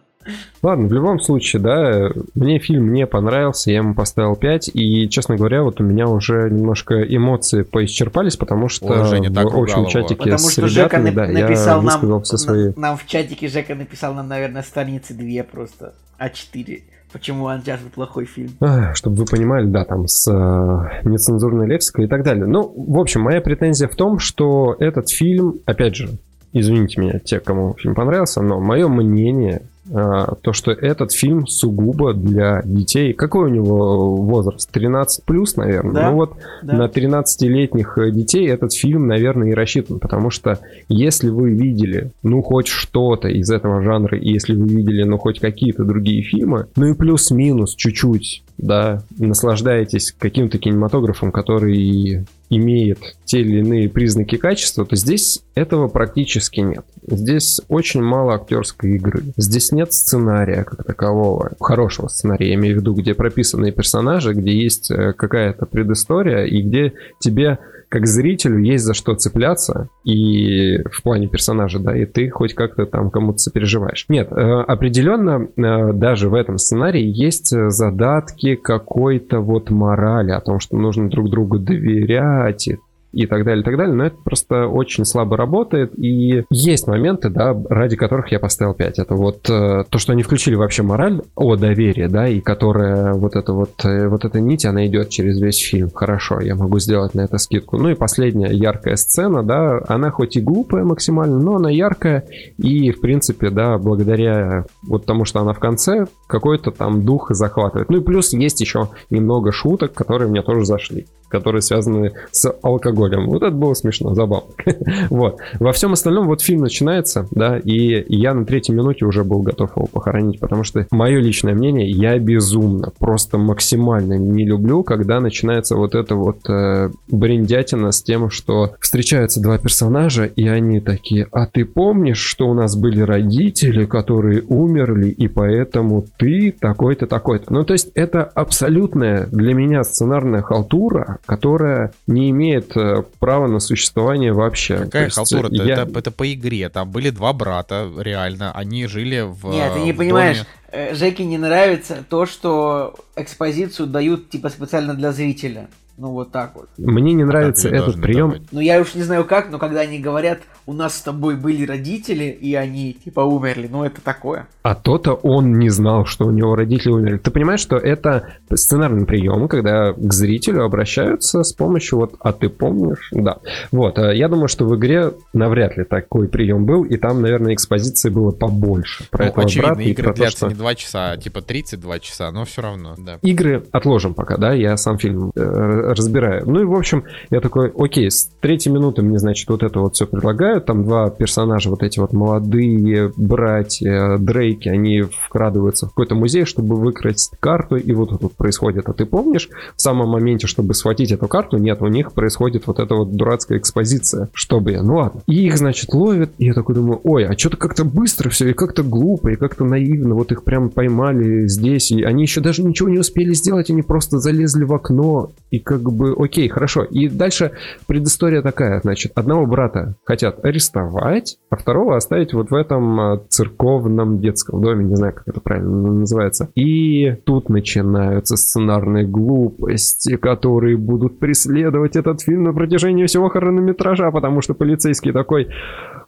Ладно, в любом случае, да, мне фильм не понравился, я ему поставил 5, и, честно говоря, вот у меня уже немножко эмоции поисчерпались, потому что Ой, Женя, в общем чатике потому с что ребятами, Жека да, написал я нам, все свои... Нам в чатике Жека написал нам, наверное, страницы две просто, А4. Почему Uncharted плохой фильм? А, чтобы вы понимали, да, там с э, нецензурной лексикой и так далее. Ну, в общем, моя претензия в том, что этот фильм, опять же, извините меня, те, кому фильм понравился, но мое мнение то, что этот фильм сугубо для детей. Какой у него возраст? 13 плюс, наверное. Да, ну вот да. на 13-летних э, детей этот фильм, наверное, и рассчитан, потому что если вы видели, ну, хоть что-то из этого жанра, и если вы видели, ну, хоть какие-то другие фильмы, ну и плюс-минус чуть-чуть, да, наслаждаетесь каким-то кинематографом, который имеет те или иные признаки качества, то здесь этого практически нет. Здесь очень мало актерской игры. Здесь нет сценария как такового, хорошего сценария, я имею в виду, где прописанные персонажи, где есть э, какая-то предыстория и где тебе как зрителю есть за что цепляться и в плане персонажа, да, и ты хоть как-то там кому-то сопереживаешь. Нет, э, определенно э, даже в этом сценарии есть задатки какой-то вот морали о том, что нужно друг другу доверять и и так далее, и так далее, но это просто очень слабо работает, и есть моменты, да, ради которых я поставил 5. Это вот э, то, что они включили вообще мораль о доверии, да, и которая вот эта вот, э, вот эта нить, она идет через весь фильм. Хорошо, я могу сделать на это скидку. Ну и последняя яркая сцена, да, она хоть и глупая максимально, но она яркая, и, в принципе, да, благодаря вот тому, что она в конце, какой-то там дух захватывает. Ну и плюс есть еще немного шуток, которые мне тоже зашли которые связаны с алкоголем. Вот это было смешно, забавно. вот. Во всем остальном вот фильм начинается, да, и я на третьей минуте уже был готов его похоронить, потому что мое личное мнение, я безумно, просто максимально не люблю, когда начинается вот это вот э, бриндятина с тем, что встречаются два персонажа, и они такие, а ты помнишь, что у нас были родители, которые умерли, и поэтому ты такой-то, такой-то. Ну, то есть это абсолютная для меня сценарная халтура, которая не имеет э, права на существование вообще. Какая халтура? Я... Это, это по игре. Там были два брата, реально. Они жили в Нет, ты не понимаешь. Доме. Э, Жеке не нравится то, что экспозицию дают типа специально для зрителя. Ну вот так вот. Мне не нравится этот прием. Ну я уж не знаю как, но когда они говорят у нас с тобой были родители, и они, типа, умерли. Ну, это такое. А то-то он не знал, что у него родители умерли. Ты понимаешь, что это сценарный прием, когда к зрителю обращаются с помощью вот «а ты помнишь?» Да. Вот, э, я думаю, что в игре навряд ли такой прием был, и там, наверное, экспозиции было побольше. Про ну, этого очевидно, брата игры длятся то, что... не 2 часа, а типа 32 часа, но все равно, да. Игры отложим пока, да, я сам фильм э, разбираю. Ну и, в общем, я такой, окей, с третьей минуты мне, значит, вот это вот все предлагают, там два персонажа, вот эти вот молодые братья Дрейки, они вкрадываются в какой-то музей, чтобы выкрасть карту, и вот тут происходит, а ты помнишь, в самом моменте, чтобы схватить эту карту, нет, у них происходит вот эта вот дурацкая экспозиция, чтобы, ну ладно. И их, значит, ловят, и я такой думаю, ой, а что-то как-то быстро все, и как-то глупо, и как-то наивно, вот их прям поймали здесь, и они еще даже ничего не успели сделать, они просто залезли в окно, и как бы, окей, хорошо. И дальше предыстория такая, значит, одного брата хотят арестовать, а второго оставить вот в этом а, церковном детском доме, не знаю, как это правильно называется. И тут начинаются сценарные глупости, которые будут преследовать этот фильм на протяжении всего хронометража, потому что полицейский такой,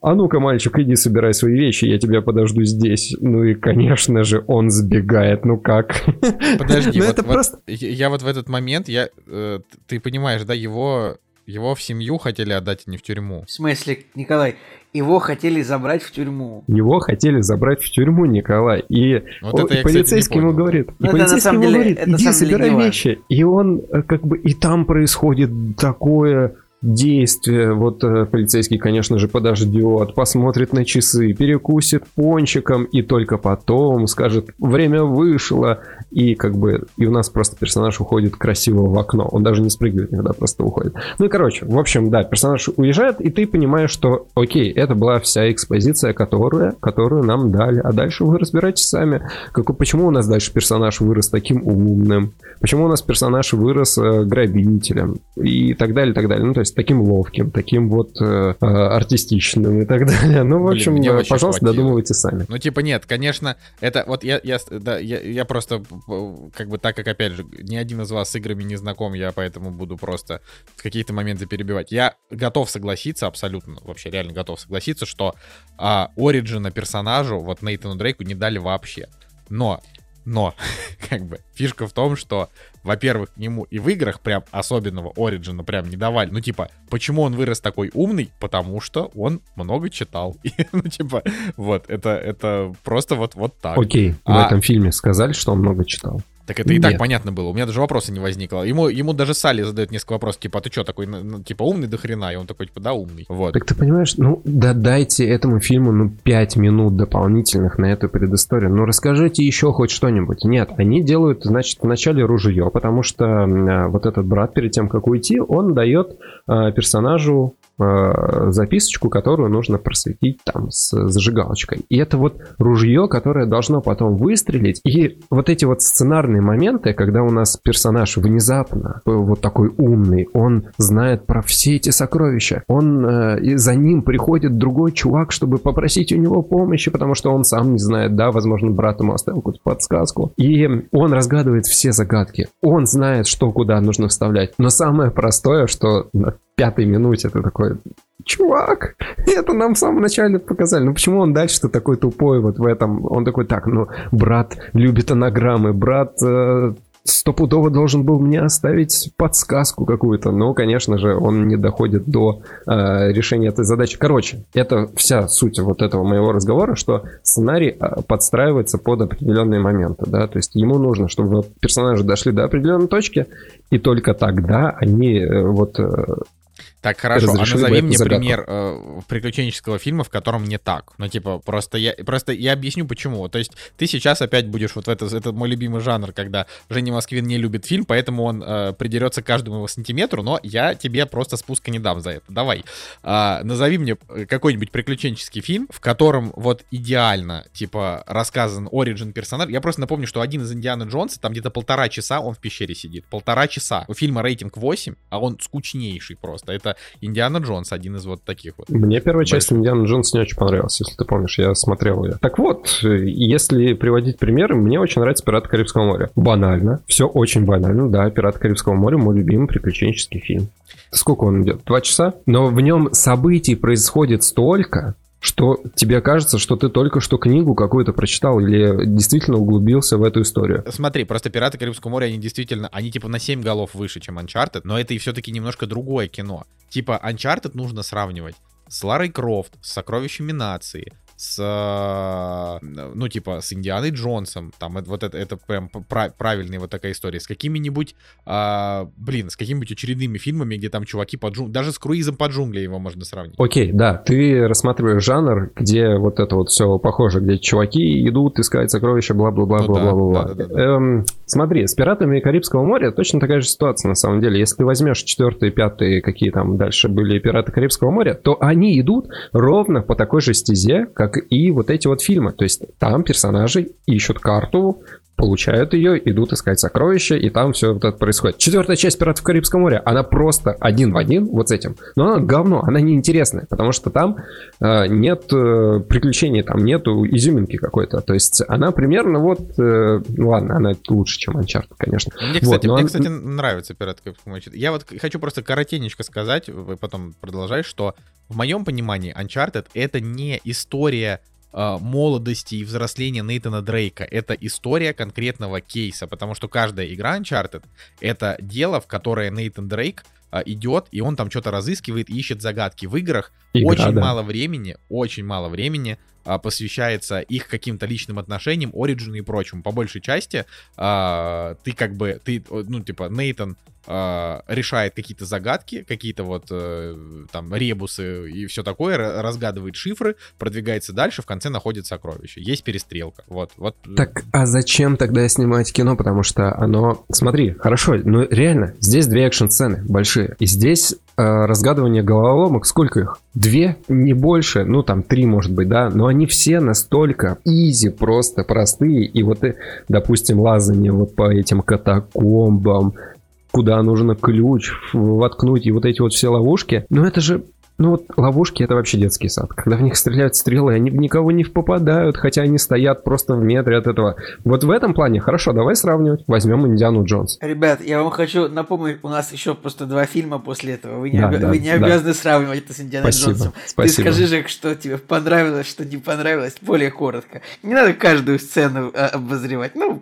а ну-ка, мальчик, иди собирай свои вещи, я тебя подожду здесь. Ну и, конечно же, он сбегает, ну как? Подожди, ну вот, это вот, просто... я вот в этот момент, я, э, ты понимаешь, да, его, его в семью хотели отдать, а не в тюрьму. В смысле, Николай, его хотели забрать в тюрьму. Его хотели забрать в тюрьму, Николай. И, вот это и я, полицейский кстати, ему говорит, и полицейский ему деле, говорит, иди собирай вещи. И он э, как бы, и там происходит такое действие. Вот э, полицейский, конечно же, подождет, посмотрит на часы, перекусит пончиком и только потом скажет «время вышло». И как бы и у нас просто персонаж уходит красиво в окно. Он даже не спрыгивает никогда, просто уходит. Ну и короче, в общем, да, персонаж уезжает, и ты понимаешь, что окей, это была вся экспозиция, которая, которую нам дали. А дальше вы разбирайтесь сами. Как, почему у нас дальше персонаж вырос таким умным? Почему у нас персонаж вырос э, грабителем? И так далее, так далее. Ну, то есть таким ловким, таким вот э, э, артистичным и так далее. Ну, в общем, Блин, э, пожалуйста, хватило. додумывайте сами. Ну, типа, нет, конечно, это вот я, я, да, я, я просто, как бы, так как, опять же, ни один из вас с играми не знаком, я поэтому буду просто в какие-то моменты перебивать. Я готов согласиться, абсолютно, вообще реально готов согласиться, что а, Ориджина персонажу, вот Нейтану Дрейку, не дали вообще. Но но, как бы, фишка в том, что, во-первых, ему и в играх прям особенного Ориджина прям не давали. Ну, типа, почему он вырос такой умный? Потому что он много читал. И, ну, типа, вот, это, это просто вот, вот так. Окей, а... в этом фильме сказали, что он много читал. Так это и так понятно было. У меня даже вопроса не возникло. Ему, ему даже Салли задает несколько вопросов, типа, а ты что, такой, типа, умный до хрена? И он такой, типа, да, умный. Вот. Так ты понимаешь, ну, да дайте этому фильму, ну, 5 минут дополнительных на эту предысторию. Ну, расскажите еще хоть что-нибудь. Нет, они делают, значит, вначале ружье, потому что э, вот этот брат, перед тем, как уйти, он дает э, персонажу Э, записочку, которую нужно просветить там с зажигалочкой. И это вот ружье, которое должно потом выстрелить. И вот эти вот сценарные моменты, когда у нас персонаж внезапно вот такой умный, он знает про все эти сокровища. Он э, и за ним приходит другой чувак, чтобы попросить у него помощи, потому что он сам не знает, да, возможно, брат ему оставил какую-то подсказку. И он разгадывает все загадки. Он знает, что куда нужно вставлять. Но самое простое, что пятой минуте ты такой, чувак, это нам в самом начале показали. Ну почему он дальше-то такой тупой вот в этом? Он такой, так, ну, брат любит анаграммы, брат э, стопудово должен был мне оставить подсказку какую-то. Но, конечно же, он не доходит до э, решения этой задачи. Короче, это вся суть вот этого моего разговора, что сценарий э, подстраивается под определенные моменты, да, то есть ему нужно, чтобы персонажи дошли до определенной точки, и только тогда они э, вот э, так, хорошо, а назови мне загадку. пример э, приключенческого фильма, в котором не так. Ну, типа, просто я, просто я объясню, почему. То есть ты сейчас опять будешь вот в это, это мой любимый жанр, когда Женя Москвин не любит фильм, поэтому он э, придерется каждому его сантиметру, но я тебе просто спуска не дам за это. Давай, э, назови мне какой-нибудь приключенческий фильм, в котором вот идеально, типа, рассказан оригин персонаж. Я просто напомню, что один из Индиана Джонса, там где-то полтора часа он в пещере сидит. Полтора часа. У фильма рейтинг 8, а он скучнейший просто. Это Индиана Джонс, один из вот таких вот. Мне первая часть Индиана Джонс не очень понравилась, если ты помнишь, я смотрел ее. Так вот, если приводить примеры, мне очень нравится «Пираты Карибского моря». Банально, все очень банально, да, «Пираты Карибского моря» мой любимый приключенческий фильм. Сколько он идет? Два часа? Но в нем событий происходит столько, что тебе кажется, что ты только что книгу какую-то прочитал или действительно углубился в эту историю. Смотри, просто «Пираты Карибского моря», они действительно, они типа на 7 голов выше, чем Uncharted, но это и все-таки немножко другое кино. Типа Uncharted нужно сравнивать с Ларой Крофт, с «Сокровищами нации», с, э, ну, типа, с Индианой Джонсом, там, вот это, это прям правильная вот такая история, с какими-нибудь, а, блин, с какими-нибудь очередными фильмами, где там чуваки по джунглям, даже с круизом по джунглям его можно сравнить. Окей, да, ты рассматриваешь жанр, где вот это вот все похоже, где чуваки идут искать сокровища, бла-бла-бла-бла-бла-бла. Ну, да, да, да, эм, смотри, с «Пиратами Карибского моря» точно такая же ситуация, на самом деле. Если ты возьмешь четвертые, пятые, какие там дальше были «Пираты Карибского моря», то они идут ровно по такой же стезе, как как и вот эти вот фильмы. То есть там персонажи ищут карту, получают ее, идут искать сокровища, и там все вот это происходит. Четвертая часть «Пиратов Карибского моря», она просто один в один вот с этим. Но она говно, она неинтересная, потому что там э, нет э, приключений, там нету изюминки какой-то. То есть она примерно вот... Э, ну ладно, она лучше, чем Uncharted, конечно. Мне, кстати, вот, мне, он... кстати, нравится «Пираты Карибского моря». Я вот хочу просто коротенечко сказать, вы потом продолжаешь, что в моем понимании Uncharted — это не история Э, молодости и взросления Нейтана Дрейка. Это история конкретного кейса, потому что каждая игра Uncharted — это дело, в которое Нейтан Дрейк идет, и он там что-то разыскивает, ищет загадки. В играх Игра, очень да. мало времени, очень мало времени а, посвящается их каким-то личным отношениям, Ориджину и прочему. По большей части а, ты как бы, ты, ну, типа, Нейтан а, решает какие-то загадки, какие-то вот э, там ребусы и все такое, разгадывает шифры, продвигается дальше, в конце находит сокровище. Есть перестрелка. Вот, вот. Так, а зачем тогда снимать кино? Потому что оно... Смотри, хорошо, ну реально, здесь две экшн-сцены большие. И здесь э, разгадывание головоломок, сколько их? Две, не больше, ну там три может быть, да, но они все настолько изи, просто простые, и вот, э, допустим, лазание вот по этим катакомбам, куда нужно ключ воткнуть и вот эти вот все ловушки. Но это же ну вот ловушки это вообще детский сад. Когда в них стреляют стрелы, они в никого не попадают, хотя они стоят просто в метре от этого. Вот в этом плане, хорошо, давай сравнивать. Возьмем Индиану Джонс. Ребят, я вам хочу напомнить, у нас еще просто два фильма после этого. Вы не, да, об... да, вы не да. обязаны сравнивать это с Индианой спасибо, Джонсом. Спасибо. Ты скажи, же, что тебе понравилось, что не понравилось, более коротко. Не надо каждую сцену а, обозревать. Ну,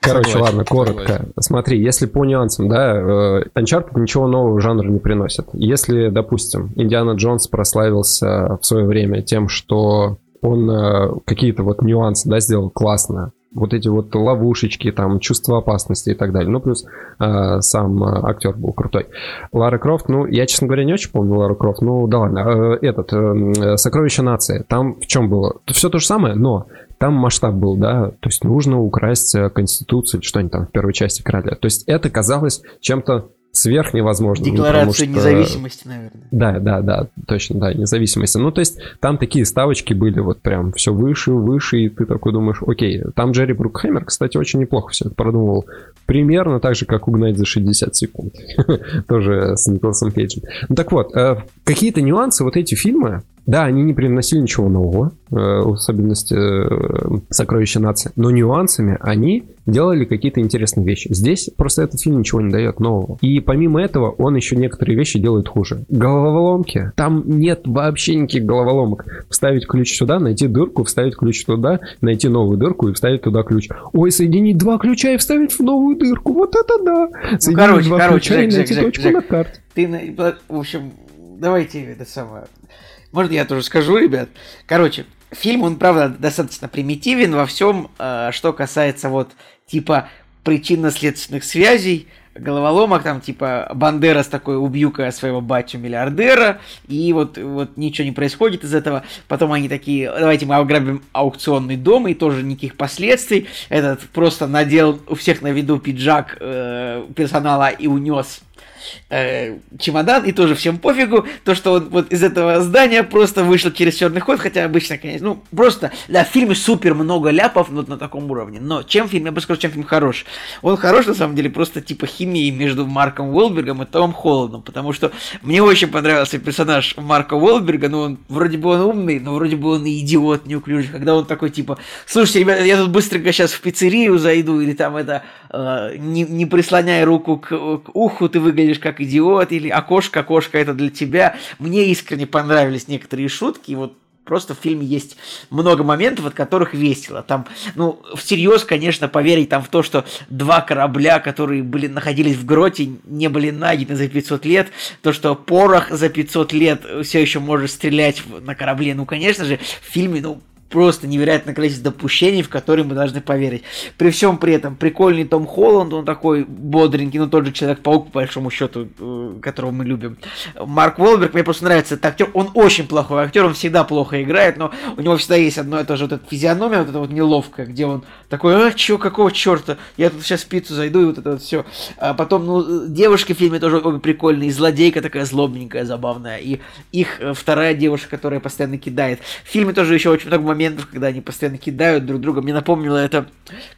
Короче, согласен, ладно, коротко. Согласен. Смотри, если по нюансам, да, э, Uncharted ничего нового в жанр не приносит. Если, допустим, Индиана Индиана Джонс прославился в свое время тем, что он э, какие-то вот нюансы, да, сделал классно. Вот эти вот ловушечки, там, чувство опасности и так далее. Ну, плюс э, сам э, актер был крутой. Лара Крофт, ну, я, честно говоря, не очень помню Лару Крофт. Ну, да ладно. Э, этот, э, Сокровище нации. Там в чем было? Все то же самое, но там масштаб был, да, то есть нужно украсть э, Конституцию или что-нибудь там в первой части короля. То есть это казалось чем-то сверх невозможно. Ну, что... независимости, наверное. Да, да, да, точно, да, независимости. Ну, то есть там такие ставочки были вот прям все выше, выше, и ты такой думаешь, окей, там Джерри Брукхаймер, кстати, очень неплохо все это продумывал. Примерно так же, как угнать за 60 секунд. Тоже с Николасом Кейджем. Ну так вот, э, какие-то нюансы вот эти фильмы, да, они не приносили ничего нового, э, особенности э, сокровища нации, но нюансами они делали какие-то интересные вещи. Здесь просто этот фильм ничего не дает нового. И помимо этого, он еще некоторые вещи делает хуже. Головоломки. Там нет вообще никаких головоломок. Вставить ключ сюда, найти дырку, вставить ключ туда, найти новую дырку и вставить туда ключ. Ой, соединить два ключа и вставить в новую дырку. Вот это да! Соединить ну, короче, два короче, ключа Жек, и найти Жек, точку Жек, на карте. Ты, в общем, давайте это самое может, я тоже скажу, ребят? Короче, фильм, он, правда, достаточно примитивен во всем, э, что касается вот, типа, причинно-следственных связей, головоломок, там, типа, Бандера с такой убьюка своего батю-миллиардера, и вот, вот ничего не происходит из этого. Потом они такие, давайте мы ограбим аукционный дом, и тоже никаких последствий. Этот просто надел у всех на виду пиджак э, персонала и унес э, чемодан, и тоже всем пофигу, то, что он вот из этого здания просто вышел через черный ход, хотя обычно, конечно, ну, просто, да, в фильме супер много ляпов вот на таком уровне, но чем фильм, я бы сказал, чем фильм хорош? Он хорош, на самом деле, просто типа химии между Марком Уолбергом и Томом Холландом, потому что мне очень понравился персонаж Марка Уолберга, ну, он, вроде бы он умный, но вроде бы он и идиот неуклюжий, когда он такой, типа, слушайте, ребята, я тут быстренько сейчас в пиццерию зайду, или там это, э, не, не прислоняй руку к, к уху, ты выглядишь как идиот, или окошко, окошко, это для тебя. Мне искренне понравились некоторые шутки, и вот Просто в фильме есть много моментов, от которых весело. Там, ну, всерьез, конечно, поверить там в то, что два корабля, которые были, находились в гроте, не были найдены за 500 лет, то, что порох за 500 лет все еще может стрелять на корабле, ну, конечно же, в фильме, ну, просто невероятное количество допущений, в которые мы должны поверить. При всем при этом прикольный Том Холланд, он такой бодренький, но тот же Человек-паук, по большому счету, э, которого мы любим. Марк Уолберг, мне просто нравится этот актер, он очень плохой актер, он всегда плохо играет, но у него всегда есть одно и то же вот эта физиономия, вот это вот неловкая, где он такой, а, чё, какого черта, я тут сейчас пиццу зайду, и вот это вот все. А потом, ну, девушки в фильме тоже обе прикольные, злодейка такая злобненькая, забавная, и их э, вторая девушка, которая постоянно кидает. В фильме тоже еще очень много моментов моментов, когда они постоянно кидают друг друга. Мне напомнило это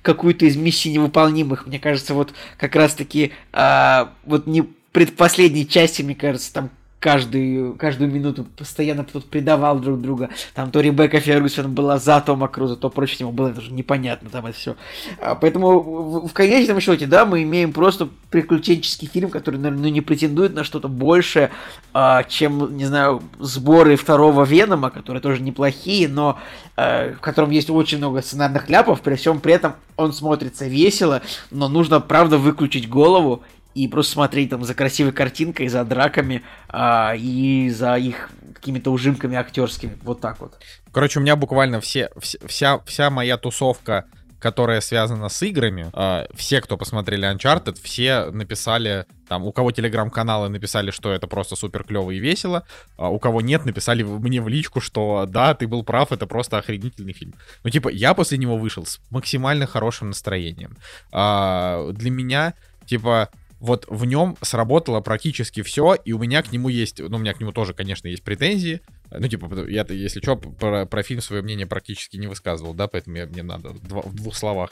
какую-то из миссий невыполнимых. Мне кажется, вот как раз-таки а, вот не предпоследней части, мне кажется, там каждую, каждую минуту постоянно тут предавал друг друга. Там то Ребекка Фергюсон была за Тома Круза, то прочее ему было даже непонятно там это все. А, поэтому в, в конечном счете, да, мы имеем просто приключенческий фильм, который, наверное, ну, не претендует на что-то большее, а, чем, не знаю, сборы второго Венома, которые тоже неплохие, но а, в котором есть очень много сценарных ляпов, при всем при этом он смотрится весело, но нужно, правда, выключить голову и просто смотреть там за красивой картинкой, за драками а, и за их какими-то ужимками актерскими. Вот так вот. Короче, у меня буквально все, вся, вся моя тусовка которая связана с играми, э, все, кто посмотрели Uncharted, все написали, там, у кого телеграм-каналы написали, что это просто супер клево и весело, а у кого нет, написали мне в личку, что да, ты был прав, это просто охренительный фильм. Ну, типа, я после него вышел с максимально хорошим настроением. Э, для меня, типа, вот в нем сработало практически все, и у меня к нему есть, ну, у меня к нему тоже, конечно, есть претензии. Ну, типа, я, если что, про, про фильм свое мнение практически не высказывал, да, поэтому я, мне надо в, в двух словах.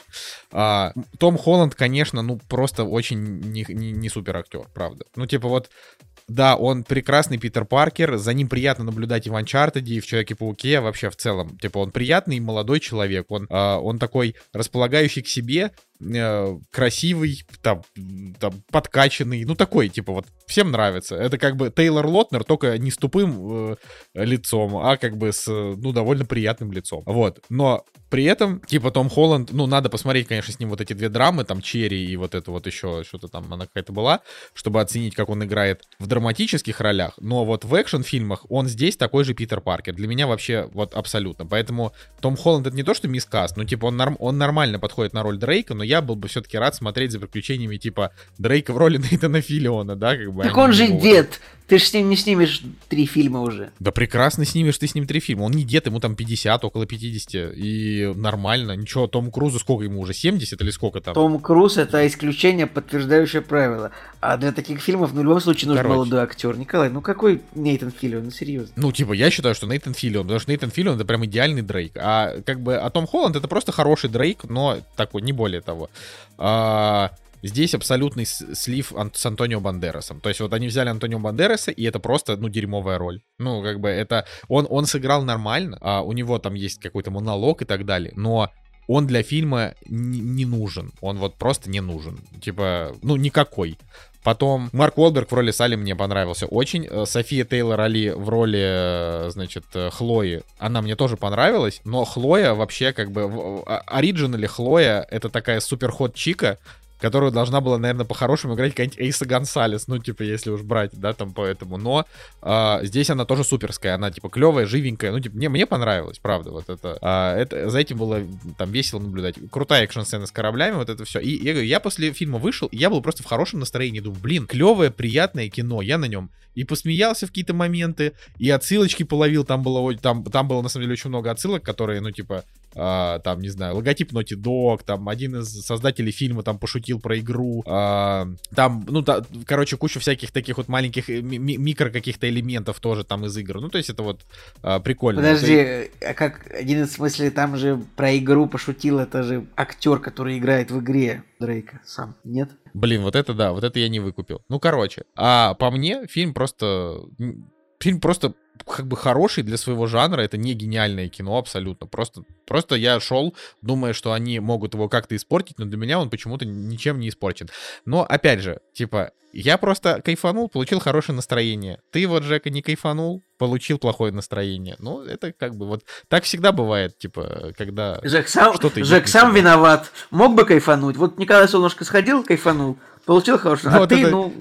А, Том Холланд, конечно, ну, просто очень не, не, не супер актер, правда. Ну, типа, вот да, он прекрасный Питер Паркер, за ним приятно наблюдать и в Анчартеде, и в Человеке-пауке, вообще в целом. Типа, он приятный молодой человек, он, э, он такой располагающий к себе, э, красивый, там, там, подкачанный, ну такой, типа, вот, всем нравится. Это как бы Тейлор Лотнер, только не с тупым э, лицом, а как бы с, ну, довольно приятным лицом. Вот, но при этом, типа, Том Холланд, ну, надо посмотреть, конечно, с ним вот эти две драмы, там, Черри и вот это вот еще, что-то там она какая-то была, чтобы оценить, как он играет в драматических ролях, но вот в экшн-фильмах он здесь такой же Питер Паркер. Для меня вообще вот абсолютно. Поэтому Том Холланд это не то, что мискаст, ну, типа, он, норм, он нормально подходит на роль Дрейка, но я был бы все-таки рад смотреть за приключениями, типа, Дрейка в роли Нейтана Филиона, да, как бы. Так он же дед! Ты же с ним не снимешь три фильма уже. Да прекрасно снимешь ты с ним три фильма. Он не дед, ему там 50, около 50. И нормально. Ничего, Том Крузу сколько ему уже? 70 или сколько там? Том Круз это исключение, подтверждающее правило. А для таких фильмов, ну, в любом случае, нужен Короче. молодой актер. Николай, ну какой Нейтан Филлион? Ну, серьезно. Ну, типа, я считаю, что Нейтан Филлион, потому что Нейтан Филлион это прям идеальный Дрейк. А как бы, а Том Холланд это просто хороший Дрейк, но такой, не более того. А, Здесь абсолютный слив с Антонио Бандерасом. То есть вот они взяли Антонио Бандераса, и это просто, ну, дерьмовая роль. Ну, как бы это... Он, он сыграл нормально, а у него там есть какой-то монолог и так далее, но он для фильма не нужен. Он вот просто не нужен. Типа, ну, никакой. Потом Марк Уолберг в роли Салли мне понравился очень. Э, София Тейлор Али в роли, э, значит, э, Хлои, она мне тоже понравилась. Но Хлоя вообще как бы... Оригинали Хлоя это такая супер ход чика, которую должна была, наверное, по-хорошему играть какая-нибудь Эйса Гонсалес, ну, типа, если уж брать, да, там, поэтому, но э, здесь она тоже суперская, она, типа, клевая, живенькая, ну, типа, мне, мне понравилось, правда, вот это, э, это, за этим было, там, весело наблюдать, крутая экшн-сцена с кораблями, вот это все, и я говорю, я после фильма вышел, и я был просто в хорошем настроении, думаю, блин, клевое, приятное кино, я на нем и посмеялся в какие-то моменты, и отсылочки половил, там было, там, там было, на самом деле, очень много отсылок, которые, ну, типа, а, там, не знаю, логотип Naughty Dog, там один из создателей фильма там пошутил про игру, а, там, ну, да, короче, куча всяких таких вот маленьких э, ми- ми- микро каких-то элементов тоже там из игр. Ну, то есть это вот а, прикольно. Подожди, Это- а как один из смыслей там же про игру пошутил, это же актер, который играет в игре Дрейка сам, нет? Блин, вот это да, вот это я не выкупил. Ну, короче, а по мне фильм просто... Фильм просто как бы хороший для своего жанра, это не гениальное кино абсолютно. Просто, просто я шел, думая, что они могут его как-то испортить, но для меня он почему-то ничем не испорчен. Но, опять же, типа, я просто кайфанул, получил хорошее настроение. Ты вот, Жека, не кайфанул, получил плохое настроение. Ну, это как бы вот... Так всегда бывает, типа, когда... Жек сам, Что ты Жек сам виноват. Мог бы кайфануть. Вот Николай Солнышко сходил, кайфанул, получил хорошее. А Вот ты, это- ну,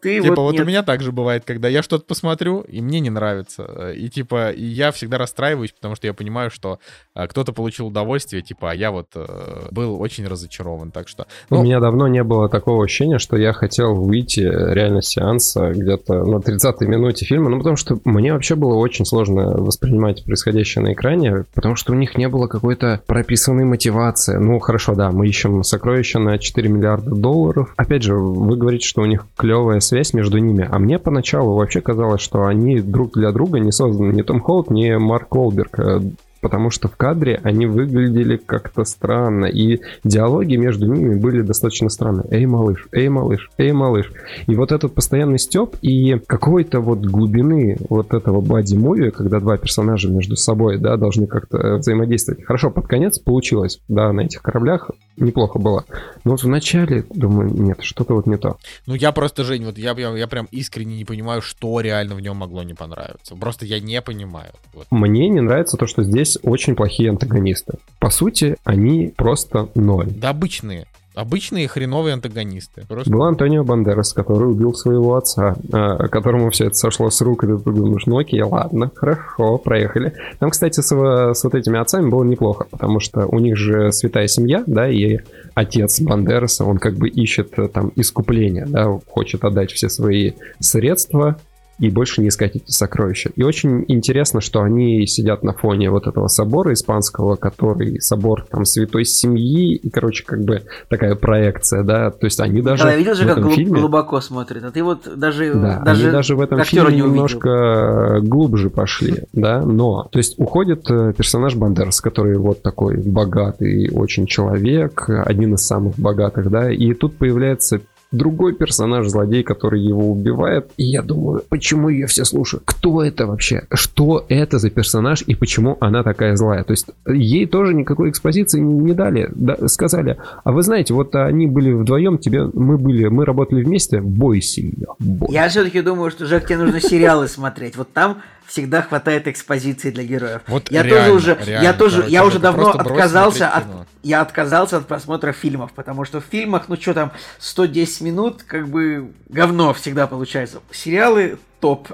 ты Типа, вот, вот нет. у меня также бывает, когда я что-то посмотрю, и мне не нравится. э, И типа, и я всегда расстраиваюсь, потому что я понимаю, что а, кто-то получил удовольствие, типа, а я вот э, был очень разочарован. Так что. У Ну, меня давно не было такого ощущения, что я хотел выйти реально с сеанса где-то на 30-й минуте фильма, ну потому что мне вообще было очень сложно воспринимать происходящее на экране, потому что у них не было какой-то прописанной мотивации. Ну хорошо, да, мы ищем сокровища на 4 миллиарда долларов. Опять же, вы говорите, что у них клевая связь между ними, а мне поначалу вообще казалось, что они друг для друга не созданы. Ни Том Холланд, ни Марк Уолберг. э, Потому что в кадре они выглядели как-то странно, и диалоги между ними были достаточно странные. Эй, малыш, эй, малыш, эй, малыш. И вот этот постоянный степ и какой-то вот глубины вот этого бади-муви, когда два персонажа между собой, да, должны как-то взаимодействовать. Хорошо, под конец получилось, да, на этих кораблях неплохо было. Но вот в начале, думаю, нет, что-то вот не то. ну я просто, Жень, вот я, я, я прям искренне не понимаю, что реально в нем могло не понравиться. Просто я не понимаю. Вот. Мне не нравится то, что здесь очень плохие антагонисты. По сути, они просто ноль. Да обычные. Обычные хреновые антагонисты. Просто... Был Антонио Бандерас, который убил своего отца, а, которому все это сошло с рук, и ты думаешь, ну окей, ладно, хорошо, проехали. Там, кстати, с, с вот этими отцами было неплохо, потому что у них же святая семья, да, и отец Бандераса, он как бы ищет э, там искупление, да, хочет отдать все свои средства и больше не искать эти сокровища. И очень интересно, что они сидят на фоне вот этого собора испанского, который собор там святой семьи, и, короче, как бы такая проекция, да, то есть они даже Николай, видел же, в как фильме... глубоко смотрит, а ты вот даже, Да, даже, они даже в этом фильме не немножко глубже пошли, да, но, то есть уходит э, персонаж Бандерас, который вот такой богатый очень человек, один из самых богатых, да, и тут появляется другой персонаж, злодей, который его убивает, и я думаю, почему ее все слушают? Кто это вообще? Что это за персонаж и почему она такая злая? То есть ей тоже никакой экспозиции не, дали, да, сказали, а вы знаете, вот они были вдвоем, тебе, мы были, мы работали вместе, бойся ее, бойся. Я все-таки думаю, что, Жек, тебе нужно сериалы смотреть. Вот там всегда хватает экспозиции для героев. Вот я реально, тоже уже, реально, я тоже, короче, я уже давно отказался от, кино. я отказался от просмотра фильмов, потому что в фильмах, ну что там, 110 минут, как бы говно всегда получается. Сериалы топ.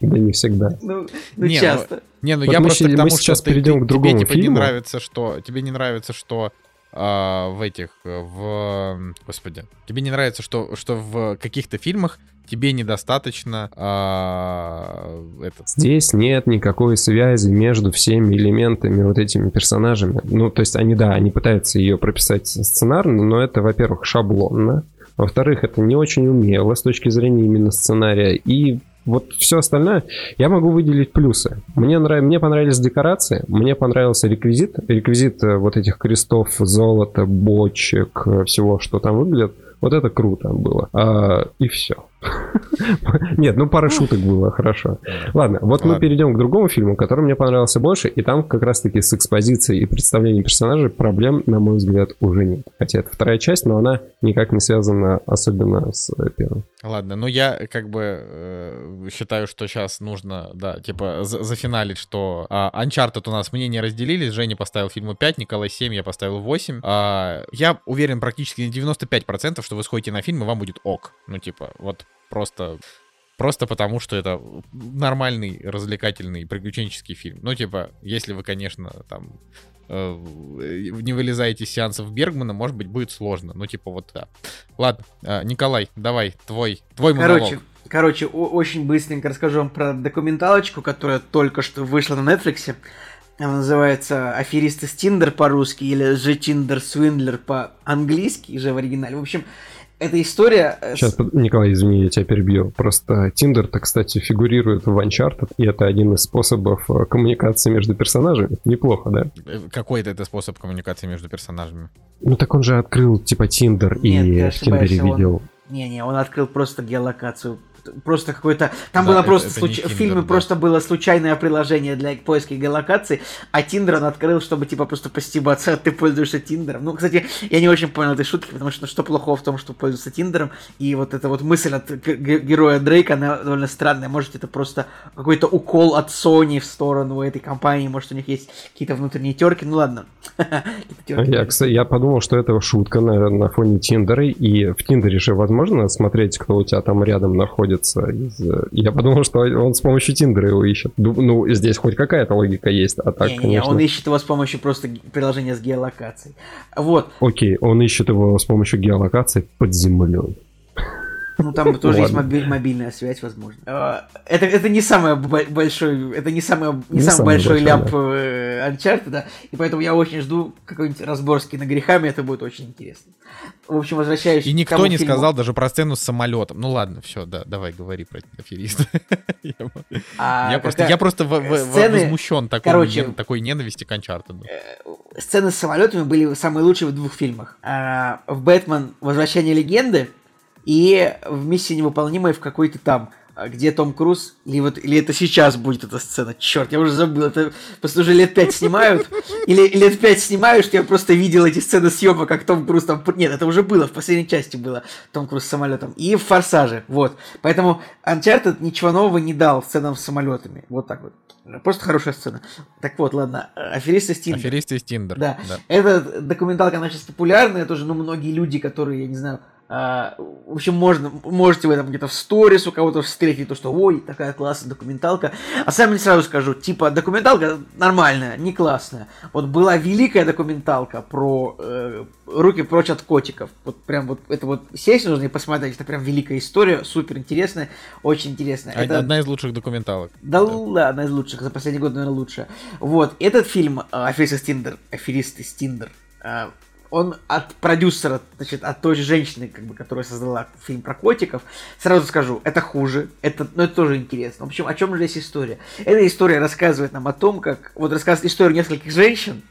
Да не всегда. Ну, ну Не, ну, часто. Не, ну Вот я мы просто щи- к мы тому, сейчас что перейдем ты- к другому тебе, типа, не фильму. нравится, что тебе не нравится, что а, в этих, э, в, господи, тебе не нравится, что, что в каких-то фильмах тебе недостаточно а, этот, Здесь нет никакой связи между всеми элементами, вот этими персонажами. Ну, то есть они, да, они пытаются ее прописать сценарно, но это, во-первых, шаблонно. Во-вторых, это не очень умело с точки зрения именно сценария. И вот все остальное я могу выделить плюсы. Мне, нрав... мне понравились декорации, мне понравился реквизит. Реквизит э, вот этих крестов, золота, бочек, э, всего, что там выглядит. Вот это круто было. А, и все. Нет, ну пара шуток было, хорошо. Ладно, вот мы перейдем к другому фильму, который мне понравился больше, и там как раз-таки с экспозицией и представлением персонажей проблем, на мой взгляд, уже нет. Хотя это вторая часть, но она никак не связана особенно с э, первой. Ладно, ну я как бы э, считаю, что сейчас нужно, да, типа за- зафиналить, что а, Uncharted у нас мнения разделились. Женя поставил фильму 5, Николай 7, я поставил 8. А, я уверен практически на 95%, что вы сходите на фильм, и вам будет ок. Ну, типа, вот просто... Просто потому, что это нормальный, развлекательный, приключенческий фильм. Ну, типа, если вы, конечно, там э, не вылезаете из сеансов Бергмана, может быть, будет сложно. Ну, типа, вот да. Ладно, э, Николай, давай, твой, твой монолог. Короче, короче, о- очень быстренько расскажу вам про документалочку, которая только что вышла на Netflix. Она называется «Аферисты с Тиндер» по-русски или «The Tinder Swindler» по-английски же в оригинале. В общем, эта история... э, Сейчас, Николай, извини, я тебя перебью. Просто Тиндер-то, кстати, фигурирует в Uncharted, и это один из способов э, коммуникации между персонажами. Неплохо, да? Э, Какой-то это способ коммуникации между персонажами. Ну так он же открыл, типа, Тиндер, и в Тиндере он- видел. Не-не, он открыл просто геолокацию. Просто какой-то... Там Да, было это- просто... это случ- не В Tinder, фильме да. просто было случайное приложение для поиска геолокации, а Тиндер он открыл, чтобы, типа, просто постебаться, ты пользуешься Тиндером. Ну, кстати, я не очень понял этой шутки, потому что ну, что плохого в том, что пользоваться Тиндером, и вот эта вот мысль от героя Дрейка, она довольно странная. Может, это просто какой-то укол от Sony в сторону этой компании, может, у них есть какие-то внутренние терки, ну ладно. А. Я, кстати, я подумал, что это шутка на, на фоне Тиндера, и в Тиндере же возможно смотреть, кто у тебя там рядом находится. Из, э, Я подумал, что он с помощью Тиндера его ищет. Ну, здесь хоть какая-то логика есть, а так, Не-не-не, конечно... он ищет его с помощью просто приложения с геолокацией. Вот, Окей, он ищет его с помощью геолокации под землей. Ну, там тоже есть мобильная связь, возможно. Э, Это, это не самый большой, это не самый, не Не самый самый большой большой, ляп да. э, Uncharted, да, и поэтому я очень жду какой-нибудь разбор с киногрехами, это будет очень интересно. В общем, возвращаюсь И никто не фильму. сказал даже про сцену с самолетом. Ну ладно, все, да, давай говори про афериста. Я А я просто, я просто сцены- возмущен такой, короче, нен- такой ненависти к Uncharted. Сцены с самолетами были самые лучшие в двух фильмах. А, в «Бэтмен. Возвращение легенды» и в «Миссии невыполнимой» в какой-то там, а, где Том Круз, или, вот, или это сейчас будет эта сцена, черт, я уже забыл, это просто уже лет пять снимают, или лет пять снимают, что я просто видел эти сцены съемок, как Том Круз там... Нет, это уже было, в последней части было Том Круз с самолетом, и в «Форсаже», вот. Поэтому Uncharted ничего нового не дал сценам с самолетами, вот так вот. Просто хорошая сцена. Так вот, ладно, аферисты Тиндер. Аферисты из Тиндер. Да. Эта документалка, она сейчас популярная, тоже, ну, многие люди, которые, я не знаю, а, в общем, можно, можете в этом где-то в сторис у кого-то встретить, то, что, ой, такая классная документалка. А сам не сразу скажу, типа, документалка нормальная, не классная. Вот была великая документалка про э, руки прочь от котиков. Вот прям вот, это вот сесть нужно и посмотреть, это прям великая история, супер интересная, очень интересная. Од- Это- Одна из лучших документалок. да, да, одна из лучших, за последний год, наверное, лучшая. Вот, этот фильм а, «Аферисты с Тиндер», «Аферисты с Тиндер», а, он от продюсера, значит, от той же женщины, как бы, которая создала фильм про котиков. Сразу скажу, это хуже, это, но это тоже интересно. В общем, о чем же здесь история? Эта история рассказывает нам о том, как, вот рассказывает историю нескольких женщин,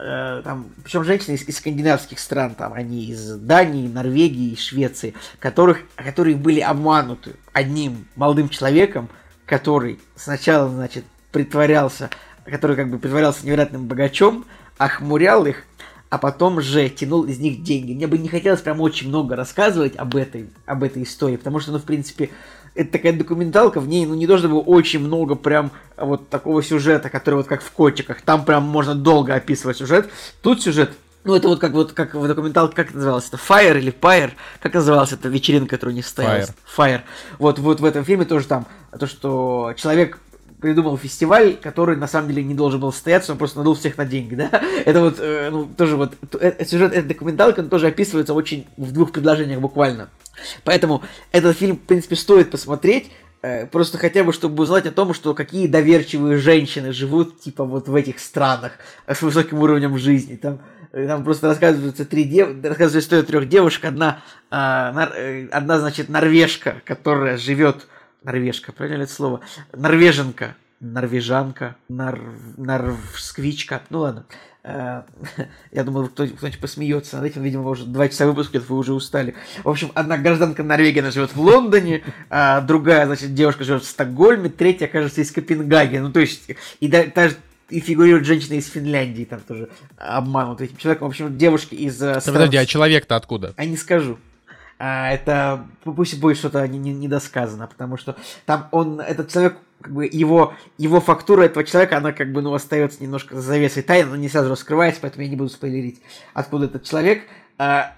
э, там, причем женщины из, из скандинавских стран, там, они из Дании, Норвегии, Швеции, которых, которые были обмануты одним молодым человеком, который сначала, значит, притворялся, который как бы притворялся невероятным богачом, охмурял их, а потом же тянул из них деньги. Мне бы не хотелось прям очень много рассказывать об этой, об этой истории, потому что, ну, в принципе, это такая документалка, в ней, ну, не должно было очень много прям вот такого сюжета, который вот как в котиках, там прям можно долго описывать сюжет. Тут сюжет ну, это вот как вот как в документалке, как это называлось? Это Fire или Fire? Как называлась эта вечеринка, которая не состоялась? Fire. Вот, вот в этом фильме тоже там то, что человек придумал фестиваль, который на самом деле не должен был состояться, он просто надул всех на деньги, да? Это вот, э, ну, тоже вот, э, сюжет этой документалки, он тоже описывается очень в двух предложениях буквально. Поэтому этот фильм, в принципе, стоит посмотреть, э, просто хотя бы, чтобы узнать о том, что какие доверчивые женщины живут, типа, вот в этих странах э, с высоким уровнем жизни. Там, э, там просто рассказываются три дев... рассказывается история трех девушек. Одна, а, нар... э, одна, значит, норвежка, которая живет Норвежка, правильно это слово? Норвеженка, норвежанка, нор... норвсквичка. Ну ладно. Э, Я думал, кто- кто-нибудь посмеется над этим. Видимо, уже два часа выпуска, вы уже устали. В общем, одна гражданка Норвегии, она живет в Лондоне, а другая, значит, девушка живет в Стокгольме, третья, кажется, из Копенгагена. Ну, то есть, и да- даже и фигурирует женщина из Финляндии, там тоже обманута этим человеком. В общем, девушки из... э, стран- Подожди, а человек-то откуда? а не скажу. А, это пусть будет что-то не- не- недосказано, потому что там он, этот человек, как бы его, его фактура этого человека, она как бы, ну, остается немножко за завесой тайны, но не сразу раскрывается, поэтому я не буду спойлерить, откуда этот человек. А,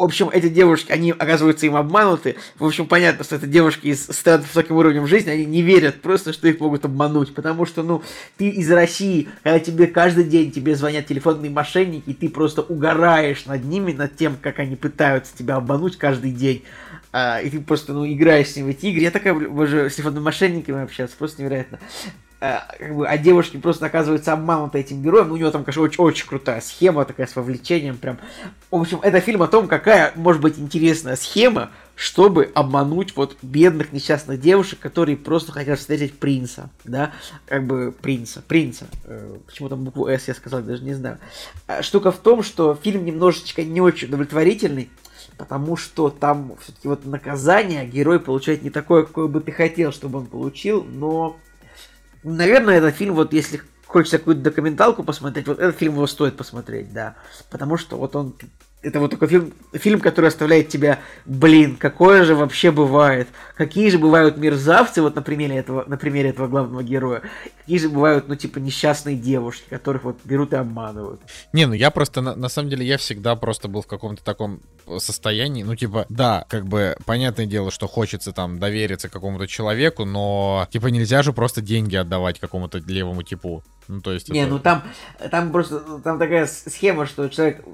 в общем, эти девушки, они оказываются им обмануты. В общем, понятно, что это девушки из стран с высоким уровнем жизни, они не верят просто, что их могут обмануть. Потому что, ну, ты из России, когда тебе каждый день тебе звонят телефонные мошенники, и ты просто угораешь над ними, над тем, как они пытаются тебя обмануть каждый день. А, и ты просто, ну, играешь с ними в эти игры. Я такая, боже, с телефонными мошенниками общаться, просто невероятно. Э, как бы, а девушки просто оказываются обмануты этим героем. Ну, у него там, конечно, очень, очень крутая схема такая с вовлечением прям. В общем, это фильм о том, какая может быть интересная схема, чтобы обмануть вот бедных несчастных девушек, которые просто хотят встретить принца, да, как бы принца, принца. Э, почему там букву «С» я сказал, даже не знаю. А штука в том, что фильм немножечко не очень удовлетворительный, потому что там все-таки вот наказание герой получает не такое, какое бы ты хотел, чтобы он получил, но, наверное, этот фильм, вот если хочется какую-то документалку посмотреть, вот этот фильм его стоит посмотреть, да, потому что вот он это вот такой фильм, фильм, который оставляет тебя, блин, какое же вообще бывает, какие же бывают мерзавцы, вот на примере этого, на примере этого главного героя, какие же бывают, ну, типа, несчастные девушки, которых вот берут и обманывают. Не, ну я просто, на, на самом деле, я всегда просто был в каком-то таком состоянии, ну, типа, да, как бы, понятное дело, что хочется там довериться какому-то человеку, но, типа, нельзя же просто деньги отдавать какому-то левому типу. Ну, то есть... Не, это... ну там, там просто, там такая схема, что человек,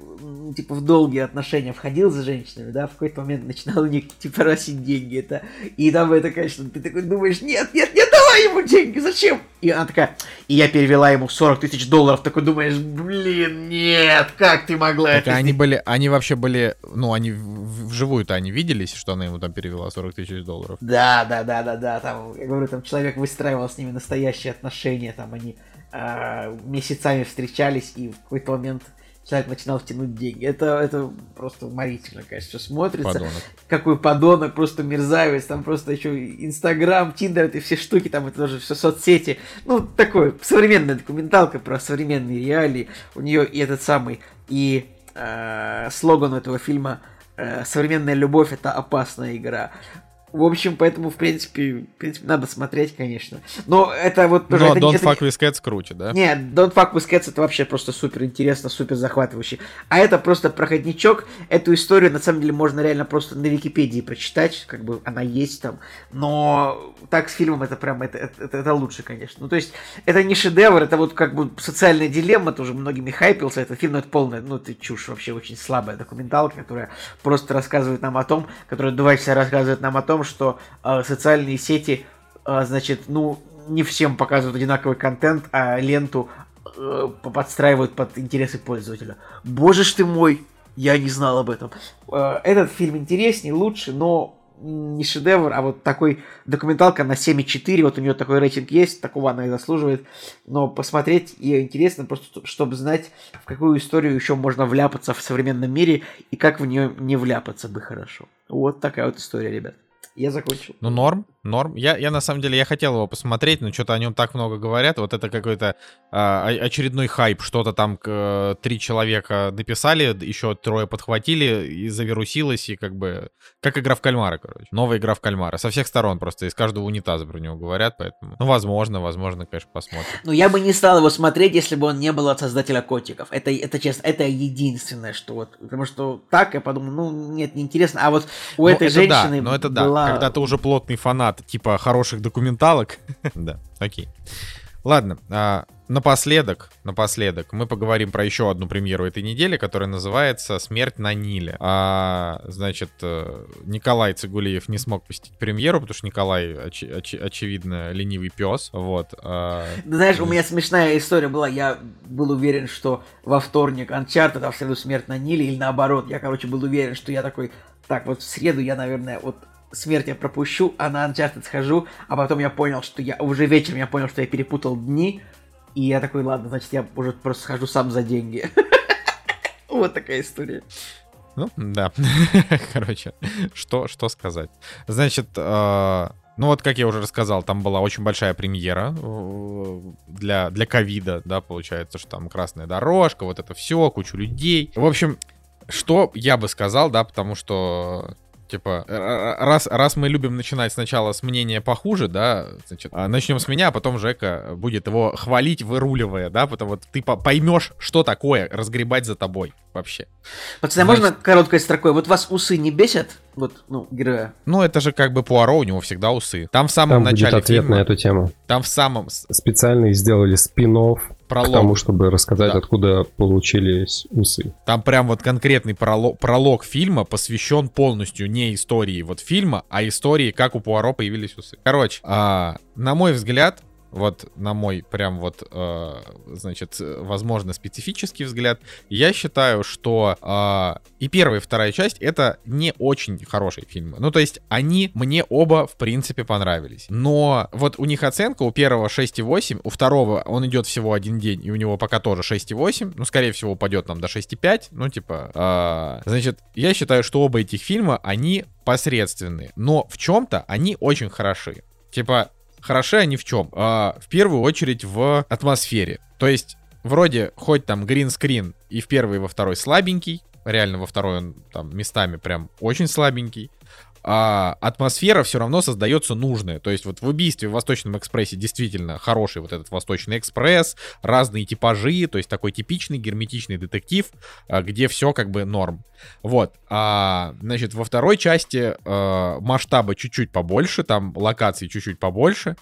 типа, в долгие отношения входил за женщинами, да, в какой-то момент начинал у них, типа, просить деньги, это, и там это, конечно, ты такой думаешь, нет, нет, нет, давай ему деньги, зачем? И она такая, и я перевела ему 40 тысяч долларов, такой думаешь, блин, нет, как ты могла так это они были, они вообще были, ну, они вживую-то они виделись, что она ему там перевела 40 тысяч долларов? Да, да, да, да, да, там, я говорю, там человек выстраивал с ними настоящие отношения, там они э, месяцами встречались, и в какой-то момент человек начинал втянуть деньги. Это, это просто уморительно, конечно, все смотрится. Подонок. Какой подонок, просто мерзавец, там просто еще Инстаграм, Тиндер, это все штуки, там это тоже все соцсети. Ну, такой, современная документалка про современные реалии. У нее и этот самый, и э, слоган этого фильма э, «Современная любовь – это опасная игра». В общем, поэтому, в принципе, в принципе, надо смотреть, конечно. Но это вот. Но это, Don't это, Fuck With Cats круче, да? Нет, Don't Fuck With Cats это вообще просто супер интересно, супер захватывающе. А это просто проходничок. Эту историю, на самом деле, можно реально просто на Википедии прочитать, как бы она есть там. Но так с фильмом это прям, это, это, это лучше, конечно. Ну, то есть, это не шедевр, это вот как бы социальная дилемма, тоже многими хайпился этот фильм, но это полная, ну, это чушь вообще, очень слабая документалка, которая просто рассказывает нам о том, которая два часа рассказывает нам о том, что э, социальные сети, э, значит, ну, не всем показывают одинаковый контент, а ленту э, подстраивают под интересы пользователя. Боже ж ты мой, я не знал об этом. Э, этот фильм интереснее, лучше, но не шедевр, а вот такой документалка на 7,4, вот у нее такой рейтинг есть, такого она и заслуживает, но посмотреть ее интересно, просто чтобы знать, в какую историю еще можно вляпаться в современном мире и как в нее не вляпаться бы хорошо. Вот такая вот история, ребят. Я закончил. Ну, норм, норм. Я, я на самом деле, я хотел его посмотреть, но что-то о нем так много говорят. Вот это какой-то а, очередной хайп. Что-то там э, три человека написали, еще трое подхватили, и завирусилось, и как бы... Как игра в кальмара, короче. Новая игра в кальмара. Со всех сторон просто, из каждого унитаза про него говорят, поэтому... Ну, возможно, возможно, конечно, посмотрим. Ну, я бы не стал его смотреть, если бы он не был от создателя котиков. Это, это честно, это единственное, что вот... Потому что так я подумал, ну, нет, неинтересно. А вот у Ну, этой это женщины да, но это да. была... Когда ты уже плотный фанат, типа, хороших документалок. да, окей. Ладно, а, напоследок, напоследок мы поговорим про еще одну премьеру этой недели, которая называется «Смерть на Ниле». А, значит, э, Николай Цигулиев не смог посетить премьеру, потому что Николай, очи- очи- очевидно, ленивый пес, вот. а, Знаешь, у меня смешная история была. Я был уверен, что во вторник Uncharted, а в среду смерть на Ниле, или наоборот. Я, короче, был уверен, что я такой, так, вот в среду я, наверное, вот смерть я пропущу, а на Uncharted схожу, а потом я понял, что я уже вечером я понял, что я перепутал дни, и я такой, ладно, значит, я уже просто схожу сам за деньги. Вот такая история. Ну, да. Короче, что, что сказать. Значит, э, ну вот, как я уже рассказал, там была очень большая премьера э, для, для ковида, да, получается, что там красная дорожка, вот это все, кучу людей. В общем, что я бы сказал, да, потому что Типа, р- р- раз, раз мы любим начинать сначала с мнения похуже, да, значит, а, начнем с меня, а потом Жека будет его хвалить, выруливая, да, потому вот ты по- поймешь, что такое разгребать за тобой вообще. Пацаны, а можно короткой строкой? Вот вас усы не бесят? Вот, ну, героя. Ну, это же как бы Пуаро, у него всегда усы. Там в самом Там будет начале ответ фильма, на эту тему. там в самом Специально сделали спин пролог, тому, чтобы рассказать, Да. откуда получились усы. там прям вот конкретный пролог, пролог фильма посвящен полностью не истории вот фильма, а истории, как у Пуаро появились усы. Короче, а, на мой взгляд, вот на мой прям вот, э, значит, возможно, специфический взгляд, я считаю, что э, и первая, и вторая часть это не очень хорошие фильмы. Ну, то есть они мне оба, в принципе, понравились. Но вот у них оценка у первого 6,8, у второго он идет всего один день, и у него пока тоже 6,8, ну, скорее всего, упадет там до 6,5, ну, типа, э, значит, я считаю, что оба этих фильма, они посредственные, но в чем-то они очень хороши. Типа, Хороши они в чем? А, в первую очередь в атмосфере. То есть, вроде, хоть там гринскрин и в первый, и во второй слабенький, реально во второй он там местами прям очень слабенький, а атмосфера все равно создается нужная. То есть вот в убийстве в Восточном экспрессе действительно хороший вот этот Восточный экспресс, разные типажи, то есть такой типичный герметичный детектив, а, где все как бы норм. Вот. А, значит, во второй части а, масштаба чуть-чуть побольше, там локаций чуть-чуть побольше,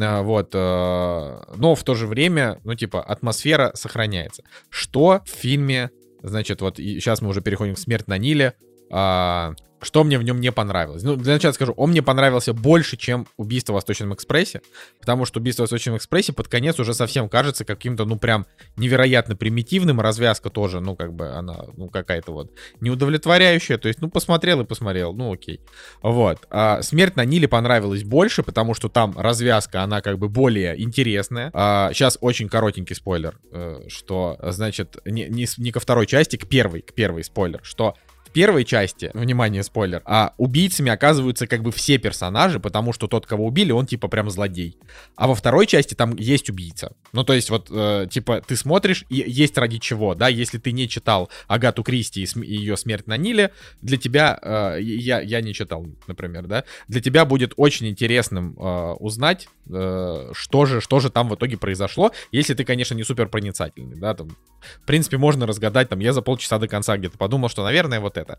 а, вот, а, но в то же время, ну типа атмосфера сохраняется. Что в фильме, значит, вот и сейчас мы уже переходим к «Смерть на Ниле», а, что мне в нем не понравилось? Ну, для начала скажу, он мне понравился больше, чем «Убийство в Восточном экспрессе», потому что «Убийство в Восточном экспрессе» под конец уже совсем кажется каким-то, ну, прям невероятно примитивным, развязка тоже, ну, как бы она, ну, какая-то вот неудовлетворяющая, то есть, ну, посмотрел и посмотрел, ну, окей. Вот. А «Смерть на Ниле» понравилась больше, потому что там развязка, она как бы более интересная. А, сейчас очень коротенький спойлер, э, что, значит, не, не, не ко второй части, к первой, к первой спойлер, что первой части, внимание, спойлер, а убийцами оказываются как бы все персонажи, потому что тот, кого убили, он типа прям злодей. А во второй части там есть убийца. Ну, то есть вот, э, типа, ты смотришь, и есть ради чего, да, если ты не читал Агату Кристи и, и ее «Смерть на Ниле», для тебя, э, я, я не читал, например, да, для тебя будет очень интересным э, узнать, э, что же, что же там в итоге произошло, если ты, конечно, не супер проницательный, да, там, в принципе, можно разгадать, там, я за полчаса до конца где-то подумал, что, наверное, вот это это.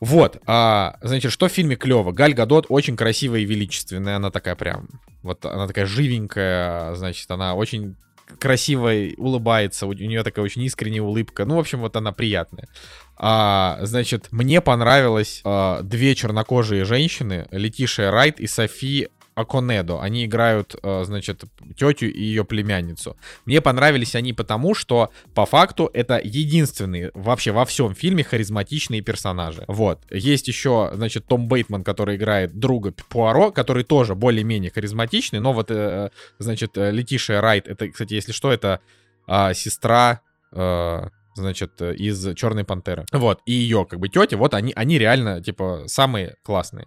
Вот, а, значит, что в фильме клево? Галь Гадот очень красивая и величественная, она такая прям, вот она такая живенькая, значит, она очень красивая, улыбается, у нее такая очень искренняя улыбка, ну, в общем, вот она приятная. А, значит, мне понравилось а, две чернокожие женщины, Летишия Райт и Софи Аконедо. Они играют, э, значит, тетю и ее племянницу. Мне понравились они потому, что по факту это единственные вообще во всем фильме харизматичные персонажи. Вот. Есть еще, значит, Том Бейтман, который играет друга Пуаро, который тоже более-менее харизматичный, но вот, э, значит, Летишия Райт, это, кстати, если что, это а, сестра э, значит, из Черной Пантеры. Вот, и ее, как бы, тетя, вот они, они реально, типа, самые классные.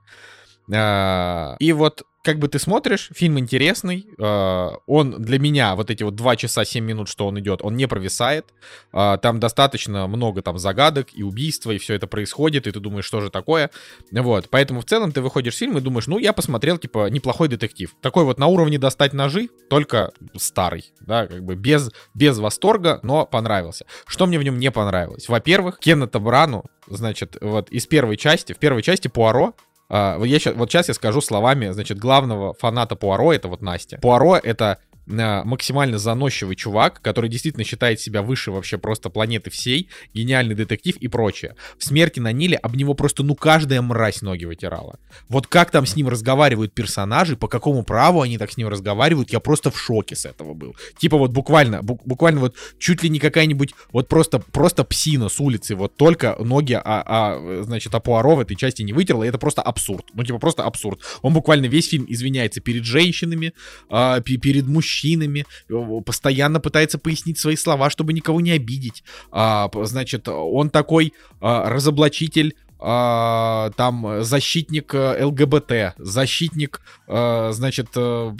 А, и вот как бы ты смотришь, фильм интересный, э, он для меня, вот эти вот 2 часа 7 минут, что он идет, он не провисает, э, там достаточно много там загадок и убийства, и все это происходит, и ты думаешь, что же такое, вот, поэтому в целом ты выходишь в фильм и думаешь, ну, я посмотрел, типа, неплохой детектив, такой вот на уровне достать ножи, только старый, да, как бы без, без восторга, но понравился. Что мне в нем не понравилось? Во-первых, Кеннета Брану, значит, вот из первой части, в первой части Пуаро, Uh, я сейчас, вот сейчас я скажу словами, значит, главного фаната Пуаро, это вот Настя. Пуаро — это максимально заносчивый чувак, который действительно считает себя выше вообще просто планеты всей, гениальный детектив и прочее. В «Смерти на Ниле» об него просто, ну, каждая мразь ноги вытирала. Вот как там с ним разговаривают персонажи, по какому праву они так с ним разговаривают, я просто в шоке с этого был. Типа вот буквально, буквально вот чуть ли не какая-нибудь, вот просто, просто псина с улицы, вот только ноги, а, а значит, а Пуаро в этой части не вытерла, и это просто абсурд. Ну, типа просто абсурд. Он буквально весь фильм извиняется перед женщинами, а, перед мужчинами, мужчинами, э, постоянно пытается пояснить свои слова, чтобы никого не обидеть. А, значит, он такой а, разоблачитель э, там защитник э, ЛГБТ, защитник, э, значит, э,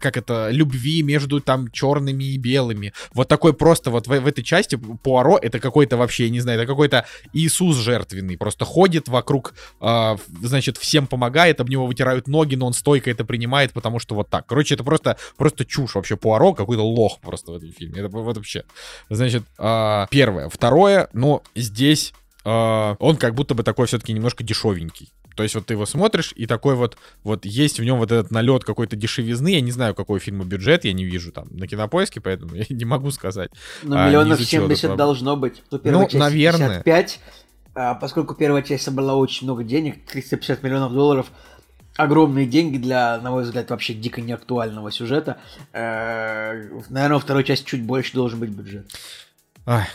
как это, любви между там черными и белыми. Вот такой просто вот в, в этой части Пуаро это какой-то вообще, я не знаю, это какой-то Иисус жертвенный, просто ходит вокруг, э, значит, всем помогает, об него вытирают ноги, но он стойко это принимает, потому что вот так. Короче, это просто, просто чушь вообще. Пуаро какой-то лох просто в этом фильме. Это вот вообще. Значит, э, первое. Второе, ну, здесь э, он как будто бы такой все-таки немножко дешевенький. То есть вот ты его смотришь, и такой вот, вот есть в нем вот этот налет какой-то дешевизны. Я не знаю, какой фильма бюджет, я не вижу там на кинопоиске, поэтоному я не могу сказать. Ну, а, миллионов 70 должно быть. Ну, часть наверное. 55, а, поскольку первая часть собрала очень много денег, 350 миллионов долларов, огромные деньги для, на мой взгляд, вообще дико неактуального сюжета. Э, наверное, второй части чуть больше должен быть бюджет.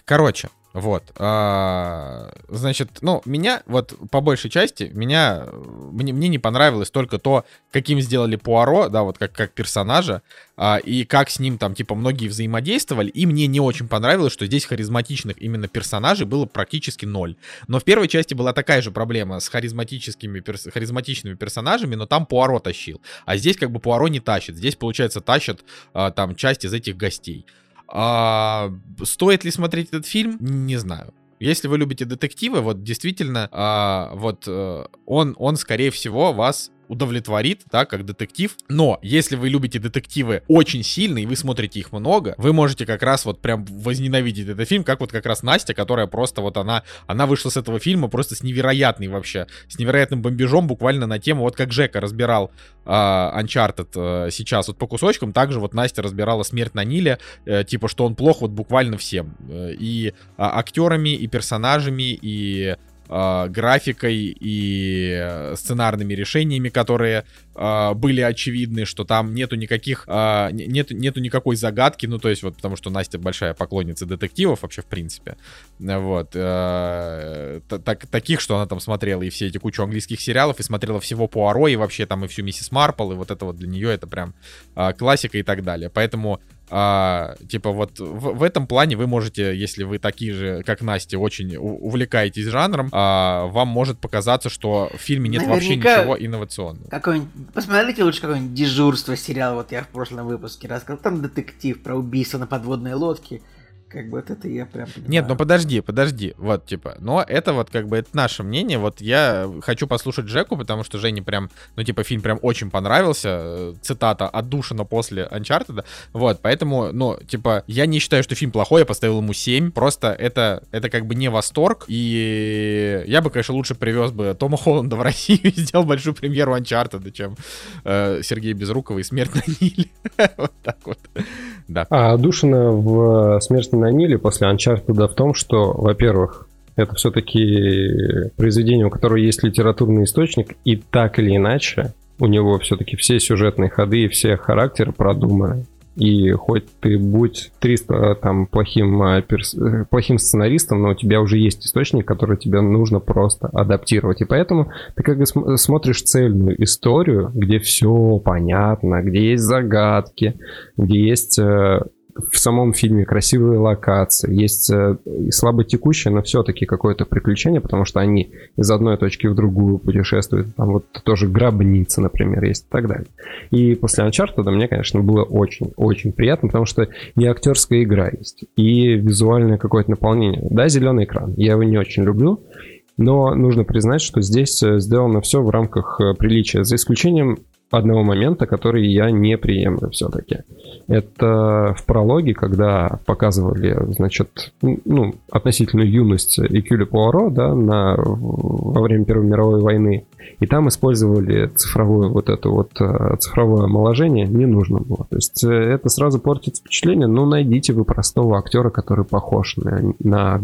Короче, вот. А, значит, ну, меня, вот по большей части, меня, мне, мне не понравилось только то, каким сделали Пуаро, да, вот как, как персонажа, а, и как с ним там, типа, многие взаимодействовали, и мне не очень понравилось, что здесь харизматичных именно персонажей было практически ноль. Но в первой части была такая же проблема с харизматическими, перс, харизматичными персонажами, но там Пуаро тащил. А здесь как бы Пуаро не тащит, здесь, получается, тащат а, там часть из этих гостей. А, стоит ли смотреть этот фильм? Не знаю. Если вы любите детективы, вот действительно, а, вот а, он, он, скорее всего, вас удовлетворит, да, как детектив. Но если вы любите детективы очень сильно и вы смотрите их много, вы можете как раз вот прям возненавидеть этот фильм, как вот как раз Настя, которая просто вот она, она вышла с этого фильма просто с невероятной вообще, с невероятным бомбежом буквально на тему, вот как Жека разбирал э, Uncharted сейчас вот по кусочкам, также вот Настя разбирала «Смерть на Ниле», э, типа, что он плох вот буквально всем. Э, и э, актерами, и персонажами, и э, графикой и э, сценарными решениями, которые э, были очевидны, что там нету никаких, э, нету, нету никакой загадки, ну, то есть вот потому что Настя большая поклонница детективов вообще в принципе, вот, э, так, таких, что она там смотрела и все эти кучу английских сериалов, и смотрела всего Пуаро, и вообще там и всю Миссис Марпл, и вот это вот для нее это прям э, классика и так далее, поэтому а, типа вот в, в этом плане вы можете, если вы такие же, как Настя, очень увлекаетесь жанром, а, вам может показаться, что в фильме нет Наверняка вообще ничего инновационного. Посмотрите лучше какое-нибудь дежурство сериал, вот я в прошлом выпуске рассказал, там детектив про убийство на подводной лодке. Как бы вот это я прям понимаю. Нет, ну подожди, подожди. Вот, типа, но это вот как бы это наше мнение. Вот я хочу послушать Джеку, потому что Жене прям, ну типа, фильм прям очень понравился. Э, цитата «отдушина после Uncharted». Вот, поэтому, ну, типа, я не считаю, что фильм плохой, я поставил ему 7. Просто это, это как бы не восторг. И я бы, конечно, лучше привез бы Тома Холланда в Россию и сделал большую премьеру Uncharted, чем э, Сергея Безрукова и «Смерть на Ниле». вот так вот. Да. А отдушина в «Смерть на Ниле» после Uncharted в том, что, во-первых, это все-таки произведение, у которого есть литературный источник, и так или иначе у него все-таки все сюжетные ходы и все характеры продуманы. И хоть ты будь 300 там плохим, а, перс... Э, плохим сценаристом, но у тебя уже есть источник, который тебе нужно просто адаптировать. И поэтому ты как бы смотришь цельную историю, где все понятно, где есть загадки, где есть э, в самом фильме красивые локации, есть э, слабо текущее, но все-таки какое-то приключение, потому что они из одной точки в другую путешествуют. Там вот тоже гробница, например, есть и так далее. И после Uncharted мне, конечно, было очень-очень приятно, потому что и актерская игра есть, и визуальное какое-то наполнение. Да, зеленый экран, я его не очень люблю, но нужно признать, что здесь э, сделано все в рамках э, приличия, за исключением одного момента, который я не приемлю все-таки. Это в прологе, когда показывали, значит, ну, относительную юность Экюля Пуаро, да, на, во время Первой мировой войны, и там использовали цифровое вот это вот э, цифровое омоложение, не нужно было. То есть э, это сразу портит впечатление, ну, найдите вы простого актера, который похож на, на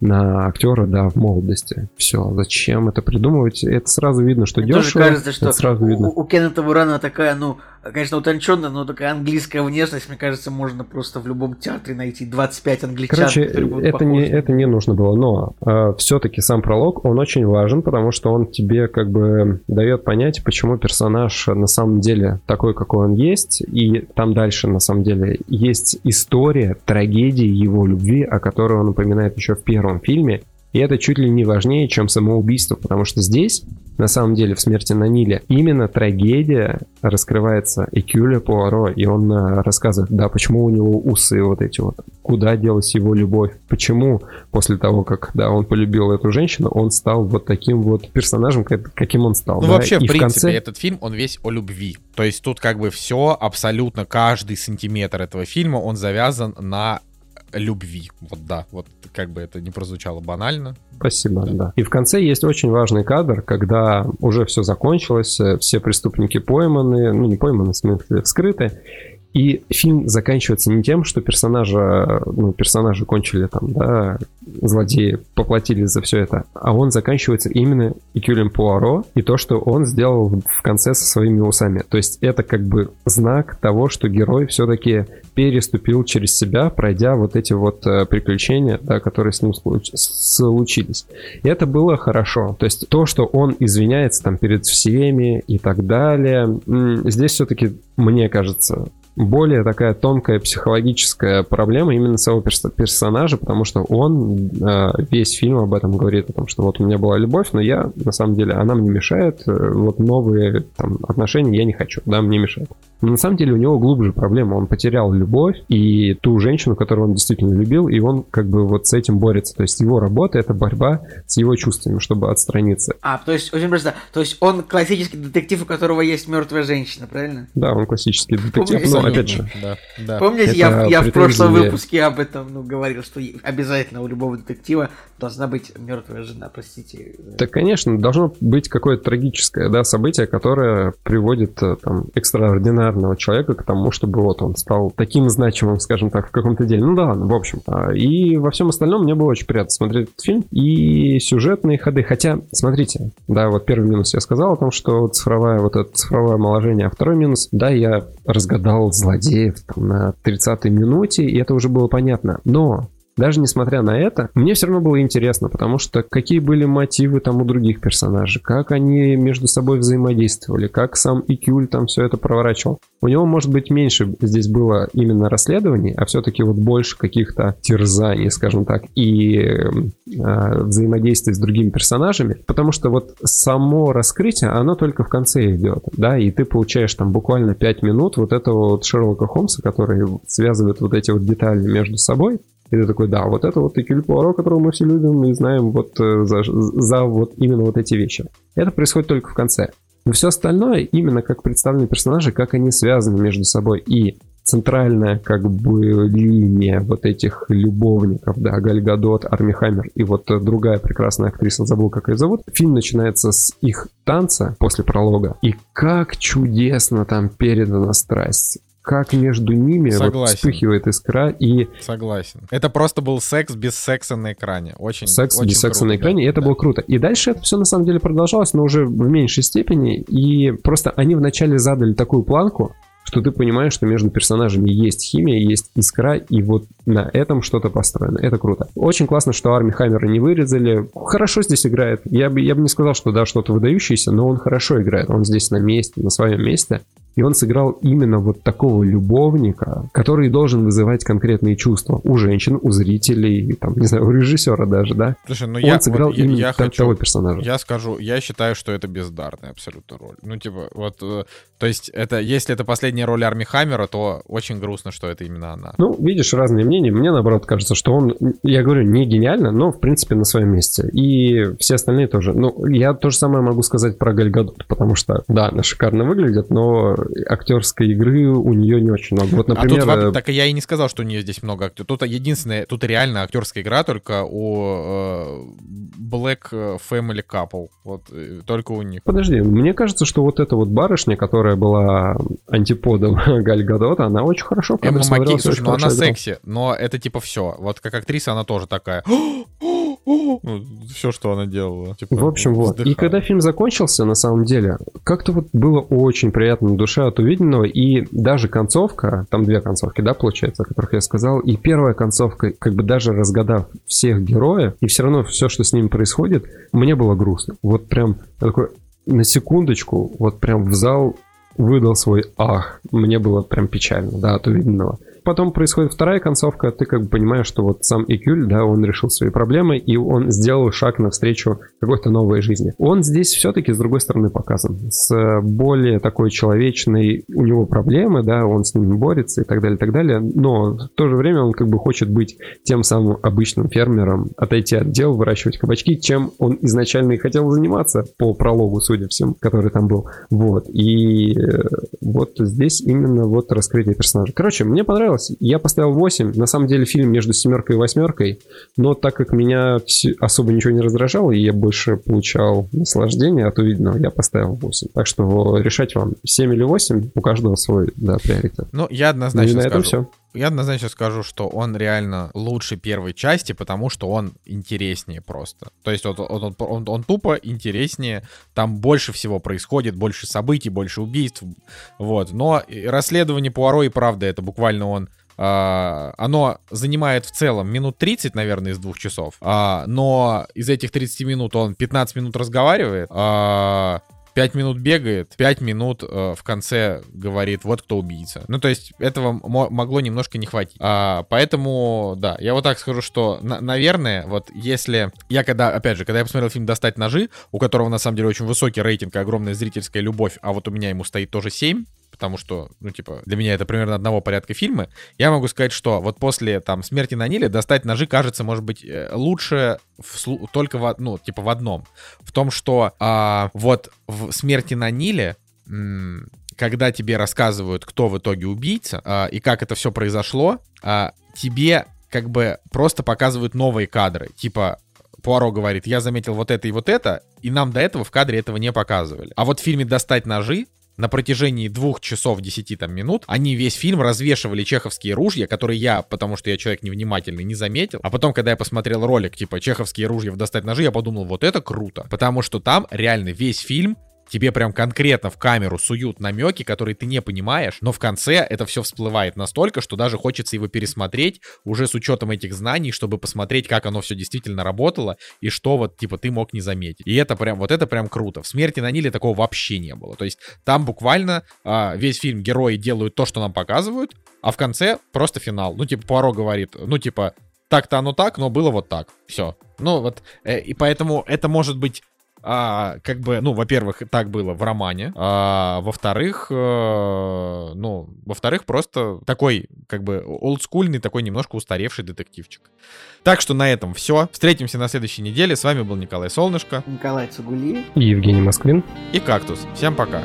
на актера, да, в молодости. Все, зачем это придумывать? Это сразу видно, что Мне дешево. Тоже кажется, что сразу видно. У, у Кеннета Бурана такая, ну, конечно, утонченная, но такая английская внешность, мне кажется, можно просто в любом театре найти. 25 англичан. Короче, это не, это не нужно было, но э, все-таки сам пролог, он очень важен, потому что он тебе как бы дает понять, почему персонаж на самом деле такой, какой он есть, и там дальше на самом деле есть история, трагедии его любви, о которой он упоминает еще в первом фильме, и это чуть ли не важнее, чем самоубийство, потому что здесь, на самом деле, в «Смерти на Ниле» именно трагедия раскрывается Экюля Пуаро, и он э, рассказывает, да, почему у него усы вот эти вот, куда делась его любовь, почему после того, как, да, он полюбил эту женщину, он стал вот таким вот персонажем, каким он стал. Ну, да? вообще, и в принципе, конце... этот фильм, он весь о любви. То есть тут как бы все, абсолютно каждый сантиметр этого фильма, он завязан на любви. Вот да, вот как бы это не прозвучало банально. Спасибо, да. да. И в конце есть очень важный кадр, когда уже все закончилось, э, все преступники пойманы, ну не пойманы, в смысле вскрыты, И фильм заканчивается не тем, что персонажа, ну, персонажи кончили там, да, злодеи поплатились за все это, а он заканчивается именно Экюлем Пуаро и то, что он сделал в конце со своими усами. То есть это как бы знак того, что герой все-таки переступил через себя, пройдя вот эти вот э, приключения, да, которые с ним случились. И это было хорошо. То есть то, что он извиняется там перед всеми и так далее, здесь все-таки, мне кажется, более такая тонкая психологическая проблема именно своего перс- персонажа, потому что он э, весь фильм об этом говорит, о том, что вот у меня была любовь, но я, на самом деле, она мне мешает, э, вот новые там, отношения я не хочу, да, мне мешает. Но на самом деле у него глубже проблема. Он потерял любовь и ту женщину, которую он действительно любил, и он как бы вот с этим борется. То есть его работа — это борьба с его чувствами, чтобы отстраниться. А, то есть, очень просто, то есть он классический детектив, у которого есть мертвая женщина, правильно? Да, он классический детектив, Помните, но опять же... Да, да. Помните, я, я в прошлом выпуске об этом ну, говорил, что обязательно у любого детектива должна быть мертвая жена, простите. Так, конечно, должно быть какое-то трагическое да, событие, которое приводит э, там экстраординарно популярного человека к тому, чтобы вот он стал таким значимым, скажем так, в каком-то деле. Ну да ладно, в общем. И во всем остальном мне было очень приятно смотреть этот фильм. И сюжетные ходы. Хотя, смотрите, да, вот первый минус я сказал о том, что цифровая, вот это цифровое омоложение, а второй минус, да, я разгадал злодеев там, на 30-й минуте, и это уже было понятно. Но даже несмотря на это, мне все равно было интересно, потому что какие были мотивы там у других персонажей, как они между собой взаимодействовали, как сам Икюль там все это проворачивал. У него, может быть, меньше здесь было именно расследований, а все-таки вот больше каких-то терзаний, скажем так, и э, взаимодействия с другими персонажами, потому что вот само раскрытие, оно только в конце идет, да, и ты получаешь там буквально 5 минут вот этого вот Шерлока Холмса, который связывает вот эти вот детали между собой, и ты такой, да, вот это вот Экюль Пуаро, которого мы все любим и знаем вот э, за, за вот именно вот эти вещи. Это происходит только в конце. Но все остальное, именно как представлены персонажи, как они связаны между собой. И центральная как бы линия вот этих любовников, да, Галь Гадот, Арми Хаммер и вот другая прекрасная актриса, забыл, как ее зовут. Фильм начинается с их танца после пролога. И как чудесно там передана страсть как между ними вот вспыхивает искра и... Согласен. Это просто был секс без секса на экране. Очень Секс очень без круто, секса на экране, да, и это да. было круто. И дальше это все на самом деле продолжалось, но уже в меньшей степени. И просто они вначале задали такую планку, что ты понимаешь, что между персонажами есть химия, есть искра, и вот на этом что-то построено. Это круто. Очень классно, что Арми Хаммера не вырезали. Хорошо здесь играет. Я бы, я бы не сказал, что да, что-то выдающееся, но он хорошо играет. Он здесь на месте, на своем месте. И он сыграл именно вот такого любовника, который должен вызывать конкретные чувства у женщин, у зрителей, там, не знаю, у режиссера даже, да? Слушай, ну он я, сыграл вот, именно я, хочу, того персонажа. Я скажу, я считаю, что это бездарная абсолютно роль. Ну, типа, вот, э, то есть, это, если это последняя роль Арми Хаммера, то очень грустно, что это именно она. Ну, видишь, разные мнения. Мне, наоборот, кажется, что он, я говорю, не гениально, но, в принципе, на своем месте. И все остальные тоже. Ну, я то же самое могу сказать про Галь Гадот, потому что, да, она шикарно выглядит, но актерской игры у нее не очень много. Вот, например... А тут, э, так я и не сказал, что у нее здесь много актеров. Тут единственное, тут реально актерская игра только у э, Black Family Couple. Вот э, только у них. Подожди, мне кажется, что вот эта вот барышня, которая была антиподом Галь Гадот, она очень хорошо Эмма Маккей, слушай, ну она секси, но это типа все. Вот как актриса она тоже такая ну, все, что она делала. Типа, в общем, вот. Вздыхала. И когда фильм закончился, на самом деле, как-то вот было очень приятно на душе от увиденного, и даже концовка, там две концовки, да, получается, о которых я сказал, и первая концовка, как бы даже разгадав всех героев, и все равно все, что с ними происходит, мне было грустно. Вот прям такой, на секундочку, вот прям в зал выдал свой ах. Мне было прям печально, да, от увиденного потом происходит вторая концовка, ты как бы понимаешь, что вот сам Экюль, да, он решил свои проблемы, и он сделал шаг навстречу какой-то новой жизни. Он здесь все-таки с другой стороны показан, с более такой человечной, у него проблемы, да, он с ними борется и так далее, и так далее, но в то же время он как бы хочет быть тем самым обычным фермером, отойти от дел, выращивать кабачки, чем он изначально и хотел заниматься по прологу, судя всем, который там был. Вот. И вот здесь именно вот раскрытие персонажа. Короче, мне понравилось. Я поставил 8. На самом деле фильм между семеркой и восьмеркой, но так как меня особо ничего не раздражало, и я больше получал наслаждение от увиденного, я поставил 8. Так что решать вам 7 или 8, у каждого свой, да, приоритет. Ну, я однозначно ну, и на скажу. этом все. Я однозначно скажу, что он реально лучше первой части, потому что он интереснее просто. То есть он, он, он, он тупо интереснее, там больше всего происходит, больше событий, больше убийств, вот. Но расследование Пуаро и правда, это буквально он Uh, оно занимает в целом минут 30, наверное, из двух часов. Uh, но из этих 30 минут он 15 минут разговаривает. Uh, 5 минут бегает, 5 минут э, в конце говорит, вот кто убийца. Ну, то есть этого могло немножко не хватить. А, поэтому, да, я вот так скажу, что, на- наверное, вот если... Я когда, опять же, когда я посмотрел фильм «Достать ножи», у которого, на самом деле, очень высокий рейтинг и огромная зрительская любовь, а вот у меня ему стоит тоже 7, потому что, ну, типа, для меня это примерно одного порядка фильмы, я могу сказать, что вот после, там, «Смерти на Ниле» «Достать ножи» кажется, может быть, э, лучше в, только в, ну, типа, в одном. В том, что а, вот в «Смерти на Ниле» когда тебе рассказывают, кто в итоге убийца а, и как это все произошло, а, тебе как бы просто показывают новые кадры. Типа, Пуаро говорит, я заметил вот это и вот это, и нам до этого в кадре этого не показывали. А вот в фильме «Достать ножи» на протяжении двух часов 10 там, минут они весь фильм развешивали чеховские ружья, которые я, потому что я человек невнимательный, не заметил. А потом, когда я посмотрел ролик, типа, чеховские ружья в «Достать ножи», я подумал, вот это круто. Потому что там реально весь фильм тебе прям конкретно в камеру суют намеки, которые ты не понимаешь, но в конце это все всплывает настолько, что даже хочется его пересмотреть уже с учетом этих знаний, чтобы посмотреть, как оно все действительно работало и что вот, типа, ты мог не заметить. И это прям, вот это прям круто. В «Смерти на Ниле» такого вообще не было. То есть там буквально а, весь фильм герои делают то, что нам показывают, а в конце просто финал. Ну, типа, Пуаро говорит, ну, типа, так-то оно так, но было вот так. Все. Ну, вот, э, и поэтому это может быть а, как бы, ну, во-первых, так было в романе, а во-вторых, э, ну, во-вторых, просто такой, как бы, олдскульный, такой немножко устаревший детективчик. Так что на этом все. Встретимся на следующей неделе. С вами был Николай Солнышко. Николай Цугулиев. И Евгений Москвин. И Кактус. Всем пока.